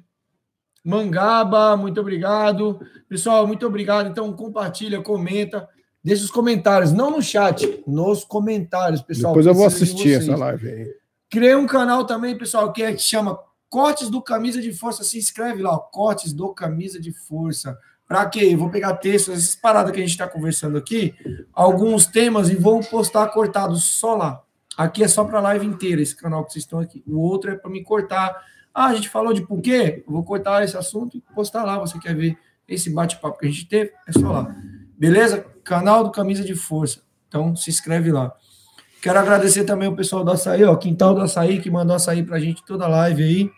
Mangaba, muito obrigado. Pessoal, muito obrigado. Então, compartilha, comenta. Deixa os comentários, não no chat, nos comentários, pessoal. Depois eu vou assistir essa live aí. Criei um canal também, pessoal, que é- chama Cortes do Camisa de Força. Se inscreve lá, ó, Cortes do Camisa de Força. Pra quê? Eu vou pegar textos, essas paradas que a gente está conversando aqui, alguns temas e vou postar cortados só lá. Aqui é só para live inteira, esse canal que vocês estão aqui. O outro é para me cortar. Ah, a gente falou de porquê? Eu vou cortar esse assunto e postar lá. Você quer ver esse bate-papo que a gente teve? É só lá. Beleza? Canal do Camisa de Força. Então se inscreve lá. Quero agradecer também o pessoal do Açaí, ó, Quintal do Açaí, que mandou açaí pra gente toda a live aí.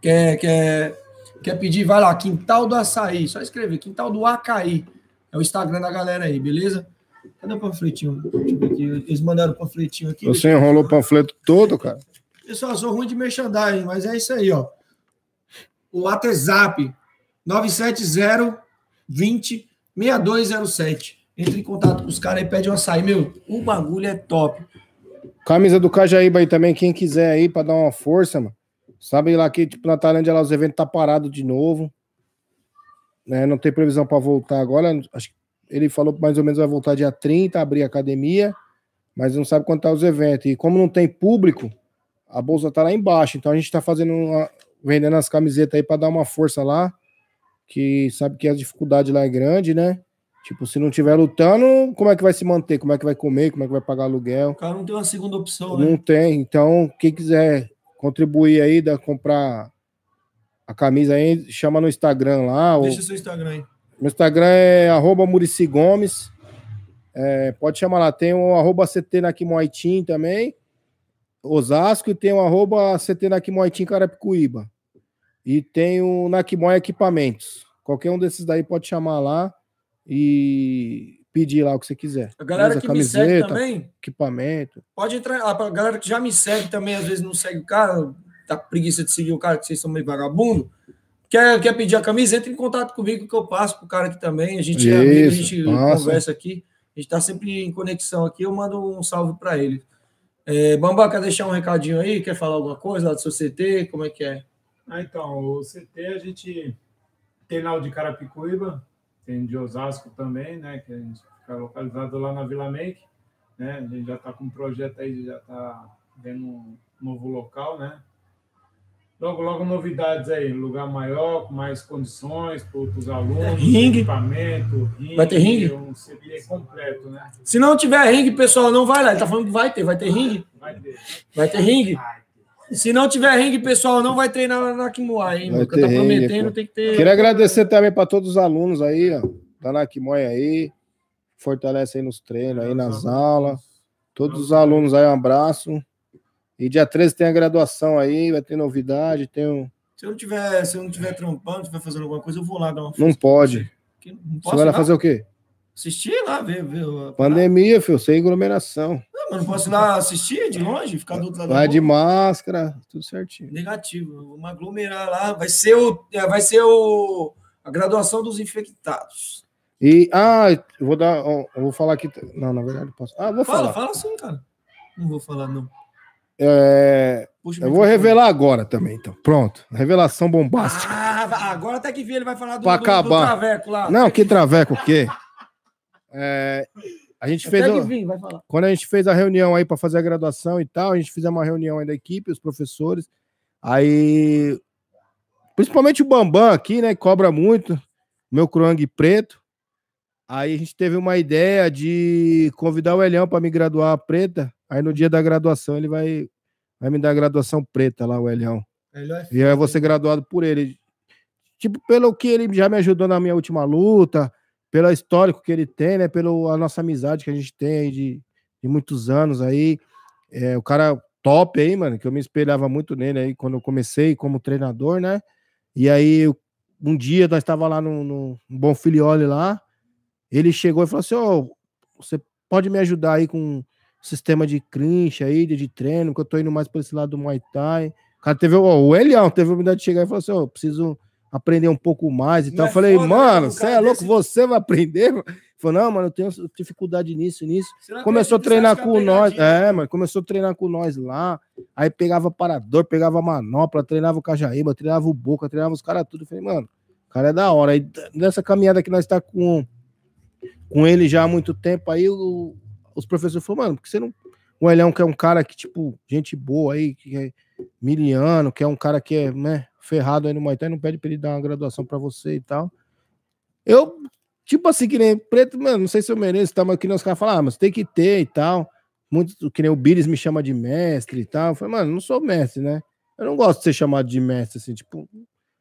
Quer, quer, quer pedir? Vai lá, Quintal do Açaí. Só escrever, Quintal do Acaí. É o Instagram da galera aí, beleza? Cadê o panfletinho? Eles mandaram o panfletinho aqui. Você enrolou o panfleto todo, cara. Pessoal, sou ruim de merchandising, mas é isso aí, ó. O WhatsApp 970 20 6207. Entre em contato com os caras aí, pede um açaí. Meu, o bagulho é top. Camisa do Cajaíba aí também, quem quiser aí pra dar uma força, mano. Sabe lá que tipo, na Tailândia lá os eventos tá parado de novo. Né, não tem previsão pra voltar agora. Acho que ele falou que mais ou menos vai voltar dia 30, abrir a academia, mas não sabe quanto tá os eventos. E como não tem público, a bolsa tá lá embaixo. Então a gente tá fazendo uma- vendendo as camisetas aí pra dar uma força lá, que sabe que a dificuldade lá é grande, né? Tipo, se não tiver lutando, como é que vai se manter? Como é que vai comer? Como é que vai pagar aluguel? O cara não tem uma segunda opção, né? Não tem. Então, quem quiser contribuir aí, da, comprar a camisa aí, chama no Instagram lá. ou- Deixa o seu Instagram aí. Meu Instagram é arroba Murici Gomes. É, pode chamar lá. Tem o arroba CT Nakimoitim também. Osasco e tem o arroba CT Nakimoitim Carapicuíba. E tem o Nakimoy Equipamentos. Qualquer um desses daí pode chamar lá e pedir lá o que você quiser. A galera Beleza? que me segue também, equipamento. pode entrar. A galera que já me segue também, às vezes não segue o cara, tá com preguiça de seguir o cara, que vocês são meio vagabundo. Quer, quer pedir a camisa? Entra em contato comigo que eu passo pro cara aqui também. A gente é amigo, a gente passa. conversa aqui. A gente tá sempre em conexão aqui. Eu mando um salve para ele. É, Bamba, quer deixar um recadinho aí? Quer falar alguma coisa lá do seu CT? Como é que é? Ah, então, o CT a gente tem lá o de Carapicuíba, tem de Osasco também, né? Que a gente fica localizado lá na Vila Make, né? A gente já está com um projeto aí, já está vendo um novo local, né? Logo, logo novidades aí, lugar maior, com mais condições para os alunos, Ringue. equipamento, ringue, Vai ter ringue? um CT completo, né? Se não tiver ringue, pessoal, não vai lá. Ele tá falando que vai ter. Vai ter ringue? Vai ter. Vai ter ringue? Vai. Se não tiver ringue, pessoal, não vai treinar na, Kimuai, hein? Vai ter ringue, prometendo, tem que ter. Queria agradecer também para todos os alunos aí, ó. Tá na aí. Fortalece aí nos treinos, aí nas aulas. Todos os alunos aí, um abraço. E dia 13 tem a graduação aí, vai ter novidade, tem um... Se eu não tiver, se eu não tiver trampando, estiver fazendo alguma coisa, eu vou lá dar uma Não pode. Não Você posso vai lá ir fazer o quê? Assistir lá, ver, ver. a- Pandemia, filho, sem aglomeração. Não, mas não posso ir lá assistir de longe, ficar do outro lado Vai de máscara, tudo certinho. Negativo. Vamos aglomerar lá. Vai ser o, é, vai ser o a graduação dos infectados. E, ah, eu vou dar, eu vou falar aqui, não, na verdade, posso. Ah, vou Fala, falar. fala sim, cara. Não vou falar não. É, Puxa eu vou revelar agora também, então. Pronto, revelação bombástica. Ah, agora até que vi, ele vai falar do, Pra do, do acabar. traveco lá. Não, que traveco o quê? É, a gente fez. Vim, vai falar. quando a gente fez a reunião aí para fazer a graduação e tal, a gente fizemos uma reunião aí da equipe, os professores. Aí, principalmente o Bambam aqui, né? que Cobra muito, meu cruang preto. Aí a gente teve uma ideia de convidar o Elião para me graduar a preta. Aí no dia da graduação ele vai, vai me dar a graduação preta lá, o Elião. É E aí eu vou ser graduado por ele. Tipo, pelo que ele já me ajudou na minha última luta, pelo histórico que ele tem, né? Pela nossa amizade que a gente tem aí de, de muitos anos aí. É, o cara top aí, mano, que eu me espelhava muito nele aí quando eu comecei como treinador, né? E aí, um dia nós estava lá no, no Bom Filiole lá, ele chegou e falou assim: Ô, você pode me ajudar aí com sistema de clinch aí, de, de treino, que eu tô indo mais para esse lado do Muay Thai. O cara teve, o Elião teve a humildade de chegar e falar assim: eu preciso aprender um pouco mais e tal. é Eu falei, foda, né, mano, você é louco, desse- você vai aprender? mano?" Ele Falou, não, mano, eu tenho dificuldade nisso, nisso. Começou a treinar com é nós. É, mano, começou a treinar com nós lá. Aí pegava parador, pegava manopla, treinava o Cajaíba, treinava o Boca, treinava os caras tudo. Eu falei, mano, o cara é da hora. Aí nessa caminhada que nós tá com, com ele já há muito tempo, aí o- os professores falaram, mano, por que você não. O Elhão, que é um cara que, tipo, gente boa aí, que é miliano, que é um cara que é, né, ferrado aí no Muay Thai, não pede pra ele dar uma graduação pra você e tal. Eu, tipo assim, que nem preto, mano, não sei se eu mereço, tá, mas que nem os caras falam, ah, mas tem que ter e tal. Muito, que nem o Bires me chama de mestre e tal. Eu falei, mano, não sou mestre, né? Eu não gosto de ser chamado de mestre, assim, tipo,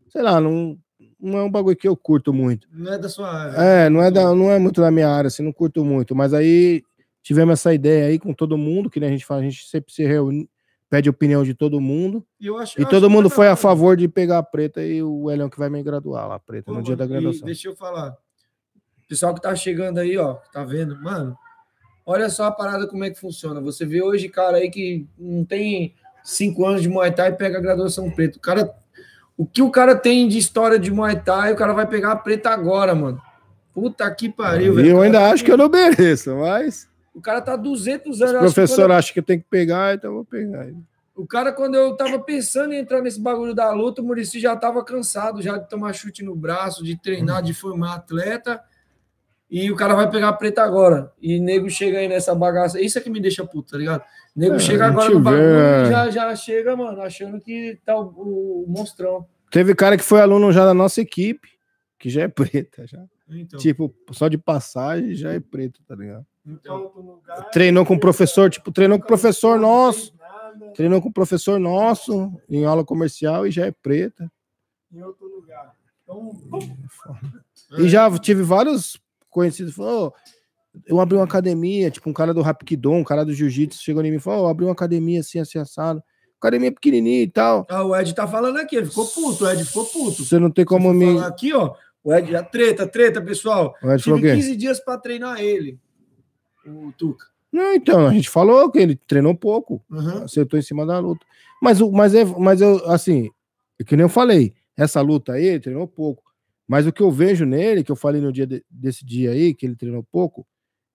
sei lá, não, não é um bagulho que eu curto muito. Não é da sua área. É, não é, da, não é muito da minha área, assim, não curto muito. Mas aí tivemos essa ideia aí com todo mundo, que nem a gente fala, a gente sempre se reúne, pede opinião de todo mundo. E, eu acho, E todo mundo foi a favor de pegar a preta e o Elião que vai me graduar lá, preta, Pô, no dia da graduação. Deixa eu falar. Pessoal que tá chegando aí, ó, tá vendo, mano, olha só a parada como é que funciona. Você vê hoje cara aí que não tem cinco anos de Muay Thai e pega a graduação preta. O cara, o que o cara tem de história de Muay Thai, o cara vai pegar a preta agora, mano. Puta que pariu, E velho. eu ainda acho que eu não mereço, mas O cara tá 200 o anos. eu que professor acha que tem que pegar, então eu vou pegar. O cara, quando eu tava pensando em entrar nesse bagulho da luta, o Murici já tava cansado já de tomar chute no braço, de treinar, de formar atleta. E o cara vai pegar a preta agora. E nego chega aí nessa bagaça. Isso é que me deixa puto, tá ligado? Nego É, chega agora no bagulho vê, e é. já, já chega, mano, achando que tá o, o monstrão. Teve cara que foi aluno já da nossa equipe, que já é preta, já. Então, Tipo, só de passagem já é preto, tá ligado? então, Treinou com o professor, tipo, treinou com o professor nosso, treinou com o professor nosso em aula comercial e já é preta. Em outro lugar. Então, E já tive vários conhecidos, falou, "Ô, eu abri uma academia, tipo um cara do Rapkido, um cara do Jiu-Jitsu, chegou em mim e falou, "Ô, eu abri uma academia assim, assim, assado. Academia pequenininha e tal. ah, o Ed tá falando aqui, ele ficou puto, o Ed ficou puto. Você não tem como me... Aqui, ó, o Ed já treta, treta, pessoal. O Ed falou Tive o quê? 15 dias pra treinar ele, o Tuca. Não, então, a gente falou que ele treinou pouco. Uhum. acertou em cima da luta. Mas, mas, é, mas eu, assim, é que nem eu falei, essa luta aí, ele treinou pouco. Mas o que eu vejo nele, que eu falei no dia de- desse dia aí, que ele treinou pouco,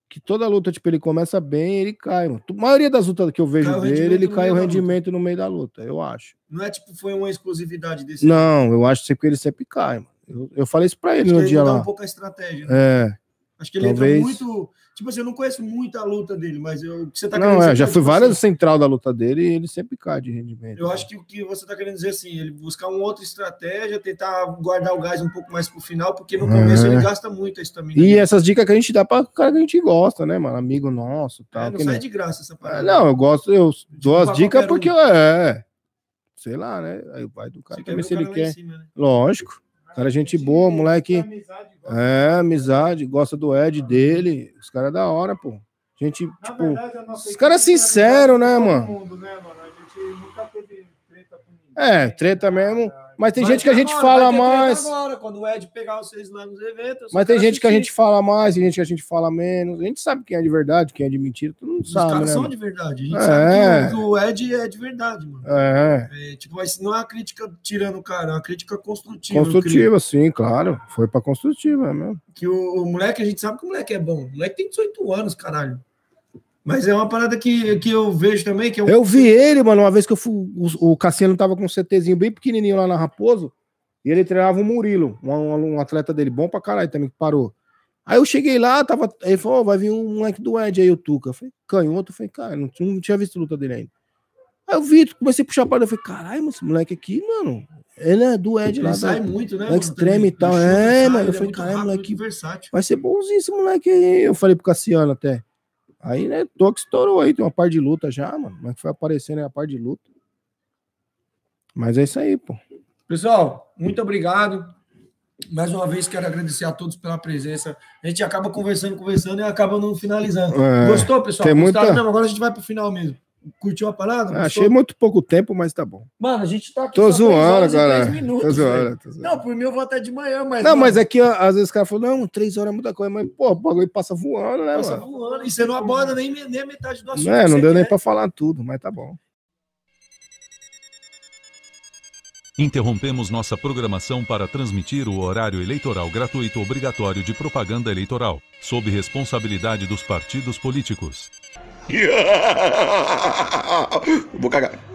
que toda luta, tipo, ele começa bem ele cai, mano. A maioria das lutas que eu vejo Cai dele, ele cai o rendimento no meio da luta, eu acho. Não é tipo, foi uma exclusividade desse. Não, eu acho sempre que ele sempre cai, mano. Eu, eu falei isso pra ele Acho no ele dia lá. um pouco a estratégia. né? É, Acho que ele talvez- entra muito. Tipo assim, eu não conheço muito a luta dele, mas eu, o que você tá não, dizer é, já fui tipo várias assim, central da luta dele e ele sempre cai de rendimento. Eu acho que o que você tá querendo dizer assim, ele buscar uma outra estratégia, tentar guardar o gás um pouco mais pro final, porque no começo É. ele gasta muito a estamina. E dele. essas dicas que a gente dá pra cara que a gente gosta, né, mano? Amigo nosso, tal. É, não sai nem- de graça essa É, parada. não, eu gosto, eu dou pra as dicas qualquer um. porque é. Sei lá, né? Aí vai do cara também ver se ele quer. cima, né? Lógico. Cara, é gente boa, moleque. É, amizade, gosta do Ed dele. Os caras é da hora, pô. Gente, Na tipo. verdade, os caras equipe tem sincero, amizade né, mano? mundo, né, mano? A gente nunca teve treta com ninguém. É, treta mesmo. Mas tem Vai gente que a gente agora, fala mais. Agora, quando o Ed pegar vocês lá nos eventos. Mas tem os gente que a gente fala mais, tem gente que a gente fala menos. A gente sabe quem é de verdade, quem é de mentira. Todo mundo Os sabe, caras né? são mano? de verdade. A gente É. sabe que o, Ed é de verdade, mano. É, É, tipo, mas não é uma crítica tirando o cara, é uma crítica construtiva. construtiva, sim, claro. Foi pra construtiva mesmo. Que o, o moleque, a gente sabe que o moleque é bom. O moleque tem 18 anos, caralho. Mas é uma parada que, que eu vejo também, que é um. Eu vi ele, mano, uma vez que eu fui. O, o Cassiano tava com um CTzinho bem pequenininho lá na Raposo. E ele treinava o Murilo, um, um- atleta dele, bom pra caralho também, que parou. Aí eu cheguei lá, tava. Ele falou: "Ó, vai vir um moleque do Ed aí, o Tuca. Eu falei, canhoto. Eu falei, cara, não, tinha- não tinha visto luta dele ainda. Aí eu vi, comecei a puxar a parada. Eu falei, caralho, mas esse moleque aqui, mano, ele é do Ed lá. Ele sai da- muito, né? extreme e tal. É, mano, eu é falei, caralho, moleque. Vai ser bonzinho esse moleque aí. Eu falei pro Cassiano até. Aí, né, Toque estourou aí, tem uma par de luta já, mano. Mas foi aparecendo aí a par de luta. Mas é isso aí, pô. Pessoal, muito obrigado. Mais uma vez quero agradecer a todos pela presença. A gente acaba conversando, conversando e acaba não finalizando. É, Gostou, pessoal? tem Gostaram muita- mesmo? Agora a gente vai pro final mesmo. Curtiu a parada? Gostou? Achei muito pouco tempo, mas tá bom. Mano, a gente tá aqui Tô zoando, minutos, Tô zoando, tô zoando. Não, por mim eu vou até de manhã, mas. Não, mano, mas aqui, ó, às vezes o cara falou, não, três horas é muita coisa, mas, pô, o bagulho passa voando, né, Passa mano? voando e você não aborda nem, nem a metade do assunto. É, que não deu nem quer. pra falar tudo, mas tá bom. Interrompemos nossa programação para transmitir o horário eleitoral gratuito obrigatório de propaganda eleitoral, sob responsabilidade dos partidos políticos. Vou cagar.